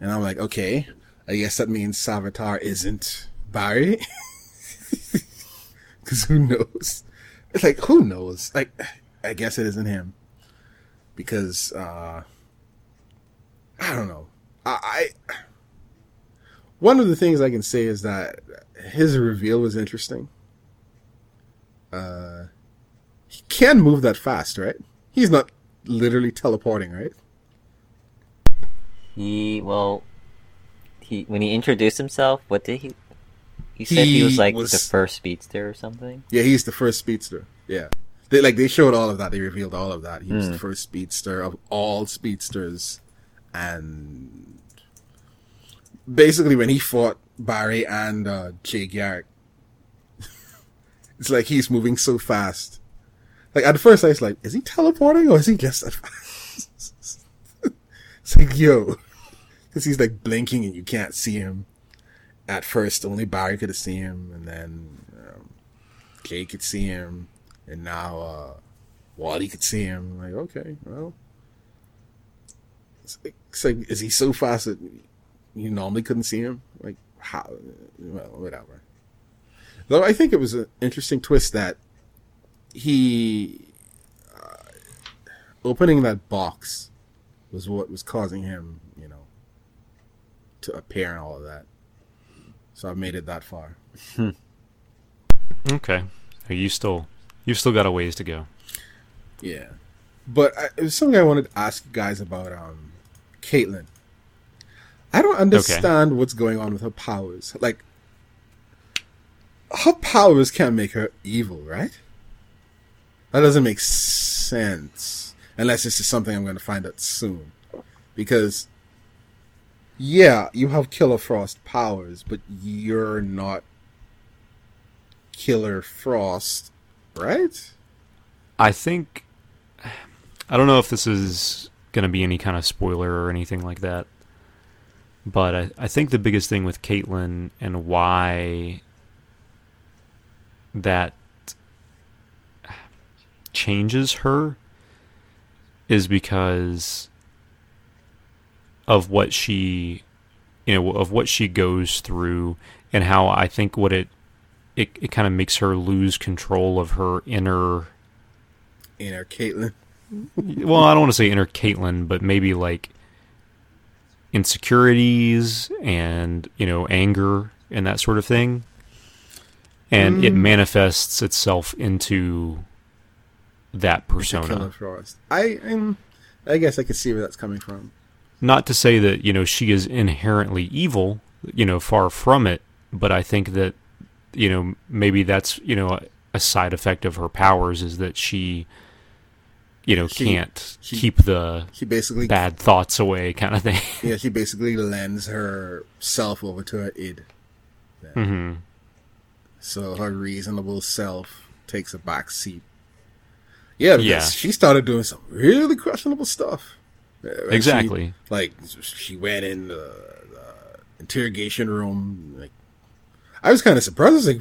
C: And I'm like, okay, I guess that means Savitar isn't Barry, (laughs) because who knows? It's like who knows? Like, I guess it isn't him because uh I don't know. I, I one of the things I can say is that his reveal was interesting. Uh, he can move that fast, right? He's not literally teleporting, right?
D: He well, he when he introduced himself, what did he? He said he,
C: He
D: was like
C: was-
D: the first speedster or something.
C: Yeah, he's the first speedster. Yeah, they like they showed all of that. They revealed all of that. He was
D: Hmm.
C: the first speedster of all speedsters, and basically when he fought Barry and uh, Jay Garrick, (laughs) it's like he's moving so fast. Like at first I was like, is he teleporting or is he just (laughs) it's like yo, because he's like blinking and you can't see him. At first, only Barry could see him, and then um, Jay could see him, and now uh, Wally could see him. Like, okay, well, it's like, it's like, is he so fast that you normally couldn't see him? Like, how? Well, whatever. Though I think it was an interesting twist that he uh, opening that box was what was causing him, you know, to appear and all of that. So I've made it that far.
B: Okay. You still you've still got a ways to go.
C: Yeah, but I, it was something I wanted to ask you guys about. Um, Caitlyn. I don't understand what's going on with her powers. Like, her powers can't make her evil, right? That doesn't make sense. Unless this is something I'm going to find out soon. Because, yeah, you have Killer Frost powers, but you're not Killer Frost, right?
B: I think I don't know if this is going to be any kind of spoiler or anything like that. But I, I think the biggest thing with Caitlyn and why that changes her is because of what she you know of what she goes through and how I think what it it, it kind of makes her lose control of her inner
C: Inner Caitlyn.
B: well, I don't want to say inner Caitlyn, but maybe like insecurities and you know anger and that sort of thing, and it mm. manifests itself into that persona.
C: I, I'm, I guess I could see where that's coming from.
B: Not to say that you know she is inherently evil, you know, far from it, but I think that you know maybe that's you know a, a side effect of her powers is that she you know
C: She-
B: can't
C: she-
B: keep the
C: She basically,
B: bad thoughts away kind of thing. (laughs)
C: yeah, she basically lends herself over to her id.
B: hmm
C: So her reasonable self takes a back seat. Yeah, because
B: Yeah.
C: she started doing some really questionable stuff. Uh, when she-
B: Exactly.
C: like she went in the, the interrogation room. Like I was kind of surprised. I was like,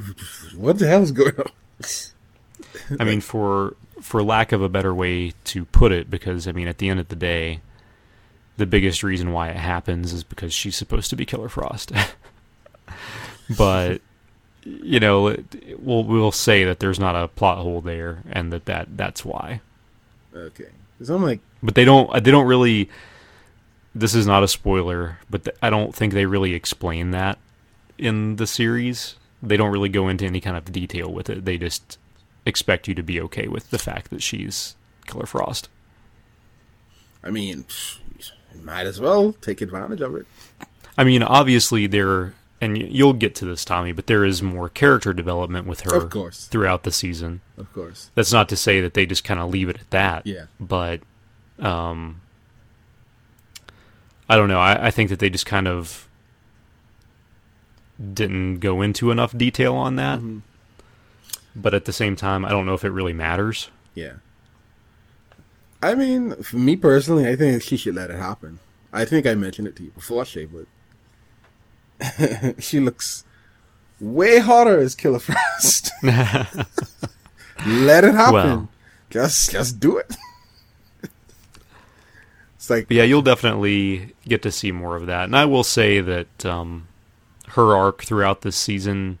C: "What the hell is going on?" (laughs)
B: I mean, for for lack of a better way to put it, because I mean, at the end of the day, the biggest reason why it happens is because she's supposed to be Killer Frost. (laughs) but you know, we'll we'll say that there's not a plot hole there, and that, that that's why.
C: Okay. Because I'm like,
B: But they don't they don't really. This is not a spoiler, but th- I don't think they really explain that in the series. They don't really go into any kind of detail with it. They just expect you to be okay with the fact that she's Killer Frost.
C: I mean, might as well take advantage of it.
B: I mean, obviously there, and you'll get to this, Tommy, but there is more character development with her
C: Of course.
B: throughout the season.
C: Of course.
B: That's not to say that they just kind of leave it at that.
C: Yeah.
B: But, um, I don't know. I, I think that they just kind of didn't go into enough detail on that.
C: Mm-hmm.
B: But at the same time, I don't know if it really matters.
C: Yeah. I mean, for me personally, I think she should let it happen. I think I mentioned it to you before, Shay, but (laughs) she looks way hotter as Killer Frost. (laughs) let it happen.
B: Well.
C: just, just do it. (laughs) it's like,
B: But yeah, you'll definitely get to see more of that. And I will say that um, her arc throughout this season,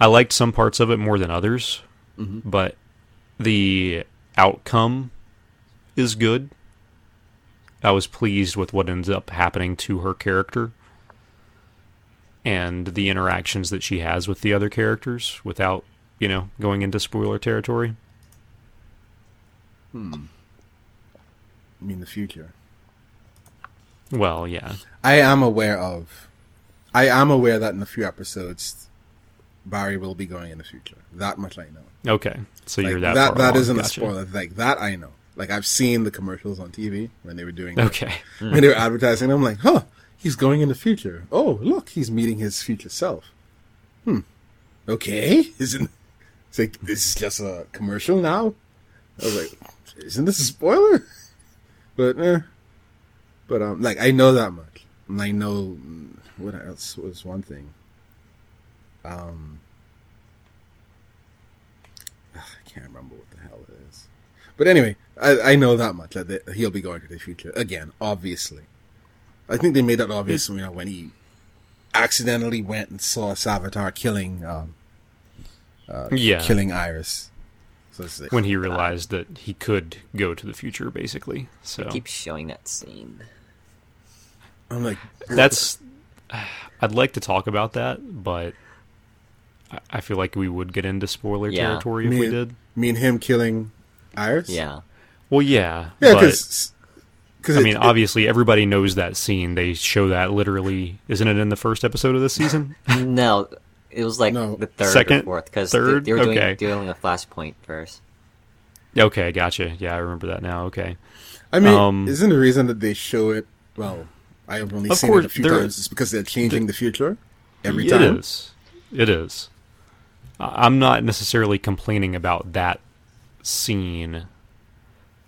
B: I liked some parts of it more than others, but the outcome is good. I was pleased with what ends up happening to her character and the interactions that she has with the other characters without, you know, going into spoiler territory. Hmm.
C: I mean, the future.
B: Well, yeah.
C: I am aware of. I am aware that in a few episodes, Barry will be going in the future. That much I know.
B: Okay. So
C: Like,
B: you're that
C: that
B: far
C: that
B: along.
C: isn't a spoiler. Like that I know. Like I've seen the commercials on TV when they were doing
B: Okay. (laughs)
C: when they were advertising. I'm like, huh, he's going in the future. Oh, look, he's meeting his future self. Hmm. Okay, isn't it's like this is just a commercial now? I was like, isn't this a spoiler? But eh. But um, like I know that much, and I know mm, what else was one thing. Um, I can't remember what the hell it is. But anyway, I, I know that much that he'll be going to the future again. Obviously, I think they made that obvious. You know, when he accidentally went and saw Savitar killing, um, uh,
B: Yeah.
C: killing Iris. So it's like,
B: when he realized that he could go to the future, basically. So
F: Keep showing that scene.
C: I'm like,
B: that's. I'd like to talk about that, but I- I feel like we would get into spoiler
F: Yeah.
B: territory if
C: me,
B: we did.
C: me and him killing Iris.
F: Yeah.
B: Well, yeah,
C: yeah,
B: but
C: because because
B: I mean, obviously, everybody knows that scene. They show that literally, isn't it in the first episode of this season?
F: No, it was like
C: No.
F: the third
B: Second?
F: or fourth because they,
B: Third?
F: they were doing,
B: Okay.
F: doing a flashpoint first.
B: okay, gotcha. Yeah, I remember that now. Okay,
C: I mean,
B: um,
C: isn't the reason that they show it? Well, I have only seen
B: course,
C: it a few times. It's because they're changing the future every
B: It
C: time.
B: is. It is. I'm not necessarily complaining about that scene,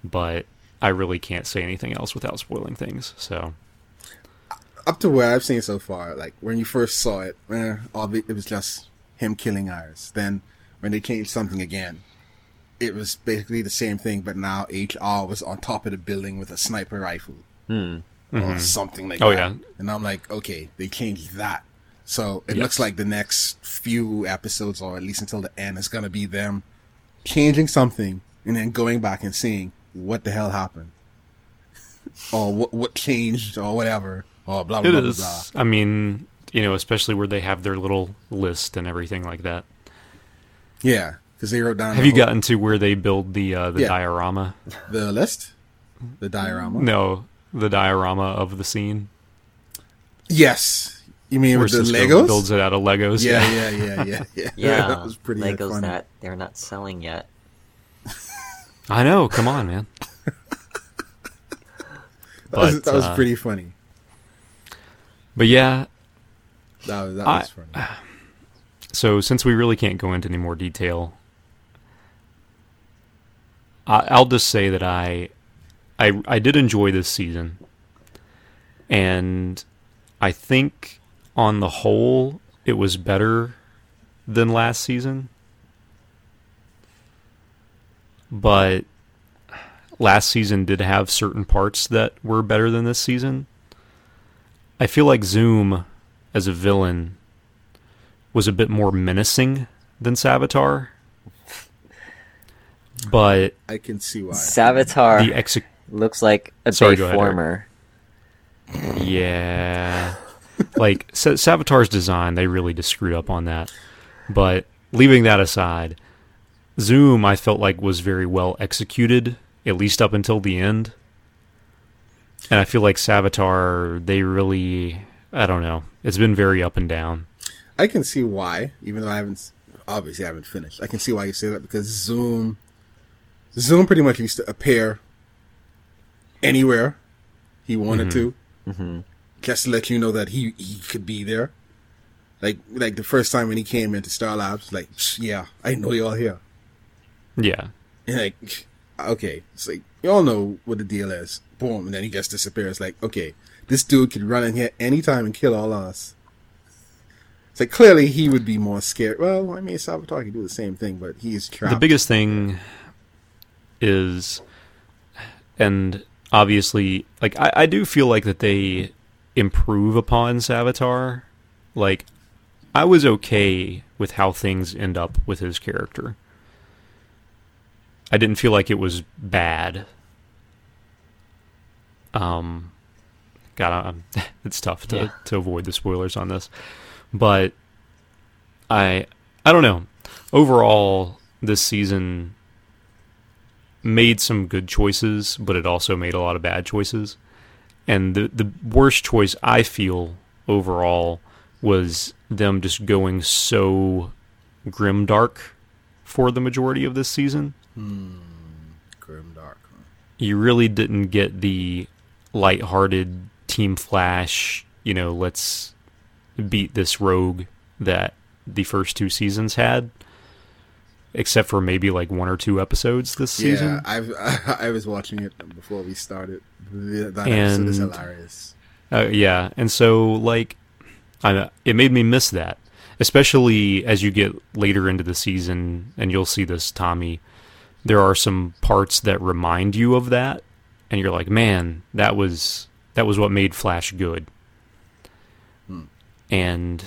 B: but I really can't say anything else without spoiling things. So
C: Up to where I've seen so far, like when you first saw it, eh, it was just him killing Iris. Then when they changed something again, it was basically the same thing, but now HR was on top of the building with a sniper rifle or something like
B: Oh,
C: that.
B: yeah.
C: And I'm like, okay, they changed that. So it
B: Yes.
C: looks like the next few episodes, or at least until the end, is going to be them changing something and then going back and seeing what the hell happened. or what, what changed, or whatever. Or blah, blah,
B: it
C: blah,
B: is.
C: blah, blah.
B: I mean, you know, especially where they have their little list and everything like that.
C: Yeah, because they wrote down.
B: Have
C: the
B: you
C: whole-
B: gotten to where they build the uh, the
C: Yeah.
B: diorama?
C: the list? The diorama?
B: No, the diorama of the scene
C: Yes. You mean
B: where
C: with the
B: Cisco
C: Legos?
B: builds it out of Legos.
C: yeah, yeah, yeah, yeah, yeah. (laughs)
F: Yeah,
C: that was pretty
F: Legos
C: funny.
F: that they're not selling yet.
B: I know. Come on, man. (laughs)
C: That was,
B: But,
C: that was
B: uh,
C: pretty funny.
B: But yeah,
C: That was, that
B: I-
C: was funny. (sighs)
B: So since we really can't go into any more detail, I, I'll just say that I, I, I did enjoy this season, and I think on the whole it was better than last season. But last season did have certain parts that were better than this season. I feel like Zoom as a villain was a bit more menacing than Savitar. But
C: I can see why.
F: Savitar
B: the exec
F: looks like a
B: Sorry,
F: big
B: go ahead, Eric. Yeah. like Sa- Savitar's design, they really just screwed up on that. But leaving that aside, Zoom I felt like was very well executed, at least up until the end. And I feel like Savitar, they really, I don't know, it's been very up and down.
C: I can see why, even though I haven't, obviously I haven't finished. I can see why you say that because Zoom, Zoom pretty much used to appear anywhere he wanted mm-hmm. to, mm-hmm. just to let you know that he he could be there. Like like the first time when he came into Star Labs, like yeah, I know y'all here.
B: Yeah.
C: And like okay, it's like y'all know what the deal is. Boom, and then he just disappears. Like okay, this dude could run in here anytime and kill all us. It's like clearly he would be more scared. Well, I mean, Savitar can do the same thing, but he's trapped.
B: The biggest thing is, and obviously, like I, I do feel like that they improve upon Savitar. Like I was okay with how things end up with his character. I didn't feel like it was bad. Um, God, I'm, (laughs) it's tough to
F: Yeah.
B: to avoid the spoilers on this, but I I don't know. Overall, this season made some good choices, but it also made a lot of bad choices. And the the worst choice I feel overall was them just going so grimdark for the majority of this season.
C: Grim Dark. huh?
B: You really didn't get the lighthearted Team Flash, you know, let's beat this rogue that the first two seasons had. Except for maybe like one or two episodes this
C: Yeah,
B: season.
C: I've (laughs) I, was watching it before we started. That episode is hilarious.
B: Uh, yeah, and so like, I, it made me miss that, especially as you get later into the season, and you'll see this, Tommy. There are some parts that remind you of that, and you're like, man, that was that was what made Flash good, hmm. and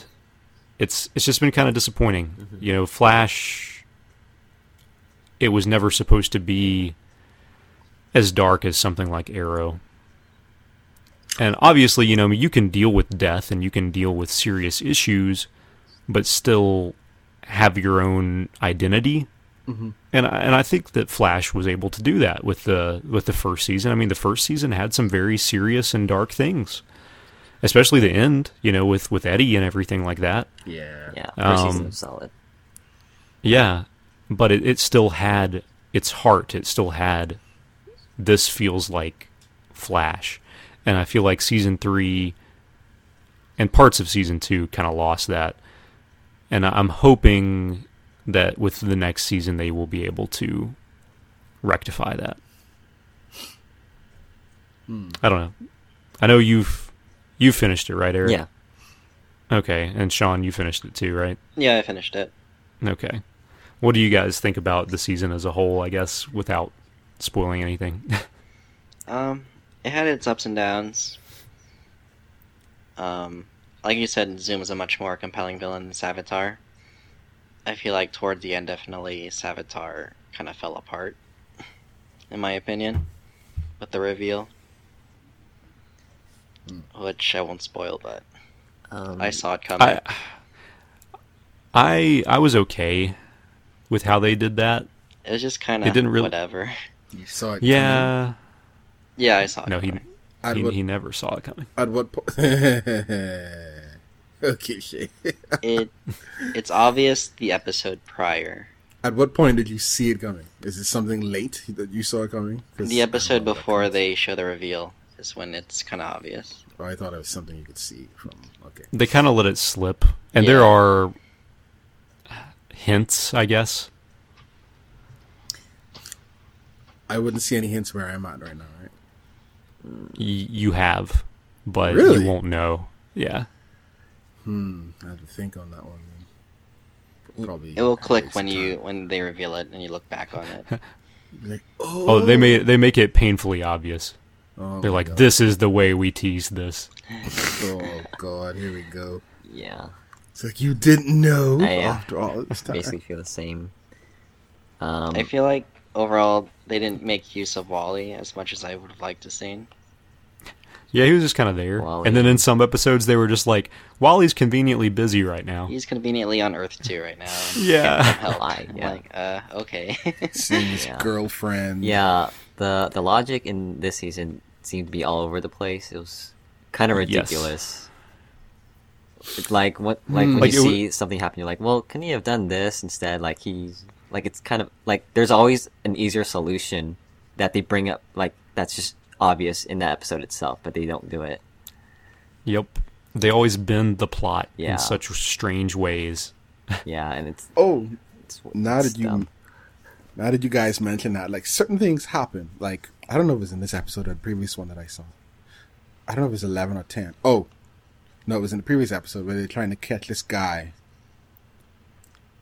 B: it's it's just been kind of disappointing. Mm-hmm. You know, Flash. It was never supposed to be as dark as something like Arrow. And obviously, you know, you can deal with death and you can deal with serious issues, but still have your own identity. And I, and I think that Flash was able to do that with the with the first season. I mean, the first season had some very serious and dark things, especially the end. You know, with with Eddie and everything like that.
C: Yeah.
F: Yeah, first season
B: Um,
F: was solid.
B: Yeah, but it, it still had its heart. It still had this feels like Flash, and I feel like season three and parts of season two kind of lost that. And I'm hoping that with the next season they will be able to rectify that. I don't know. I know you've you finished it, right, Eric?
F: Yeah,
B: Okay, and Sean, you finished it too, right?
E: Yeah, I finished it.
B: Okay. What do you guys think about the season as a whole, I guess, without spoiling anything? (laughs)
E: Um, it had its ups and downs. Um, like you said, Zoom is a much more compelling villain than Savitar. I feel like toward the end, definitely Savitar kind of fell apart, in my opinion, with the reveal. Which I won't spoil, but
F: um,
E: I saw it coming.
B: I I I was okay with how they did that.
E: it was just kind of
B: it
E: of
B: didn't really-
E: whatever.
C: You saw it. Coming.
B: Yeah.
E: Yeah, I saw it.
B: No, he
E: coming.
C: At
B: he,
C: what,
B: he never saw it coming.
C: at what point? (laughs) okay, Shay. (laughs)
E: it. It's obvious the episode prior.
C: At what point did you see it coming? Is it something late that you saw it coming? 'Cause
E: The episode
C: don't know what
E: before they show the reveal is when it's kind of obvious.
C: Oh, I thought it was something you could see from. Okay.
B: They kind of let it slip, and there are hints, I guess.
C: I wouldn't see any hints where I'm at right now, right?
B: Y- you have, but
C: Really?
B: you won't know. Yeah.
C: Hmm. I have to think on that one. Probably.
E: It will click when
C: of
E: you when they reveal it and you look back on it. (laughs)
C: Like,
B: Oh, they made they make it painfully obvious.
C: oh
B: They're like,
C: God.
B: "This is the way we tease this." (laughs)
C: Oh god, here we go.
D: Yeah,
C: It's like you didn't know
D: I, uh,
C: after all this time.
D: basically feel the same. Um,
E: I feel like overall they didn't make use of Wally as much as I would have liked to seen.
B: Yeah, he was just kind of there.
D: Wally.
B: And then in some episodes, they were just like, "Wally's conveniently busy right now."
E: He's conveniently on Earth 2 right now. (laughs)
B: Yeah.
E: can't help. I'm (laughs)
D: yeah.
E: like, uh, okay. (laughs)
C: Seeing his
D: Yeah.
C: girlfriend.
D: yeah, the the logic in this season seemed to be all over the place. It was kind of
B: Yes.
D: ridiculous. It's like what like
C: Hmm.
D: when
B: Like,
D: you
B: it wa-
D: see something happen, you're like, well, can he have done this instead? Like he's like it's kind of like there's always an easier solution that they bring up like that's just obvious in that episode itself, but they don't do it.
B: Yep. They always bend the plot
D: Yeah.
B: in such strange ways. (laughs)
D: Yeah, and it's,
C: Oh,
D: it's
C: now
D: it's
C: that you
D: dumb.
C: now that you guys mention that, like certain things happen. Like I don't know if it was in this episode or the previous one that I saw. I don't know if it was eleven or ten. Oh, no, it was in the previous episode where they're trying to catch this guy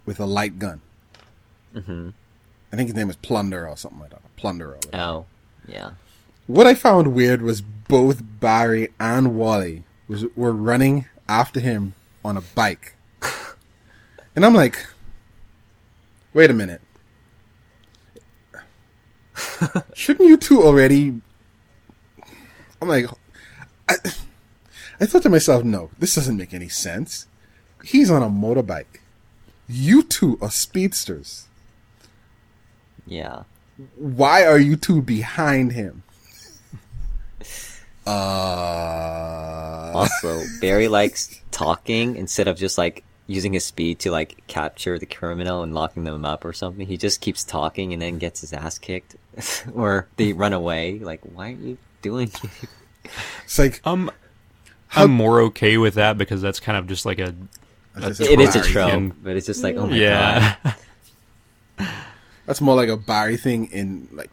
C: with a light gun.
D: Mm-hmm.
C: I think his name is Plunder or something like that. Plunder or.
D: Oh, yeah.
C: What I found weird was both Barry and Wally was were running after him on a bike, and I'm like, wait a minute, shouldn't you two already? I'm like, I, I thought to myself, no, this doesn't make any sense. He's on a motorbike. You two are speedsters.
D: Yeah.
C: Why are you two behind him? Uh,
D: Also, (laughs) Barry likes talking instead of just like using his speed to like capture the criminal and locking them up or something. He just keeps talking and then gets his ass kicked, (laughs) or they run away. Like, why are you doing? (laughs)
C: it's like
B: Um, I'm more okay with that because that's kind of just like a
C: that's
D: it is a
C: Barry
D: trope,
C: thing.
D: but it's just like, oh my
B: yeah.
D: god.
C: That's more like a Barry thing in like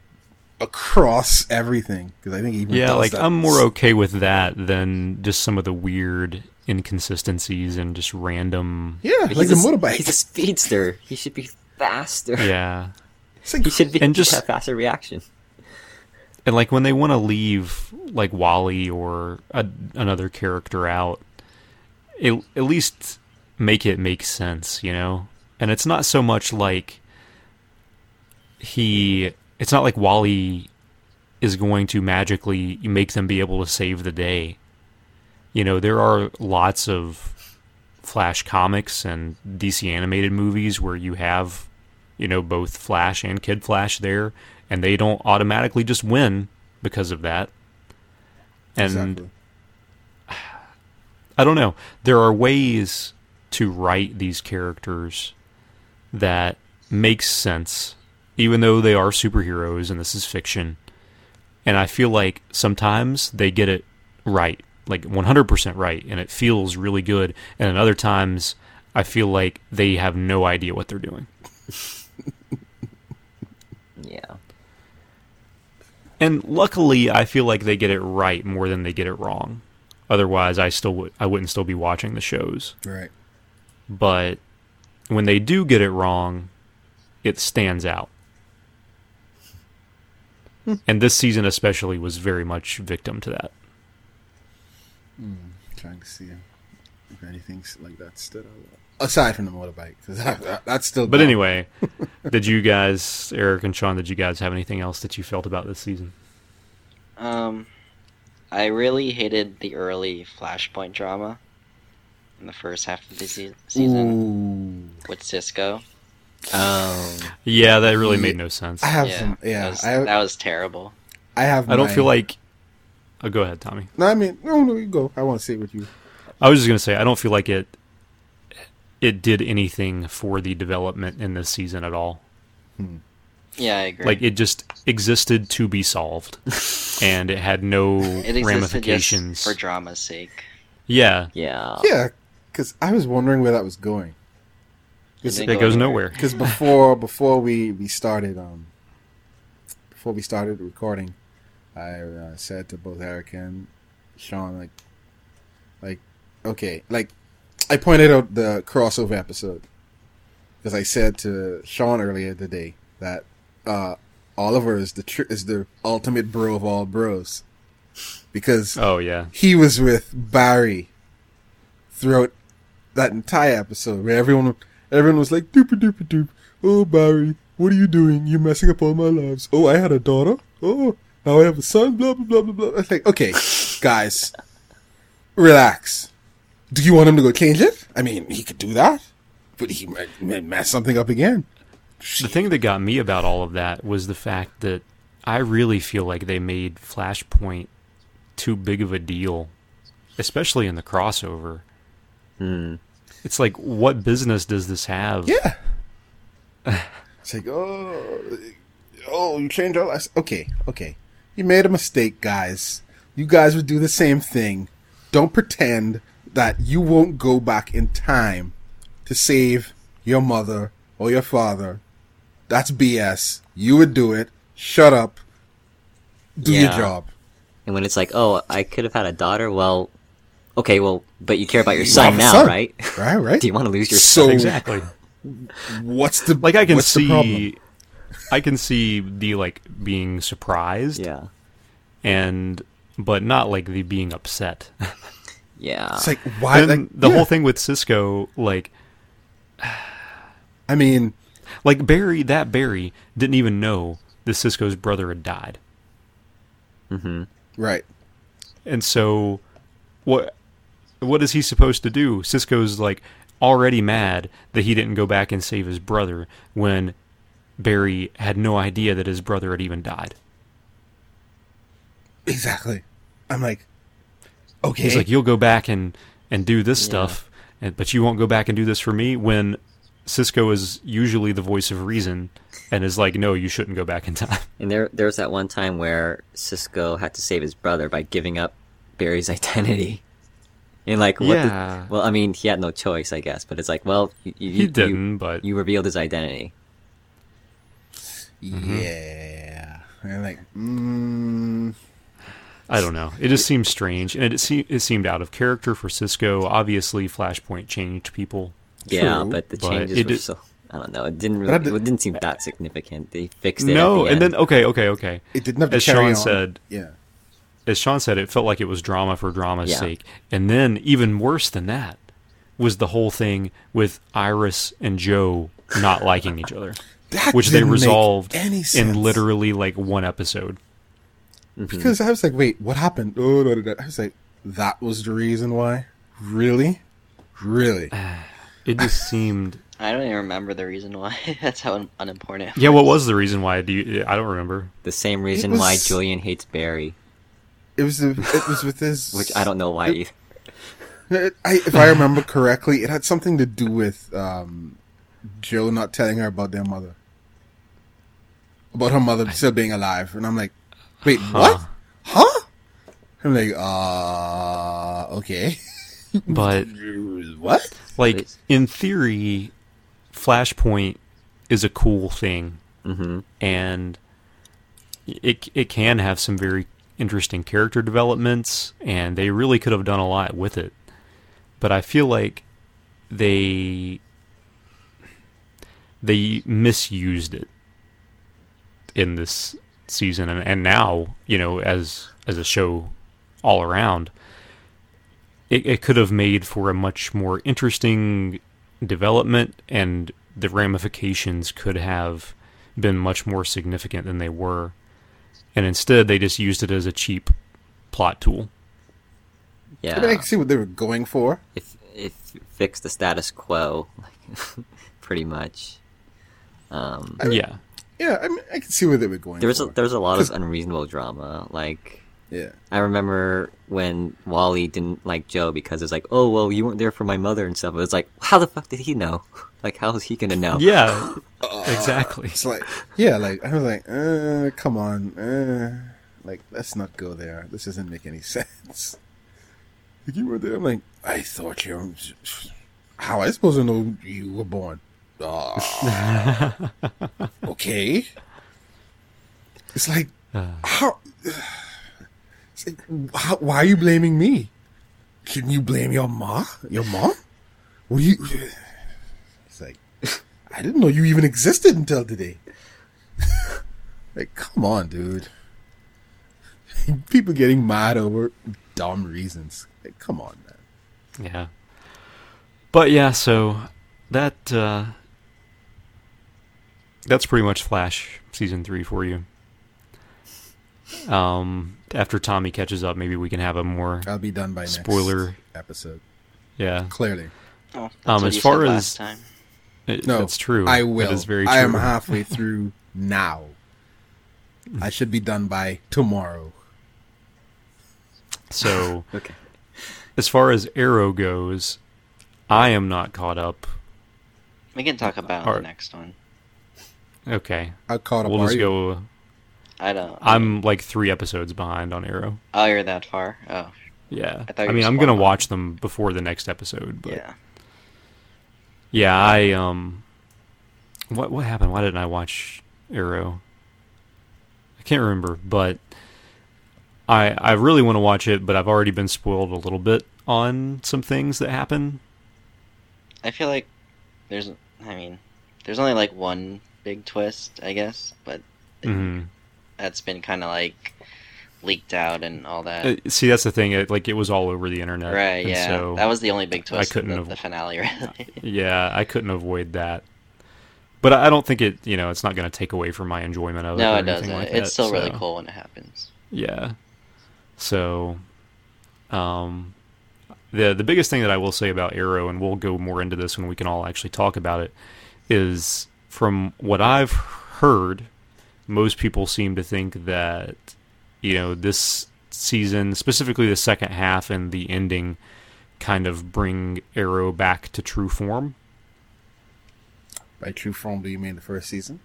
C: across everything because I think he even
B: yeah, like
C: that.
B: I'm more okay with that than just some of the weird inconsistencies and just random.
C: Yeah,
D: But
C: like the
D: a,
C: motorbike.
D: He's a speedster. He should be faster.
B: Yeah,
C: like,
D: He should be
B: And just-
D: have faster reaction.
B: and like when they want to leave like Wally or a, another character out, it, at least make it make sense, you know. And it's not so much like he. It's not like Wally is going to magically make them be able to save the day. You know, there are lots of Flash comics and DC animated movies where you have, you know, both Flash and Kid Flash there, and they don't automatically just win because of that. And
C: exactly. (sighs)
B: I don't know. There are ways to write these characters that makes sense, even though they are superheroes and this is fiction. And I feel like sometimes they get it right, like 100% right, and it feels really good. And then other times, I feel like they have no idea what they're doing. (laughs)
D: Yeah.
B: And luckily, I feel like they get it right more than they get it wrong. Otherwise, I still would I wouldn't still be watching the shows.
C: right.
B: but when they do get it wrong, it stands out. And this season especially was very much victim to that.
C: Trying to see if anything like that stood out. Aside from the motorbike, because that, that- that's still.
B: But
C: dumb.
B: anyway, (laughs) did you guys, Eric and Sean, did you guys have anything else that you felt about this season?
E: Um, I really hated the early Flashpoint drama in the first half of the se- season
C: Ooh.
E: with Cisco.
D: Oh.
B: Yeah, that really made no sense.
C: I have
E: yeah,
C: some. Yeah,
E: that was,
C: I,
E: that was terrible.
C: I have.
B: I don't
C: my-
B: feel like. Oh, go ahead, Tommy.
C: No, I mean, no, no, you go. I want to say it with you.
B: I was just gonna say I don't feel like it. It did anything for the development in this season at all. Hmm.
E: Yeah, I agree.
B: Like it just existed to be solved, (laughs) and it had no
E: it
B: ramifications.
E: just for drama's sake.
B: yeah,
D: Yeah.
C: Yeah, because I was wondering where that was going.
E: It go
B: goes nowhere.
C: Because before before we we started um before we started recording, I uh, said to both Eric and Sean like like okay like I pointed out the crossover episode because I said to Sean earlier today that uh Oliver is the tr- is the ultimate bro of all bros because
B: Oh yeah.
C: he was with Barry throughout that entire episode where everyone everyone was like doop doop doop. Oh Barry, what are you doing? You're messing up all my lives. Oh, I had a daughter. Oh, now I have a son. Blah blah blah blah blah. It's like okay, guys, relax. Do you want him to go change it? I mean, he could do that, but he might, might mess something up again.
B: The thing that got me about all of that was the fact that I really feel like they made Flashpoint too big of a deal, especially in the crossover.
D: Hmm.
B: It's like, what business does this have?
C: Yeah. (sighs) it's like, oh, oh, you changed our lives. Okay, okay. You made a mistake, guys. You guys would do the same thing. Don't pretend that you won't go back in time to save your mother or your father. That's BS. You would do it. Shut up. Do your job.
D: And when it's like, oh, I could have had a daughter. Well, okay, well, but you care about your son now,
C: son.
D: right? (laughs)
C: Right, right. (laughs)
D: Do you want to lose your
C: So-
D: son?
B: Exactly.
C: What's the
B: Like I can
C: what's the problem?
B: see, (laughs) I can see the like being surprised
D: Yeah,
B: and, but not like the being upset.
D: yeah.
C: It's like why? Like,
B: the
C: yeah.
B: whole thing with Cisco, like,
C: I mean,
B: like Barry, that Barry didn't even know that Cisco's brother had died. Mm Mhm.
C: Right.
B: And so, what what is he supposed to do? Cisco's like already mad that he didn't go back and save his brother when Barry had no idea that his brother had even died.
C: Exactly. I'm like, okay.
B: He's like, "You'll go back and and do this stuff, and, but you won't go back and do this for me." When Cisco is usually the voice of reason and is like, "No, you shouldn't go back in time."
D: And there, there was that one time where Cisco had to save his brother by giving up Barry's (laughs) identity. And like, what? the- well, I mean, he had no choice, I guess. But it's like, well, you, you,
B: He didn't, but
D: you revealed his identity.
C: yeah. And like, mm,
B: I don't know. It just seems strange, and it se- it seemed out of character for Cisco. Obviously, Flashpoint changed people.
D: Yeah,
C: True,
D: but the
B: but
D: changes
B: it
D: were
B: did-
D: so. I don't know. It didn't really. It didn't seem that significant. They fixed it.
B: No,
D: at the
B: and then okay, okay, okay.
C: it didn't have to
B: As
C: carry
B: Sean
C: on.
B: said,
C: yeah.
B: As Sean said, it felt like it was drama for drama's
D: Yeah.
B: sake. And then even worse than that was the whole thing with Iris and Joe not liking each other, (laughs)
C: That
B: which they resolved
C: any
B: in literally like one episode. Mm-hmm.
C: because I was like, wait, what happened? Oh, no, no, no. I was like, that was the reason why. Really, really. (sighs)
B: It just (laughs) seemed.
E: I don't even remember the reason why. (laughs) That's how un- unimportant. it
B: Yeah, what was the reason why? Do you? I don't remember.
D: the same reason
C: was-
D: why Julian hates Barry,
C: It was the, it was with his. (laughs)
D: which I don't know why. either.
C: It, (laughs) I, if I remember correctly, it had something to do with um, Joe not telling her about their mother, about her mother still being alive, and I'm like, wait, what? Huh? I'm like, uh, okay, (laughs)
B: But
C: what?
B: like in theory, Flashpoint is a cool thing,
D: Mhm.
B: and it it can have some very interesting character developments, and they really could have done a lot with it. But I feel like they they misused it in this season, and, and now you know as as a show all around it, it could have made for a much more interesting development and the ramifications could have been much more significant than they were and instead they just used it as a cheap plot tool
D: Yeah.
C: I mean, I can see what they were going for.
D: if if fix the status quo, like, (laughs) pretty much. Um,
B: yeah
C: Yeah, I mean, I can see where they were going.
D: there was a, there was a lot of unreasonable drama. Like
C: yeah,
D: I remember when Wally didn't like Joe because it's like, oh well, you weren't there for my mother and stuff. It was like, how the fuck did he know? (laughs) Like, how is he gonna know?
B: yeah (laughs) exactly
C: it's like, yeah, like I was like, uh, come on, uh, like let's not go there. This doesn't make any (laughs) sense. Like you were there. I'm like, I thought you. were- (sighs) How am I supposed to know you were born? Uh, okay. It's like how. Why are you blaming me? Shouldn't you blame your ma? Your mom? What do you? It's like I didn't know you even existed until today. (laughs) Like, come on, dude. People getting mad over dumb reasons. Like, come on, man.
B: Yeah. But yeah, so that uh that's pretty much Flash season 3 for you. Um after Tommy catches up, maybe we can have a more
C: I'll be done by next
B: Spoiler.
C: episode.
B: yeah.
C: Clearly.
E: Oh,
B: Um, as far as-
E: last time.
B: It-
C: No,
B: that's true.
C: I will.
B: That is very true.
C: I am halfway through now. I should be done by tomorrow.
B: So, (laughs)
F: Okay.
B: as far as Arrow goes, I am not caught up.
E: We can talk about
B: Alright.
E: the next one.
B: Okay.
C: I caught up.
B: We'll
C: are
B: just
C: you?
B: go
E: I don't.
B: I'm like 3 episodes behind on Arrow.
E: Oh, you're that far. Oh,
B: Yeah.
E: I
B: I mean, I'm going to
E: on.
B: watch them before the next episode, but
E: yeah.
B: Yeah, I um what what happened? Why didn't I watch Arrow? I can't remember, but I I really want to watch it, but I've already been spoiled a little bit on some things that happen.
E: I feel like there's. I mean, there's only like one big twist, I guess, but
B: Mhm.
E: That's been kind of like leaked out and all that.
B: Uh, see, that's the thing. It, like it was all over the internet,
E: right? Yeah.
B: So
E: that was the only big twist.
B: I couldn't
E: of the,
B: have-
E: the finale, really. (laughs)
B: yeah, I couldn't avoid that. But I don't think it. You know, it's not going to take away from my enjoyment of
E: no,
B: it. or
E: it doesn't.
B: Like
E: it's
B: that,
E: still really cool when it happens.
B: Yeah. So, um, the the biggest thing that I will say about Arrow, and we'll go more into this when we can all actually talk about it, is from what I've heard, most people seem to think that you know this season, specifically the second half and the ending, kind of bring Arrow back to true form.
C: By true form, do you mean the first season?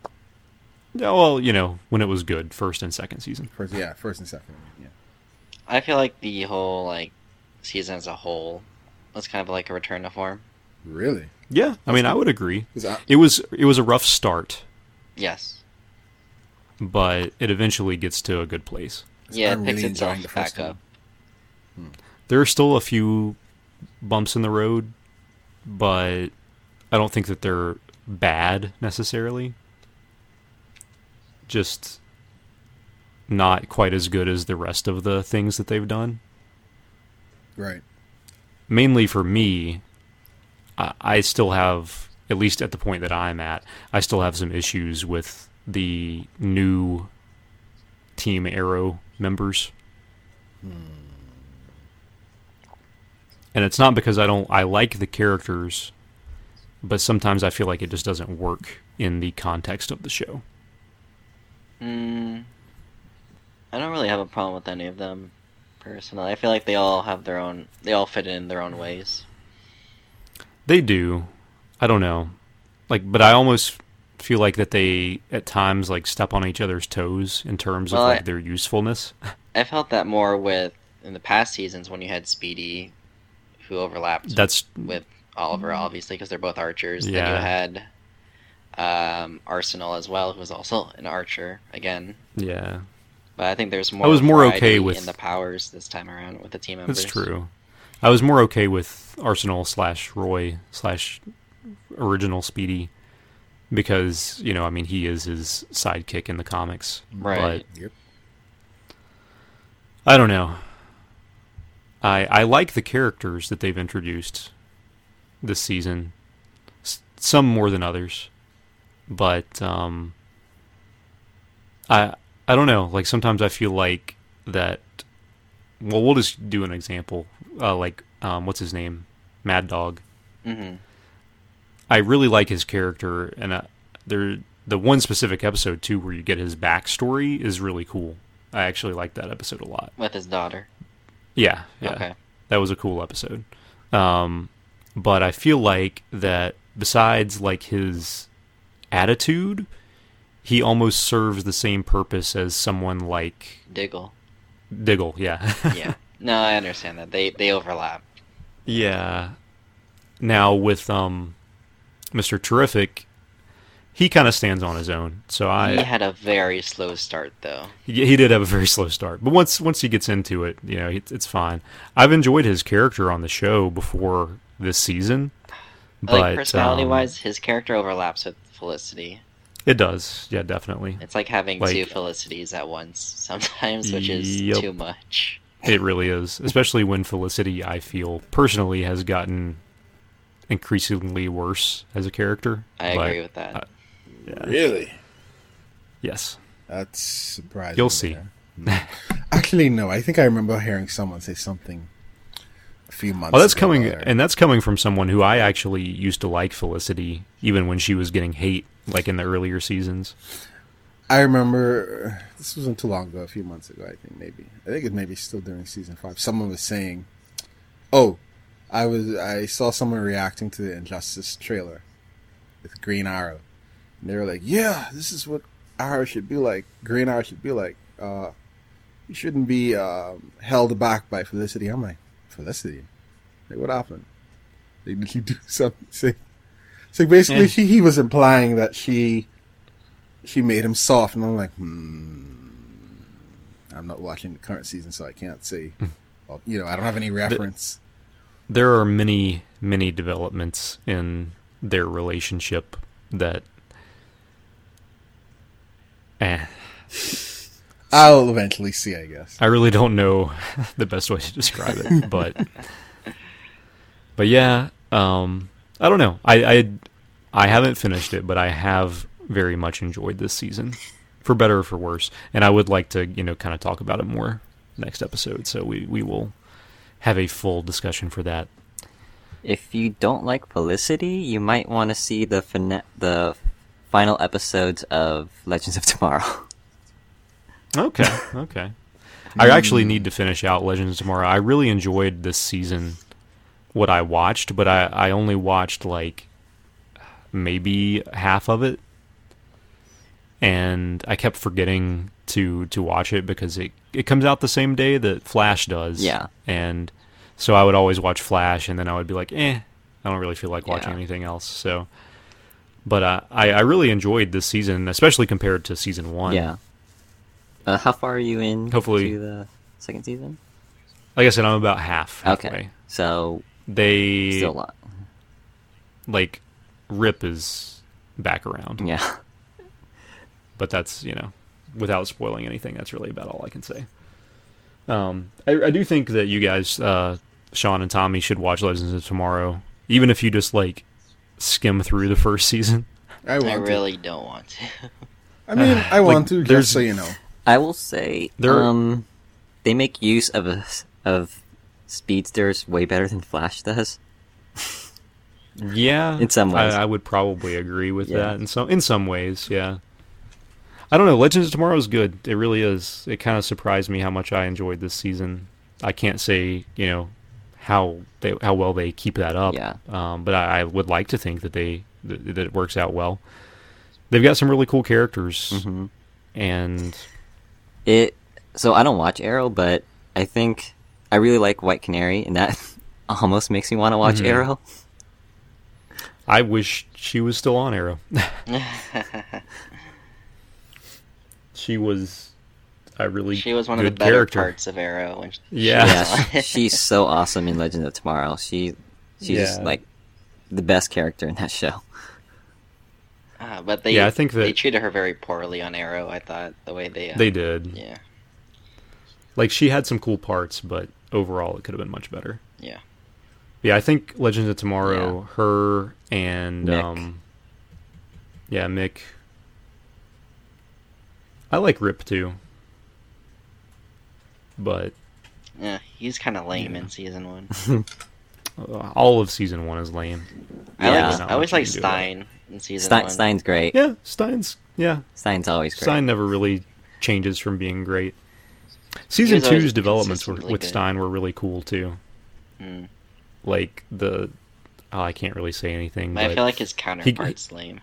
B: Yeah, Well, you know, when it was good, first and second season.
C: First, yeah, first and second. Yeah.
E: I feel like the whole like season as a whole was kind of like a return to form.
C: Really?
B: Yeah, I mean, I would agree.
C: I-
B: It was it was a rough start.
E: Yes.
B: But it eventually gets to a good place.
E: Yeah,
C: I'm
E: it picks
C: really
E: itself
C: enjoying the first
E: back up.
C: one. Hmm.
B: There are still a few bumps in the road, but I don't think that they're bad necessarily. Just not quite as good as the rest of the things that they've done.
C: Right.
B: Mainly for me, I, I still have, at least at the point that I'm at, I still have some issues with the new Team Arrow members. And it's not because I don't I like the characters, but sometimes I feel like it just doesn't work in the context of the show.
E: Mm, I don't really have a problem with any of them personally. I feel like they all have their own. They all fit in their own ways.
B: They do. I don't know. Like but I almost feel like that they at times like step on each other's toes in terms of like
E: I-
B: their usefulness. (laughs)
E: I felt that more with in the past seasons when you had Speedy, who overlapped
B: That's
E: with Oliver, obviously, because they're both archers.
B: Yeah.
E: Then you had um, Arsenal as well, who was also an archer again.
B: yeah.
E: But I think there's more.
B: I was more okay with-
E: in the powers this time around with the team members.
B: That's true. I was more okay with Arsenal slash Roy slash original Speedy because you know I mean he is his sidekick in the comics.
E: Right.
C: Yep.
B: But I don't know. I I like the characters that they've introduced this season. S- some more than others, but um, I I don't know. Like sometimes I feel like that. Well, we'll just do an example. Uh, like um, what's his name, Mad Dog.
E: hmm
B: I really like his character, and uh, there the one specific episode too where you get his backstory is really cool. I actually like that episode a lot.
E: With his daughter.
B: Yeah, yeah,
E: Okay.
B: that was a cool episode. Um, but I feel like that besides like his attitude, he almost serves the same purpose as someone like
E: Diggle.
B: Diggle. Yeah, (laughs)
E: Yeah. no, I understand that. They they overlap.
B: yeah. Now with um, Mr. Terrific, he kind of stands on his own. So I
E: he had a very slow start, though.
B: He, he did have a very slow start, but once once he gets into it, you know, it's, it's fine. I've enjoyed his character on the show before this season, but
E: like personality
B: um,
E: wise, his character overlaps with Felicity.
B: It does. Yeah, definitely.
E: It's like having
B: Like-
E: two Felicities at once sometimes, which is
B: Yep.
E: too much.
B: It really is, especially when Felicity, I feel personally, has gotten increasingly worse as a character.
E: I
B: But,
E: agree with that.
B: uh, yeah.
C: Really?
B: Yes.
C: That's surprising.
B: You'll see. (laughs)
C: Actually, no. I think I remember hearing someone say something a few months.
B: Well, that's
C: ago
B: coming,
C: about her.
B: and that's coming from someone who I actually used to like Felicity, even when she was getting hate, like in the earlier seasons.
C: I remember this wasn't too long ago, a few months ago. I think maybe. I think it maybe still during season five. Someone was saying, "Oh, I was I saw someone reacting to the Injustice trailer with Green Arrow, and they were like, "Yeah, this is what Arrow should be like. Green Arrow should be like. Uh, you shouldn't be um, held back by Felicity." I'm like, "Felicity? Like, what happened? Like, did she do (laughs) something?" So, so basically,
B: Yeah.
C: she he was implying that she she made him soft, and I'm like, hmm. I'm not watching the current season, so I can't say. Well, you know, I don't have any reference.
B: There are many, many developments in their relationship that. Eh.
C: I'll eventually see, I guess.
B: I really don't know (laughs) the best way to describe it, (laughs) but but yeah, um, I don't know. I, I I haven't finished it, but I have very much enjoyed this season, for better or for worse. And I would like to, you know, kind of talk about it more next episode. So we we will have a full discussion for that.
D: If you don't like Felicity, you might want to see the fina- the final episodes of Legends of Tomorrow. (laughs)
B: Okay, okay. I actually need to finish out Legends of Tomorrow. I really enjoyed this season, what I watched, but I, I only watched like maybe half of it, and I kept forgetting to to watch it because it it comes out the same day that Flash does.
D: Yeah.
B: and so I would always watch Flash, and then I would be like, eh, I don't really feel like watching
D: Yeah.
B: anything else. So, but uh, I I really enjoyed this season, especially compared to season one.
D: yeah. Uh, how far are you in?
B: Hopefully-
D: to the second season.
B: Like I said, I'm about half. Halfway.
D: Okay, so
B: They
D: still a lot.
B: like Rip is back around,
D: Yeah.
B: but that's you know without spoiling anything. That's really about all I can say. Um, I, I do think that you guys, uh, Sean and Tommy, should watch Legends of Tomorrow, even if you just like skim through the first season. (laughs)
C: I want
E: I
C: to.
E: really don't want to.
C: I mean, (laughs) I want to,
B: there's-
C: just so you know.
D: I will say,
B: There-
D: um, they make use of a, of speedsters way better than Flash does.
B: Yeah,
D: In some ways.
B: I, I would probably agree with
D: Yeah.
B: that. In some in some ways, yeah. I don't know. Legends of Tomorrow is good. It really is. It kind of surprised me how much I enjoyed this season. I can't say you know how they how well they keep that up.
D: Yeah.
B: Um, but I, I would like to think that they that, that it works out well. They've got some really cool characters,
D: Mhm.
B: and
D: It. So I don't watch Arrow, but I think I really like White Canary, and that (laughs) almost makes me want to watch
B: Mhm.
D: Arrow.
B: I wish she was still on Arrow. (laughs) (laughs) she was a really
E: she was one of the better
B: character.
E: parts of Arrow. When she
B: Yeah.
E: was
D: Yeah,
E: it.
D: she's so awesome in Legends of Tomorrow. She, she's
B: Yeah.
D: like the best character in that show.
E: Ah, but they
B: Yeah, I think that-
E: they treated her very poorly on Arrow. I thought the way they uh,
B: They did.
E: yeah
B: Like she had some cool parts, but overall it could have been much better.
E: yeah
B: Yeah, I think Legends of Tomorrow, her and
D: Mick.
B: um Yeah, Mick. I like Rip too. But
E: yeah he's kind of lame in season one. (laughs)
B: all of season 1 is lame.
E: I
D: Yeah.
E: like I always like
B: can do about it.
E: Stein in season
D: Stein,
E: one.
D: Stein's great.
B: Yeah, Stein's yeah.
D: Stein's always great.
B: Stein never really changes from being great. Season two's developments were, with
E: good.
B: Stein were really cool too.
E: Mm.
B: Like the oh, I can't really say anything.
E: But I feel like his counterpart's lame.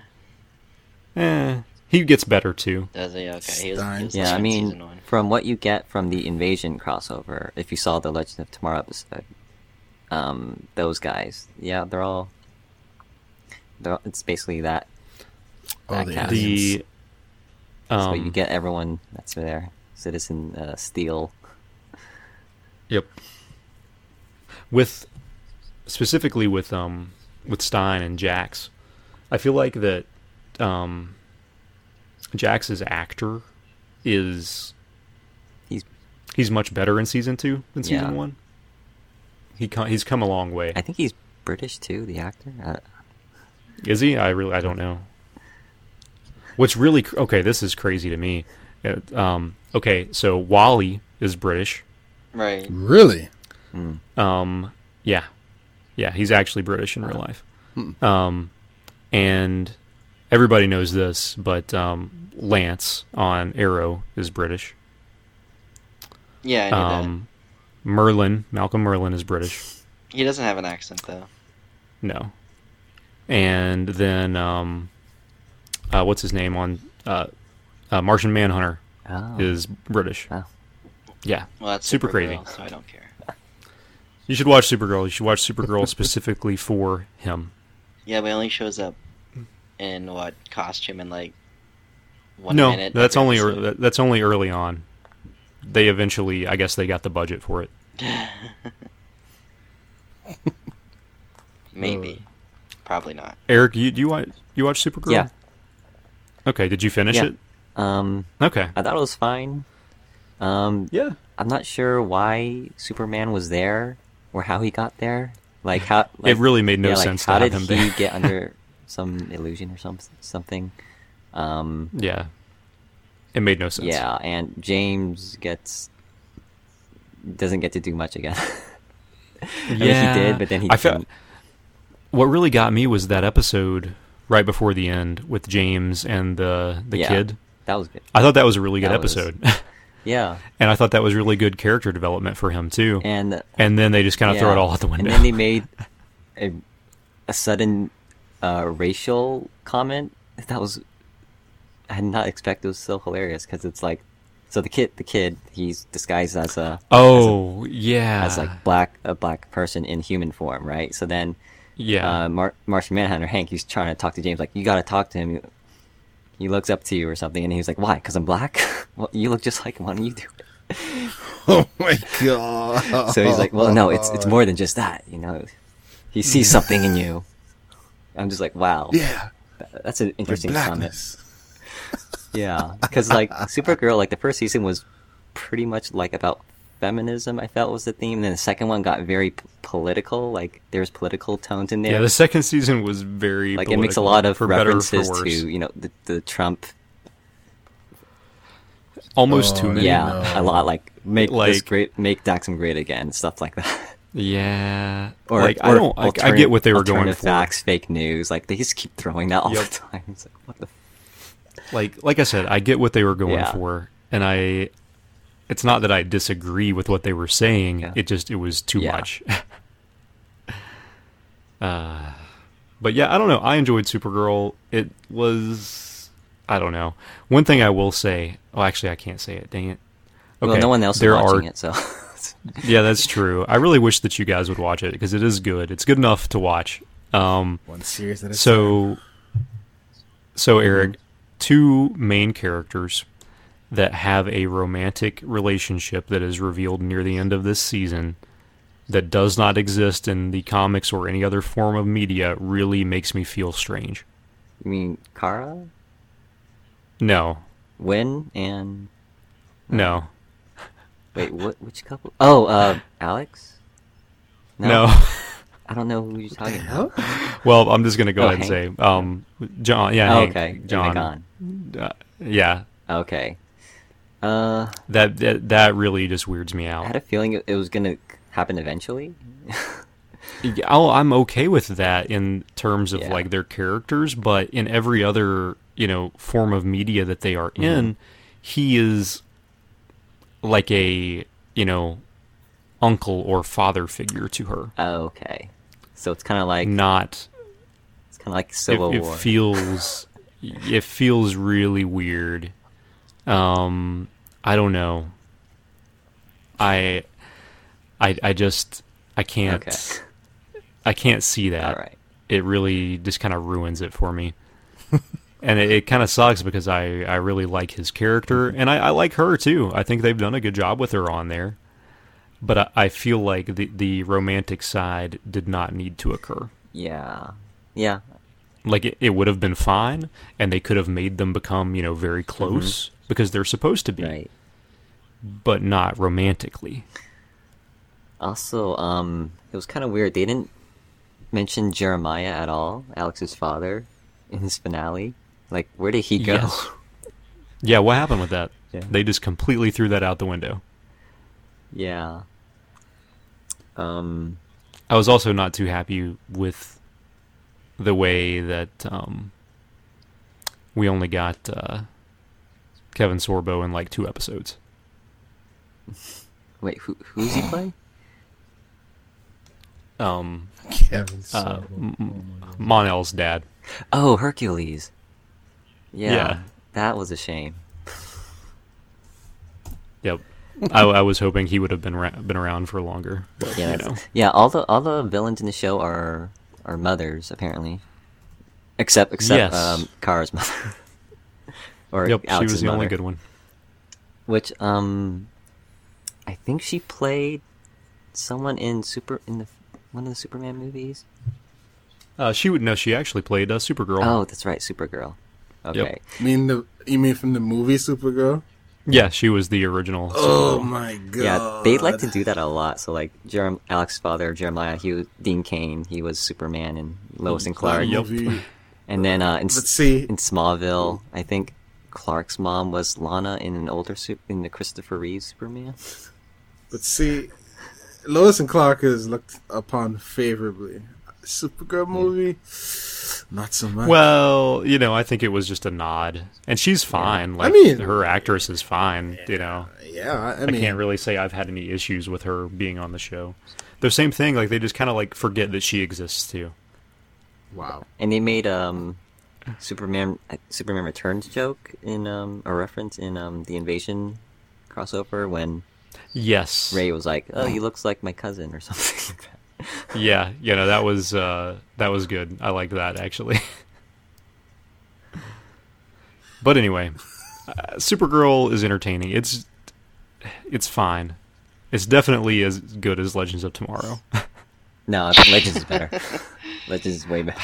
B: eh, he gets better too.
E: Does he? Okay, he was, he was
D: Yeah, I mean, from what you get from the Invasion crossover, if you saw the Legend of Tomorrow episode, um, those guys, yeah, they're all. They're, it's basically that.
C: Oh, the
D: cast.
B: The
D: so
B: um,
D: you get everyone that's there. Citizen uh, Steel.
B: Yep. With specifically with um with Stein and Jax, I feel like that um Jax's actor is
D: He's
B: he's much better in season two than season
D: Yeah.
B: one. He co- he's come a long way.
D: I think he's British too. The actor. Uh,
B: Is he? I really I don't know. What's really cr- okay? This is crazy to me. Uh, Um, okay, so Wally is British.
E: Right.
C: Really?
B: Um, yeah, yeah, he's actually British in real life. Um, and everybody knows this, but um, Lance on Arrow is British.
E: Yeah, I knew
B: Um, Merlyn, Malcolm Merlyn is British.
E: He doesn't have an accent though.
B: No. And then, um, uh, what's his name on uh, uh, Martian Manhunter
D: oh.
B: is British.
D: Wow.
B: Yeah,
E: Well, that's
B: Super
E: Supergirl,
B: crazy.
E: so I don't care.
B: you should watch Supergirl. You should watch Supergirl (laughs) specifically for him.
E: Yeah, but he only shows up in what costume in like one
B: no,
E: minute.
B: that's only
E: episode.
B: that's only early on. They eventually, I guess, they got the budget for it. (laughs)
E: Maybe. Probably not.
B: Eric, you do you watch you watch Supergirl?
D: Yeah.
B: Okay, did you finish
D: Yeah.
B: it?
D: Um,
B: Okay.
D: I thought it was fine. Um,
B: Yeah.
D: I'm not sure why Superman was there or how he got there. Like how like,
B: it really made no
D: yeah, like,
B: sense
D: how
B: to
D: did
B: have him
D: he
B: there.
D: get under (laughs) some illusion or some something? Um,
B: yeah. It made no sense.
D: yeah, and James gets doesn't get to do much again. (laughs) I mean, he did, but then he
B: I what really got me was that episode right before the end with James and the the
D: Yeah.
B: kid.
D: That was good.
B: I thought that was a really good
D: That was-
B: episode, (laughs)
D: Yeah,
B: and I thought that was really good character development for him too.
D: and
B: And then they just kind of throw it all out the window.
D: And then they made (laughs) a, a sudden uh, racial comment? (laughs) That was I did not expect it was so hilarious because it's like so the kid the kid he's disguised as a
B: oh yeah,
D: as like black a black person in human form right? So then
B: yeah,
D: uh, Mar- Martian Manhunter Hank he's trying to talk to James like you got to talk to him. He looks up to you or something and he's like why? Because I'm black? (laughs) Well you look just like him. Why don't you do it? (laughs)
C: Oh my god.
D: so he's like well no it's it's more than just that you know. He sees something in you I'm just like wow
C: Yeah.
D: that's an interesting comment. (laughs) Yeah, because like Supergirl, like the first season was pretty much like about feminism. I felt was the theme. And then the second one got very p- political. Like there's political tones in there.
B: yeah. The second season was very
D: like it makes a lot of
B: for better or for
D: references to you know the, the Trump.
B: almost
C: Oh,
B: too many.
D: Yeah,
C: no.
D: a lot like make this
B: Like-
D: great, make Daxam great again, stuff like that. (laughs)
B: Yeah,
D: Or
B: like I don't, I, I get what they were going for.
D: Facts, fake news, like they just keep throwing that all
B: Yep.
D: the time. It's like what the. F-
B: like like I said, I get what they were going
D: Yeah.
B: for, and I. It's not that I disagree with what they were saying.
D: Yeah.
B: It just it was too
D: Yeah.
B: much. (laughs) uh, but yeah, I don't know. I enjoyed Supergirl. It was I don't know. One thing I will say. Oh, actually, I can't say it. Dang it. Okay,
D: well, no one else is
B: there
D: watching
B: are,
D: it, so. (laughs)
B: Yeah, that's true. I really wish that you guys would watch it because it is good. It's good enough to watch. Um,
C: One series at a time.
B: so, so Eric, two main characters that have a romantic relationship that is revealed near the end of this season that does not exist in the comics or any other form of media really makes me feel strange.
D: you mean Kara,
B: No,
D: Winn, and
B: no,
D: Wait, what? Which couple? Oh, uh, Alex.
B: no. (laughs)
D: I don't know who you're talking about. (laughs)
B: well, I'm just gonna go
D: Oh,
B: ahead and say, um, John. Yeah,
D: Oh,
B: Hank,
D: okay,
B: John.
D: John.
B: Uh, yeah,
D: Okay. Uh,
B: that, that that really just weirds me out.
D: I had a feeling it, it was gonna happen eventually. (laughs)
B: Yeah, I'll, I'm okay with that in terms of
D: Yeah.
B: like their characters, but in every other you know form of media that they are
D: Mm-hmm.
B: in, he is like a you know uncle or father figure to her,
D: okay. So it's kind of like
B: not.
D: it's kind of like
B: It,
D: Civil
B: it
D: War.
B: It feels it feels really weird. Um, I don't know. I, I, I just I can't.
D: Okay.
B: I can't see that.
D: All right.
B: It really just kind of ruins it for me. (laughs) and it, it kind of sucks because I, I really like his character and I, I like her too. I think they've done a good job with her on there. But I, I feel like the, the romantic side did not need to occur.
D: Yeah. Yeah.
B: like it, it would have been fine, and they could have made them become you know very close because they're supposed to be,
D: Right.
B: but not romantically.
D: Also, um, it was kind of weird. They didn't mention Jeremiah at all, Alex's father, in his finale. Like, where did he go?
B: Yes. Yeah, what happened with that?
D: Yeah.
B: They just completely threw that out the window.
D: yeah. Um.
B: I was also not too happy with the way that um, we only got uh, Kevin Sorbo in like two episodes.
D: Wait, who who's he (laughs) play?
B: Um,
C: Kevin
B: uh,
C: Sorbo.
B: M- M- Mon-El's dad.
D: Oh, Hercules. Yeah,
B: Yeah.
D: that was a shame.
B: Yep. I, I was hoping he would have been ra- been around for longer. But,
D: Yeah,
B: you know.
D: yeah. All the all the villains in the show are are mothers apparently, except except
B: Yes.
D: um, Kara's mother. (laughs) or
B: Yep, she was the only good one.
D: Which um, I think she played someone in super in the one of the Superman movies.
B: Uh, she would know. She actually played uh, Supergirl.
D: Oh, that's right, Supergirl. Okay.
C: You mean the you mean from the movie Supergirl?
B: Yeah, she was the original.
C: Oh
B: Supergirl.
C: my god!
D: Yeah, they like to do that a lot. So like Jerem- Alex's father, Jeremiah, he was Dean Cain. He was Superman and Lois and Clark.
C: That movie.
D: And then uh, in,
C: Let's see.
D: in Smallville, I think Clark's mom was Lana in an older sup- in the Christopher Reeve Superman.
C: But see, Lois and Clark is looked upon favorably. Supergirl movie, not so much.
B: Well, you know, I think it was just a nod, and she's fine. Like,
C: mean-
B: her actress is fine. You know,
C: yeah, I, I
B: I can't really say I've had any issues with her being on the show. The same thing, like they just kind of like forget that she exists too.
C: wow.
D: And they made um Superman Superman Returns joke in um a reference in um the Invasion crossover when
B: Yes,
D: Ray was like, "Oh, he looks like my cousin" or something (laughs) like that.
B: Yeah, you know that was uh, that was good. I like that actually. but anyway, uh, Supergirl is entertaining. It's it's fine. It's definitely as good as Legends of Tomorrow.
D: No, Legends is better. (laughs) Legends is way better.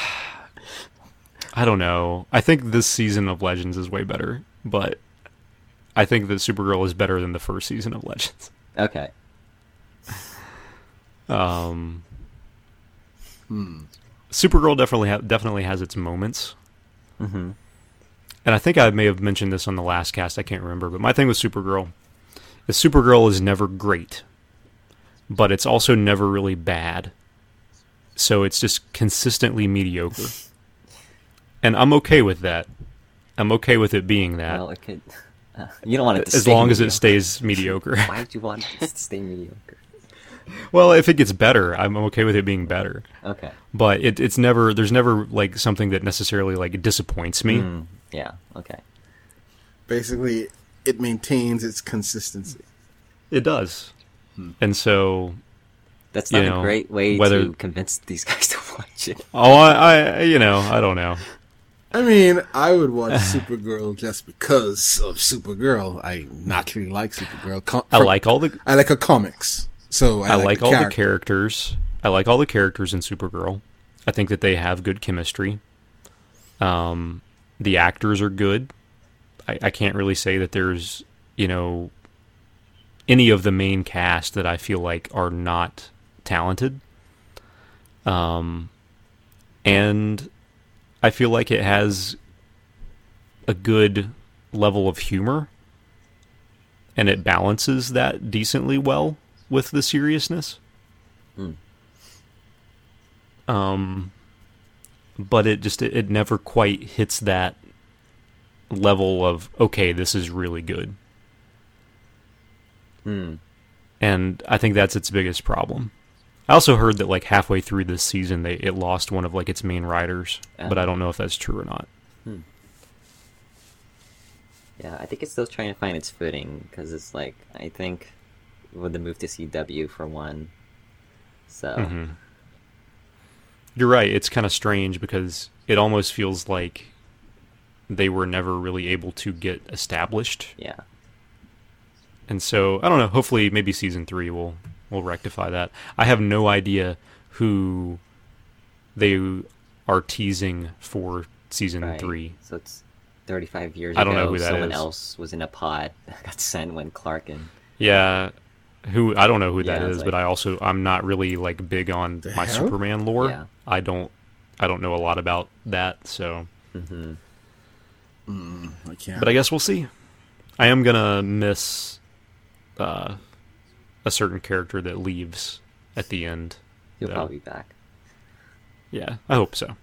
B: I don't know. I think this season of Legends is way better, but I think that Supergirl is better than the first season of Legends.
D: Okay.
B: Um, Supergirl definitely ha- definitely has its moments,
D: Mm-hmm.
B: and I think I may have mentioned this on the last cast. I can't remember, but my thing with Supergirl is Supergirl is never great, but it's also never really bad. So it's just consistently mediocre, (laughs) and I'm okay with that. I'm okay with it being that.
D: Well, it could. Uh, you don't want it to
B: as long as it stays mediocre. (laughs)
D: Why would you want it to stay mediocre?
B: Well, if it gets better, I'm okay with it being better.
D: Okay.
B: But it, it's never there's never like something that necessarily like disappoints me.
D: Mm, yeah. Okay.
C: Basically, it maintains its consistency.
B: It does, and so
D: That's
B: You
D: not
B: know,
D: a great way
B: whether-
D: to convince these (laughs) guys to watch it.
B: oh, I, I you know I don't know.
C: I mean, I would watch (laughs) Supergirl just because of Supergirl. I naturally like Supergirl. Com-
B: I like all the
C: I like her comics, so I,
B: I, like,
C: the
B: all the characters. I like all the characters in Supergirl. I think that they have good chemistry. Um, the actors are good. I, I can't really say that there's you know any of the main cast that I feel like are not talented. Um, and I feel like it has a good level of humor, and it balances that decently well with the seriousness.
D: Hmm.
B: Um, but it just it, it never quite hits that level of okay, this is really good.
D: Hmm.
B: and I think that's its biggest problem. I also heard that like halfway through this season, they it lost one of like its main writers, but
D: Oh.
B: I don't know if that's true or not.
D: Yeah, I think it's still trying to find its footing because it's like I think with the move to CW for one. So
B: Mhm. You're right. It's kind of strange because it almost feels like they were never really able to get established,
D: yeah,
B: and so I don't know. Hopefully, maybe season three will will rectify that. I have no idea who they are teasing for season
F: Right.
B: three.
F: So it's 35 years
B: I don't
F: ago.
B: know who that
F: someone
B: is.
F: else was in a pod (laughs) that got sent when Clark and
B: Yeah, who I don't know who that
F: Yeah,
B: is,
F: it's
B: but I also I'm not really like big on my
C: hell?
B: Superman lore.
F: Yeah.
B: I don't I don't know a lot about that, so
F: hmm
C: I can't.
B: but I guess we'll see. I am gonna miss uh, a certain character that leaves at the end.
F: he'll
B: though.
F: probably be back.
B: Yeah, I hope so.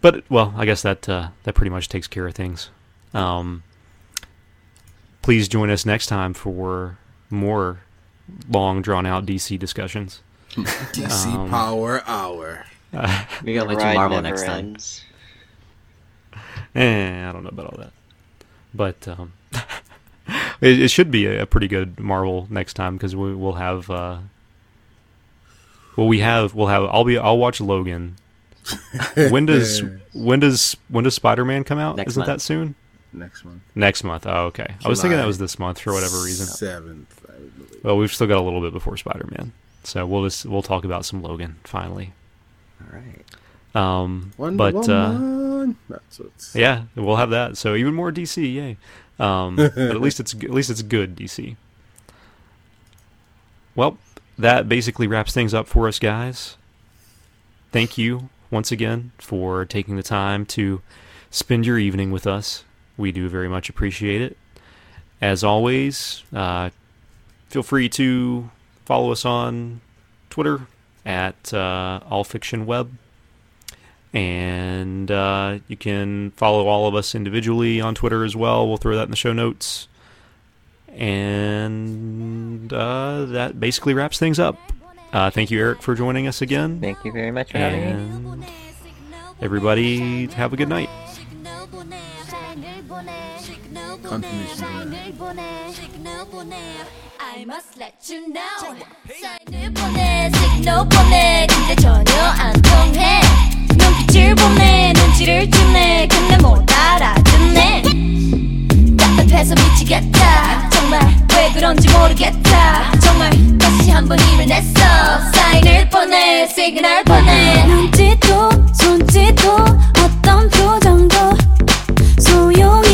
B: But well, I guess that uh, that pretty much takes care of things. Um, please join us next time for more long drawn out DC discussions.
C: DC
B: um,
C: Power Hour. (laughs)
F: We got
E: The
F: much
E: ride
F: Marvel
E: never
F: next time.
B: Eh, I don't know about all that, but um, (laughs) it, it should be a, a pretty good Marvel next time because we, we'll have. Uh, well, we have. We'll have. I'll be. I'll watch Logan. When does (laughs) when does when does Spider Man come out?
F: Next
B: Isn't
F: month.
B: that soon?
C: Next month.
B: Next month. Oh, okay. I was thinking that was this month for whatever reason.
C: Seventh, I believe.
B: Well, we've still got a little bit before Spider Man, so we'll just we'll talk about some Logan finally.
F: All right.
B: Um,
C: Wonder
B: but uh, yeah, we'll have that. So even more DC, yay! Um, but at least it's at least it's good DC. Well, that basically wraps things up for us, guys. Thank you once again for taking the time to spend your evening with us. We do very much appreciate it. As always, uh, feel free to follow us on Twitter at uh, All Fiction Web. And uh, you can follow all of us individually on Twitter as well. We'll throw that in the show notes. And uh, that basically wraps things up. Uh, thank you, Eric, for joining us again.
F: Thank you very much for having me.
B: Everybody, have a good night.
G: I must let you know. 사인을 보내. 시그널 보내 근데 전혀 안 통해. 눈빛을 보내. 눈치를 주네. 근데 못 알아듣네. 답답해서 미치겠다. 정말 왜 그런지 모르겠다. 정말 다시 한번 일을 냈어. 사인을 보내. 시그널 보내. 눈짓도 손짓도 어떤 표정 不用。